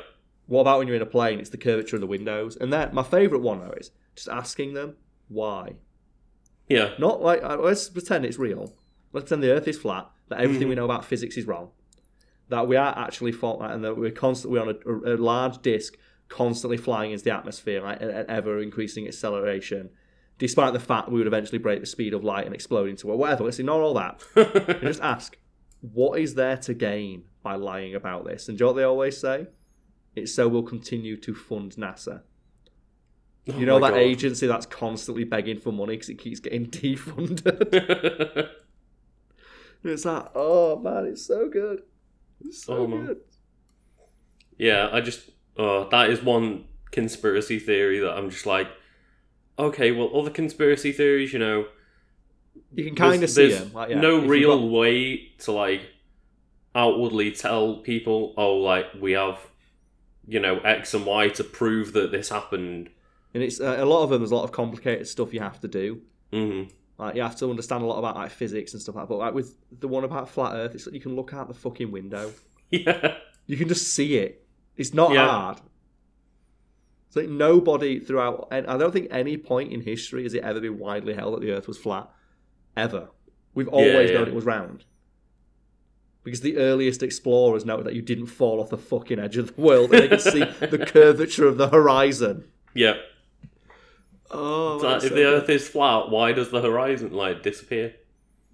Speaker 1: What about when you're in a plane? It's the curvature of the windows. And then my favourite one though is just asking them why.
Speaker 2: Yeah.
Speaker 1: Not like uh, let's pretend it's real. Let's pretend the Earth is flat. That everything
Speaker 2: Mhm.
Speaker 1: we know about physics is wrong. That we are actually fault and that we're constantly on a, a large disk, constantly flying into the atmosphere like, at, at ever increasing acceleration. Despite the fact we would eventually break the speed of light and explode into whatever. Let's ignore all that. and just ask, what is there to gain by lying about this? And do you know what they always say? It's so we'll continue to fund NASA. Oh you know
Speaker 2: Oh
Speaker 1: that
Speaker 2: God.
Speaker 1: agency that's constantly begging for money because it keeps getting defunded. it's like, oh man, it's so good. It's so
Speaker 2: Oh, man.
Speaker 1: good.
Speaker 2: yeah, I just oh, that is one conspiracy theory that I'm just like, okay, well, other conspiracy theories, you know,
Speaker 1: You can kind of see them. Like, yeah,
Speaker 2: no real
Speaker 1: got-
Speaker 2: way to like outwardly tell people, oh, like we have, you know, X and Y to prove that this happened.
Speaker 1: and it's uh, a lot of them. There's a lot of complicated stuff you have to do.
Speaker 2: hmm
Speaker 1: Like you have to understand a lot about like physics and stuff like that. But like with the one about flat Earth, it's like you can look out the fucking window.
Speaker 2: Yeah.
Speaker 1: You can just see it. It's not
Speaker 2: Yeah.
Speaker 1: hard. It's like nobody throughout. And I don't think any point in history has it ever been widely held that the Earth was flat. Ever. We've always
Speaker 2: yeah.
Speaker 1: known it was round. Because the earliest explorers noted that you didn't fall off the fucking edge of the world and they could see the curvature of the horizon.
Speaker 2: Yeah.
Speaker 1: Oh,
Speaker 2: if the. Earth is flat, why does the horizon like disappear?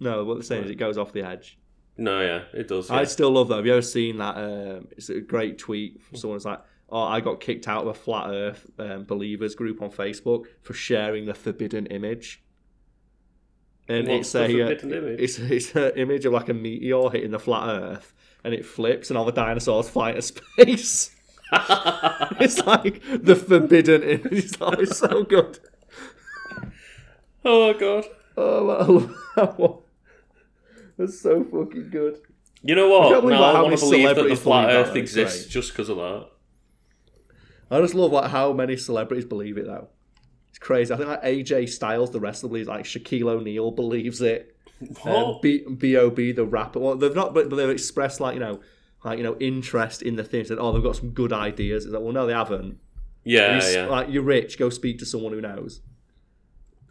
Speaker 1: No, what they're saying is it goes off the edge.
Speaker 2: No, yeah, it does. Yeah.
Speaker 1: I still love that. Have you ever seen that? Um, it's a great tweet from someone who's like, "Oh, I got kicked out of a flat Earth um, believers group on Facebook for sharing the forbidden image." And
Speaker 2: What's
Speaker 1: it's a uh,
Speaker 2: image?
Speaker 1: it's it's an image of like a meteor hitting the flat Earth, and it flips, and all the dinosaurs fly into space. it's like the forbidden image. Oh, it's so good.
Speaker 2: oh god.
Speaker 1: Oh, I love that one. That's so fucking good.
Speaker 2: You know what? Now I want to believe that the flat Earth exists
Speaker 1: great.
Speaker 2: just because of that.
Speaker 1: I just love like how many celebrities believe it though. It's crazy. I think like AJ Styles, the wrestler believes like Shaquille O'Neal believes it. Um, B- B.O.B. the rapper. Well, they've not, but they've expressed like you know, like you know, interest in the thing. Said, oh, they've got some good ideas. It's like, well, no, they haven't.
Speaker 2: yeah,
Speaker 1: You-
Speaker 2: yeah.
Speaker 1: Like you're rich, go speak to someone who knows.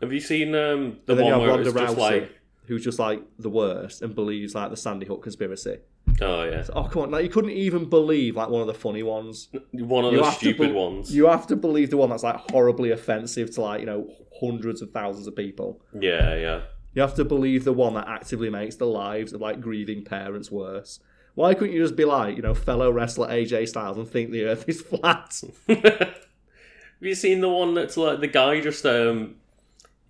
Speaker 2: Have you seen um, the one where
Speaker 1: Ronda
Speaker 2: it's just like,
Speaker 1: who's just like the worst and believes like the Sandy Hook conspiracy.
Speaker 2: Oh yeah,
Speaker 1: Oh come on, like you couldn't even believe like one of the funny ones.
Speaker 2: one of
Speaker 1: You
Speaker 2: the stupid
Speaker 1: bel-
Speaker 2: ones.
Speaker 1: You have to believe the one that's like horribly offensive to like you know hundreds of thousands of people.
Speaker 2: Yeah, yeah.
Speaker 1: You have to believe the one that actively makes the lives of like grieving parents worse. Why couldn't you just be like, you know, fellow wrestler AJ Styles and think the earth is flat?
Speaker 2: Have you seen the one that's like the guy just um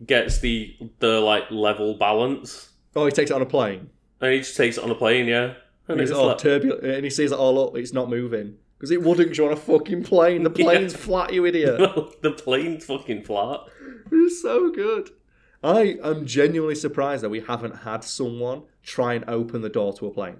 Speaker 2: gets the the like level balance
Speaker 1: Oh, he takes it on a plane.
Speaker 2: and he just takes it on a plane, yeah. And
Speaker 1: And
Speaker 2: it's
Speaker 1: it's all
Speaker 2: like,
Speaker 1: turbulent, and he sees it all up. It's not moving because it wouldn't. 'cause you're on a fucking plane. The
Speaker 2: Yeah.
Speaker 1: plane's flat, you idiot.
Speaker 2: the plane's fucking flat.
Speaker 1: it's so good. I am genuinely surprised that we haven't had someone try and open the door to a plane.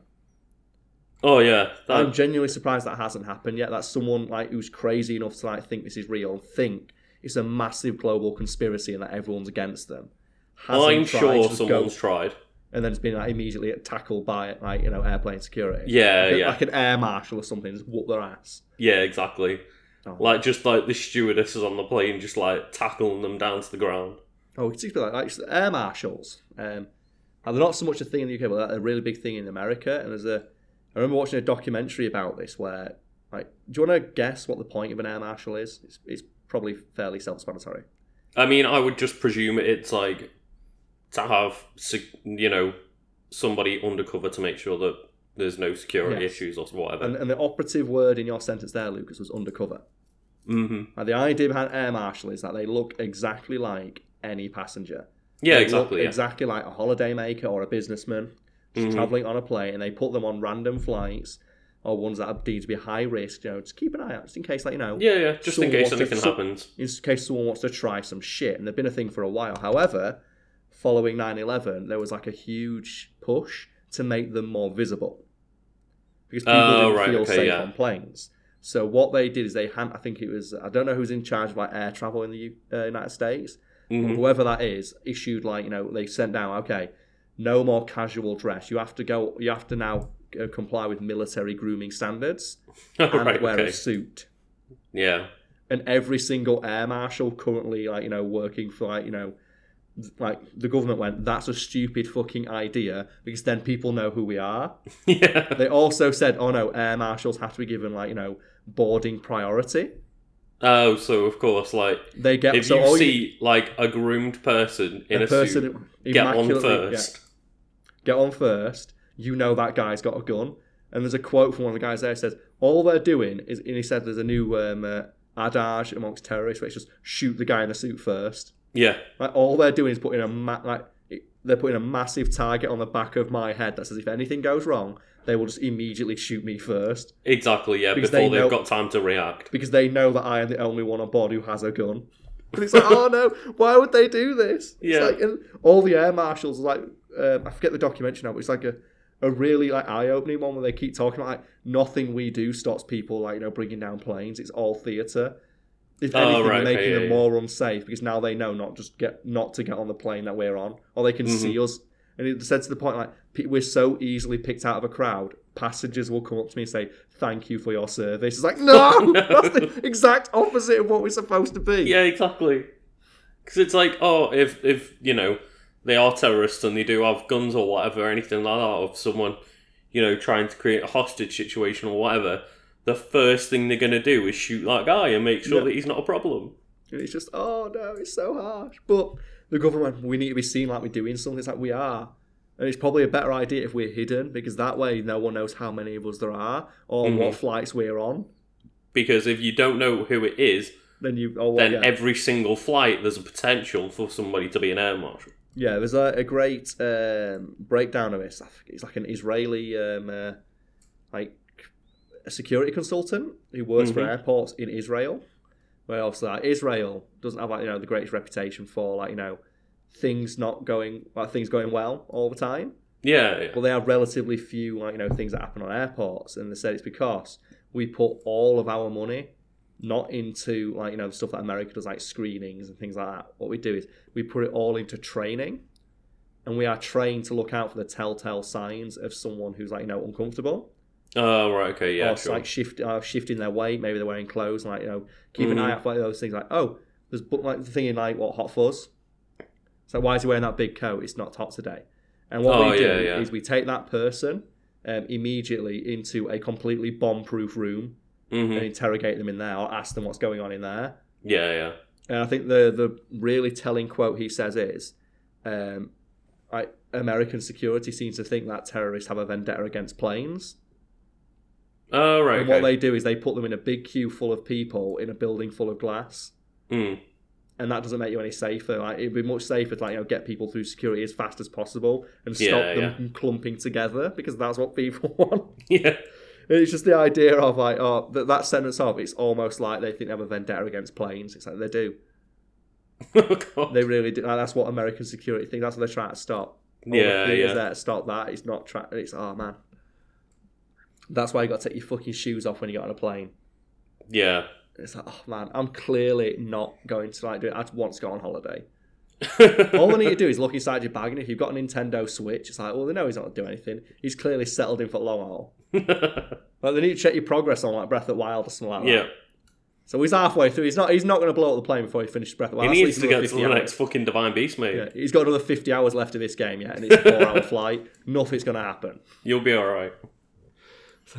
Speaker 2: Oh yeah,
Speaker 1: I'm genuinely surprised that hasn't happened yet. That someone like who's crazy enough to like think this is real think it's a massive global conspiracy and that everyone's against them. Hasn't
Speaker 2: I'm sure
Speaker 1: just go-
Speaker 2: someone's tried.
Speaker 1: And then it's been like, immediately tackled by like you know airplane security.
Speaker 2: Yeah,
Speaker 1: like,
Speaker 2: yeah,
Speaker 1: like an air marshal or something, just whoop their ass.
Speaker 2: yeah, exactly.
Speaker 1: Oh,
Speaker 2: Like just like the stewardesses on the plane, just like tackling them down to the ground.
Speaker 1: oh it's like, like air marshals. Um, and they're not so much a thing in the UK, but they're a really big thing in America. And there's a, I remember watching a documentary about this where, like, do you want to guess what the point of an air marshal is? It's, it's probably fairly self-explanatory.
Speaker 2: I mean, I would just presume it's like to have you know somebody undercover to make sure that there's no security
Speaker 1: Yes.
Speaker 2: issues or whatever.
Speaker 1: And, and the operative word in your sentence there, Lucas, was undercover.
Speaker 2: hmm
Speaker 1: Now, the idea behind air marshal is that they look exactly like any passenger.
Speaker 2: Yeah,
Speaker 1: They
Speaker 2: exactly. Yeah.
Speaker 1: Exactly like a holiday maker or a businessman
Speaker 2: Mhm.
Speaker 1: traveling on a plane, and they put them on random flights or ones that are deemed to be high risk. You know, just keep an eye out, just in case, like you know,
Speaker 2: yeah, yeah. Just in case
Speaker 1: wants to-
Speaker 2: happens.
Speaker 1: in case someone wants to try some shit. And they've been a thing for a while. However, following 9-11, there was like a huge push to make them more visible because people
Speaker 2: Oh,
Speaker 1: didn't
Speaker 2: right,
Speaker 1: feel
Speaker 2: okay,
Speaker 1: safe
Speaker 2: yeah.
Speaker 1: on planes. So what they did is they hand, I think it was I don't know who's in charge of like air travel in the U- uh, United States,
Speaker 2: Mhm.
Speaker 1: whoever that is issued like you know they sent down okay, no more casual dress. You have to go. You have to now uh, comply with military grooming standards and
Speaker 2: right.
Speaker 1: wear
Speaker 2: Okay.
Speaker 1: a suit
Speaker 2: Yeah.
Speaker 1: and every single air marshal currently like you know working for like you know like the government went that's a stupid fucking idea because then people know who we are.
Speaker 2: Yeah.
Speaker 1: they also said oh no air marshals have to be given like you know boarding priority.
Speaker 2: Oh, so of course, like
Speaker 1: they get
Speaker 2: if
Speaker 1: so
Speaker 2: you see like a groomed person in
Speaker 1: a
Speaker 2: a,
Speaker 1: person
Speaker 2: suit, get on
Speaker 1: immaculately- yeah,
Speaker 2: first.
Speaker 1: get on first. You know that guy's got a gun. And there's a quote from one of the guys there says all they're doing is and he said there's a new um, uh, adage amongst terrorists where it's just shoot the guy in the suit first
Speaker 2: Yeah.
Speaker 1: Like all they're doing is putting a ma- like they're putting a massive target on the back of my head that says if anything goes wrong, they will just immediately shoot me first
Speaker 2: Exactly. Yeah.
Speaker 1: Because
Speaker 2: before
Speaker 1: they
Speaker 2: have got time to react.
Speaker 1: because they know that I am the only one on board who has a gun. And it's like, oh no, why would they do this? It's
Speaker 2: Yeah.
Speaker 1: like, and all the air marshals, are like, um, I forget the documentary now, but it's like a, a really like eye-opening one where they keep talking about like nothing we do stops people like you know bringing down planes. It's all theatre. If
Speaker 2: Oh,
Speaker 1: anything,
Speaker 2: right,
Speaker 1: we're making
Speaker 2: okay,
Speaker 1: them more unsafe because now they know not just get not to get on the plane that we're on, or they can
Speaker 2: Mm-hmm.
Speaker 1: see us. And it said to the point like we're so easily picked out of a crowd, passengers will come up to me and say, "Thank you for your service." It's like no,
Speaker 2: No.
Speaker 1: that's the exact opposite of what we're supposed to be.
Speaker 2: Yeah. Exactly. Because it's like, oh, if if you know they are terrorists and they do have guns or whatever, anything like that, of someone, you know, trying to create a hostage situation or whatever, the first thing they're gonna do is shoot that guy and make sure
Speaker 1: Yeah.
Speaker 2: that he's not a problem.
Speaker 1: And it's just, oh no, it's so harsh. But the government, we need to be seen like we're doing something. It's like we are. And it's probably a better idea if we're hidden because that way no one knows how many of us there are or
Speaker 2: Mhm.
Speaker 1: what flights we're on.
Speaker 2: Because if you don't know who it is,
Speaker 1: Then you, oh, well,
Speaker 2: then
Speaker 1: yeah.
Speaker 2: every single flight there's a potential for somebody to be an air marshal.
Speaker 1: Yeah, there's a, a great um, breakdown of this. It's like an Israeli, um, uh, like a security consultant who works for
Speaker 2: Mhm.
Speaker 1: airports in Israel. Where obviously like, Israel doesn't have like you know the greatest reputation for like you know things not going like things going well all the time.
Speaker 2: Yeah, yeah.
Speaker 1: But they have relatively few like you know things that happen on airports, and they said it's because we put all of our money not into like you know the stuff that America does like screenings and things like that. What we do is we put it all into training, and we are trained to look out for the telltale signs of someone who's like you know uncomfortable
Speaker 2: Oh, right, okay, yeah,
Speaker 1: or
Speaker 2: sure.
Speaker 1: like shift uh, shifting their weight. Maybe they're wearing clothes, like you know keep an eye out for like, those things. Like oh, there's like the thing in like what hot fuzz. So why is he wearing that big coat? It's not hot today. And what
Speaker 2: Oh,
Speaker 1: we do
Speaker 2: yeah, yeah.
Speaker 1: is we take that person um, immediately into a completely bomb-proof room
Speaker 2: hmm
Speaker 1: and interrogate them in there, or ask them what's going on in there.
Speaker 2: Yeah, yeah.
Speaker 1: And I think the the really telling quote he says is, um, I, "American security seems to think that terrorists have a vendetta against planes."
Speaker 2: Oh, right,
Speaker 1: And
Speaker 2: okay.
Speaker 1: what they do is they put them in a big queue full of people in a building full of glass.
Speaker 2: Mm.
Speaker 1: And that doesn't make you any safer. Like it'd be much safer to like you know get people through security as fast as possible and stop
Speaker 2: Yeah,
Speaker 1: them
Speaker 2: yeah.
Speaker 1: from clumping together because that's what people want.
Speaker 2: Yeah.
Speaker 1: It's just the idea of like oh that, that sentence of it's almost like they think they have a vendetta against planes. It's like they do.
Speaker 2: oh,
Speaker 1: They really do. Like, that's what American security think. That's what they're trying to stop. All
Speaker 2: Yeah,
Speaker 1: the
Speaker 2: yeah.
Speaker 1: is there to stop that. It's not trying. It's oh man. That's why you got to take your fucking shoes off when you get on a plane.
Speaker 2: Yeah.
Speaker 1: It's like, oh man, I'm clearly not going to like do it. I want to go on holiday. All I need to do is look inside your bag, and if you've got a Nintendo Switch, it's like, well, they know he's not doing anything. He's clearly settled in for the long haul. Like they need to check your progress on like Breath of the Wild or something like that.
Speaker 2: yeah.
Speaker 1: So he's halfway through. He's not. He's not going to blow up the plane before he finishes Breath of the
Speaker 2: He
Speaker 1: Wild.
Speaker 2: needs to get to the
Speaker 1: another
Speaker 2: next fucking Divine Beast, mate.
Speaker 1: Yeah, he's got another fifty hours left of this game yet, and it's a four-hour flight. Nothing's going to happen.
Speaker 2: You'll be alright.
Speaker 1: It's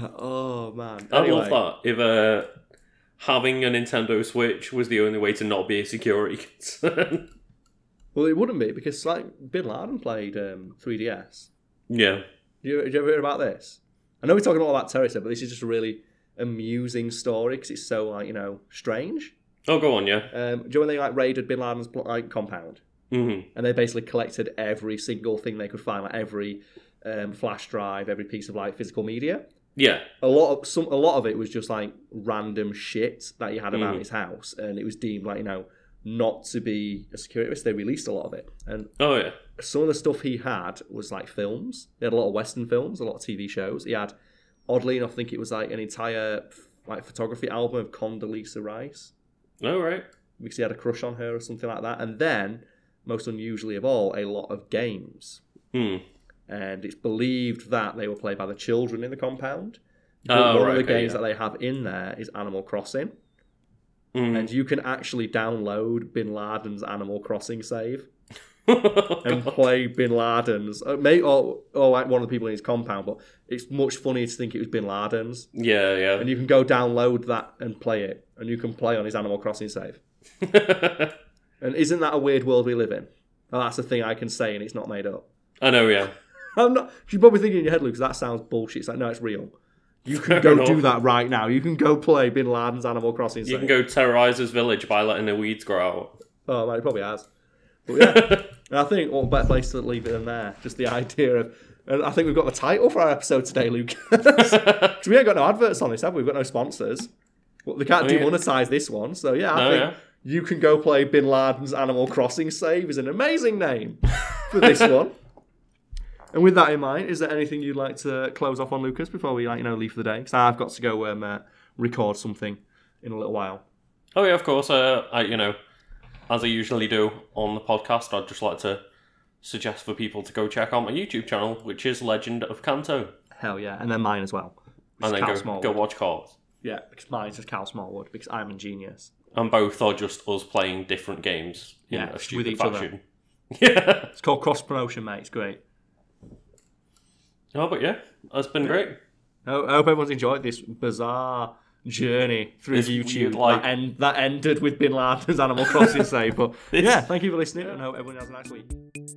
Speaker 1: like, oh man.
Speaker 2: I
Speaker 1: Anyway,
Speaker 2: love that. If uh, having a Nintendo Switch was the only way to not be a security concern.
Speaker 1: Well, it wouldn't be because like Bin Laden played um, 3DS.
Speaker 2: Yeah.
Speaker 1: Did you, did you ever hear about this? I know we're talking all about terrorism, but this is just a really amusing story because it's so like you know strange.
Speaker 2: Oh, go on, yeah.
Speaker 1: Um, do you know when they like raided Bin Laden's like compound
Speaker 2: Mm-hmm.
Speaker 1: and they basically collected every single thing they could find, like every um, flash drive, every piece of like physical media.
Speaker 2: Yeah.
Speaker 1: A lot of some, a lot of it was just like random shit that he had about
Speaker 2: Mhm.
Speaker 1: his house, and it was deemed like you know not to be a security risk. They released a lot of it, and
Speaker 2: Oh, yeah.
Speaker 1: some of the stuff he had was like films. He had a lot of Western films, a lot of TV shows. He had, oddly enough, I think it was like an entire like photography album of Condoleezza Rice
Speaker 2: Oh, right.
Speaker 1: because he had a crush on her or something like that. And then, most unusually of all, a lot of games.
Speaker 2: Hmm.
Speaker 1: And it's believed that they were played by the children in the compound. But
Speaker 2: Oh,
Speaker 1: one
Speaker 2: right,
Speaker 1: of the
Speaker 2: okay,
Speaker 1: games
Speaker 2: yeah.
Speaker 1: that they have in there is Animal Crossing,
Speaker 2: Mm.
Speaker 1: and you can actually download Bin Laden's Animal Crossing save.
Speaker 2: Oh,
Speaker 1: and
Speaker 2: God.
Speaker 1: play Bin Laden's, uh, may or or like one of the people in his compound. But it's much funnier to think it was Bin Laden's,
Speaker 2: yeah, yeah.
Speaker 1: and you can go download that and play it, and you can play on his Animal Crossing save. And isn't that a weird world we live in? Well, that's the thing I can say, and it's not made up.
Speaker 2: I know, yeah.
Speaker 1: I'm not. You're probably thinking in your head, Luke, that sounds bullshit. It's like, no, it's real. You can
Speaker 2: Fair
Speaker 1: go
Speaker 2: enough.
Speaker 1: do that right now. You can go play Bin Laden's Animal Crossing.
Speaker 2: You can go terrorize his village by letting the weeds grow out.
Speaker 1: Oh, man, he probably has. But yeah, and I think what better place to leave it than there? Just the idea of. And I think we've got the title for our episode today, Luke. 'Cause we ain't got no adverts on this, have we? We've got no sponsors. Well, they can't
Speaker 2: Oh, yeah.
Speaker 1: this one, so yeah, I
Speaker 2: No,
Speaker 1: think
Speaker 2: yeah.
Speaker 1: you can go play Bin Laden's Animal Crossing save is an amazing name for this one. And with that in mind, is there anything you'd like to close off on, Lucas, before we like you know leave for the day? Because I've got to go um, uh, record something in a little while.
Speaker 2: Oh yeah, of course. Uh, I, you know, as I usually do on the podcast, I'd just like to suggest for people to go check out my YouTube channel, which is Legend of Kanto,
Speaker 1: Hell yeah, and then mine as well.
Speaker 2: and then
Speaker 1: Cal
Speaker 2: go,
Speaker 1: Smallwood.
Speaker 2: go watch Cars.
Speaker 1: Yeah, because mine's just Cal Smallwood because I'm a genius.
Speaker 2: And both are just us playing different games in
Speaker 1: Yeah,
Speaker 2: a
Speaker 1: with
Speaker 2: stupid
Speaker 1: each other.
Speaker 2: Yeah.
Speaker 1: It's called cross promotion, mate. It's great.
Speaker 2: Oh, but yeah, that's been great.
Speaker 1: I hope everyone's enjoyed this bizarre journey through YouTube
Speaker 2: weird, like-
Speaker 1: that, end, that ended with Bin Laden's Animal Crossing save. But yeah, thank you for listening, and I hope everyone has a nice week.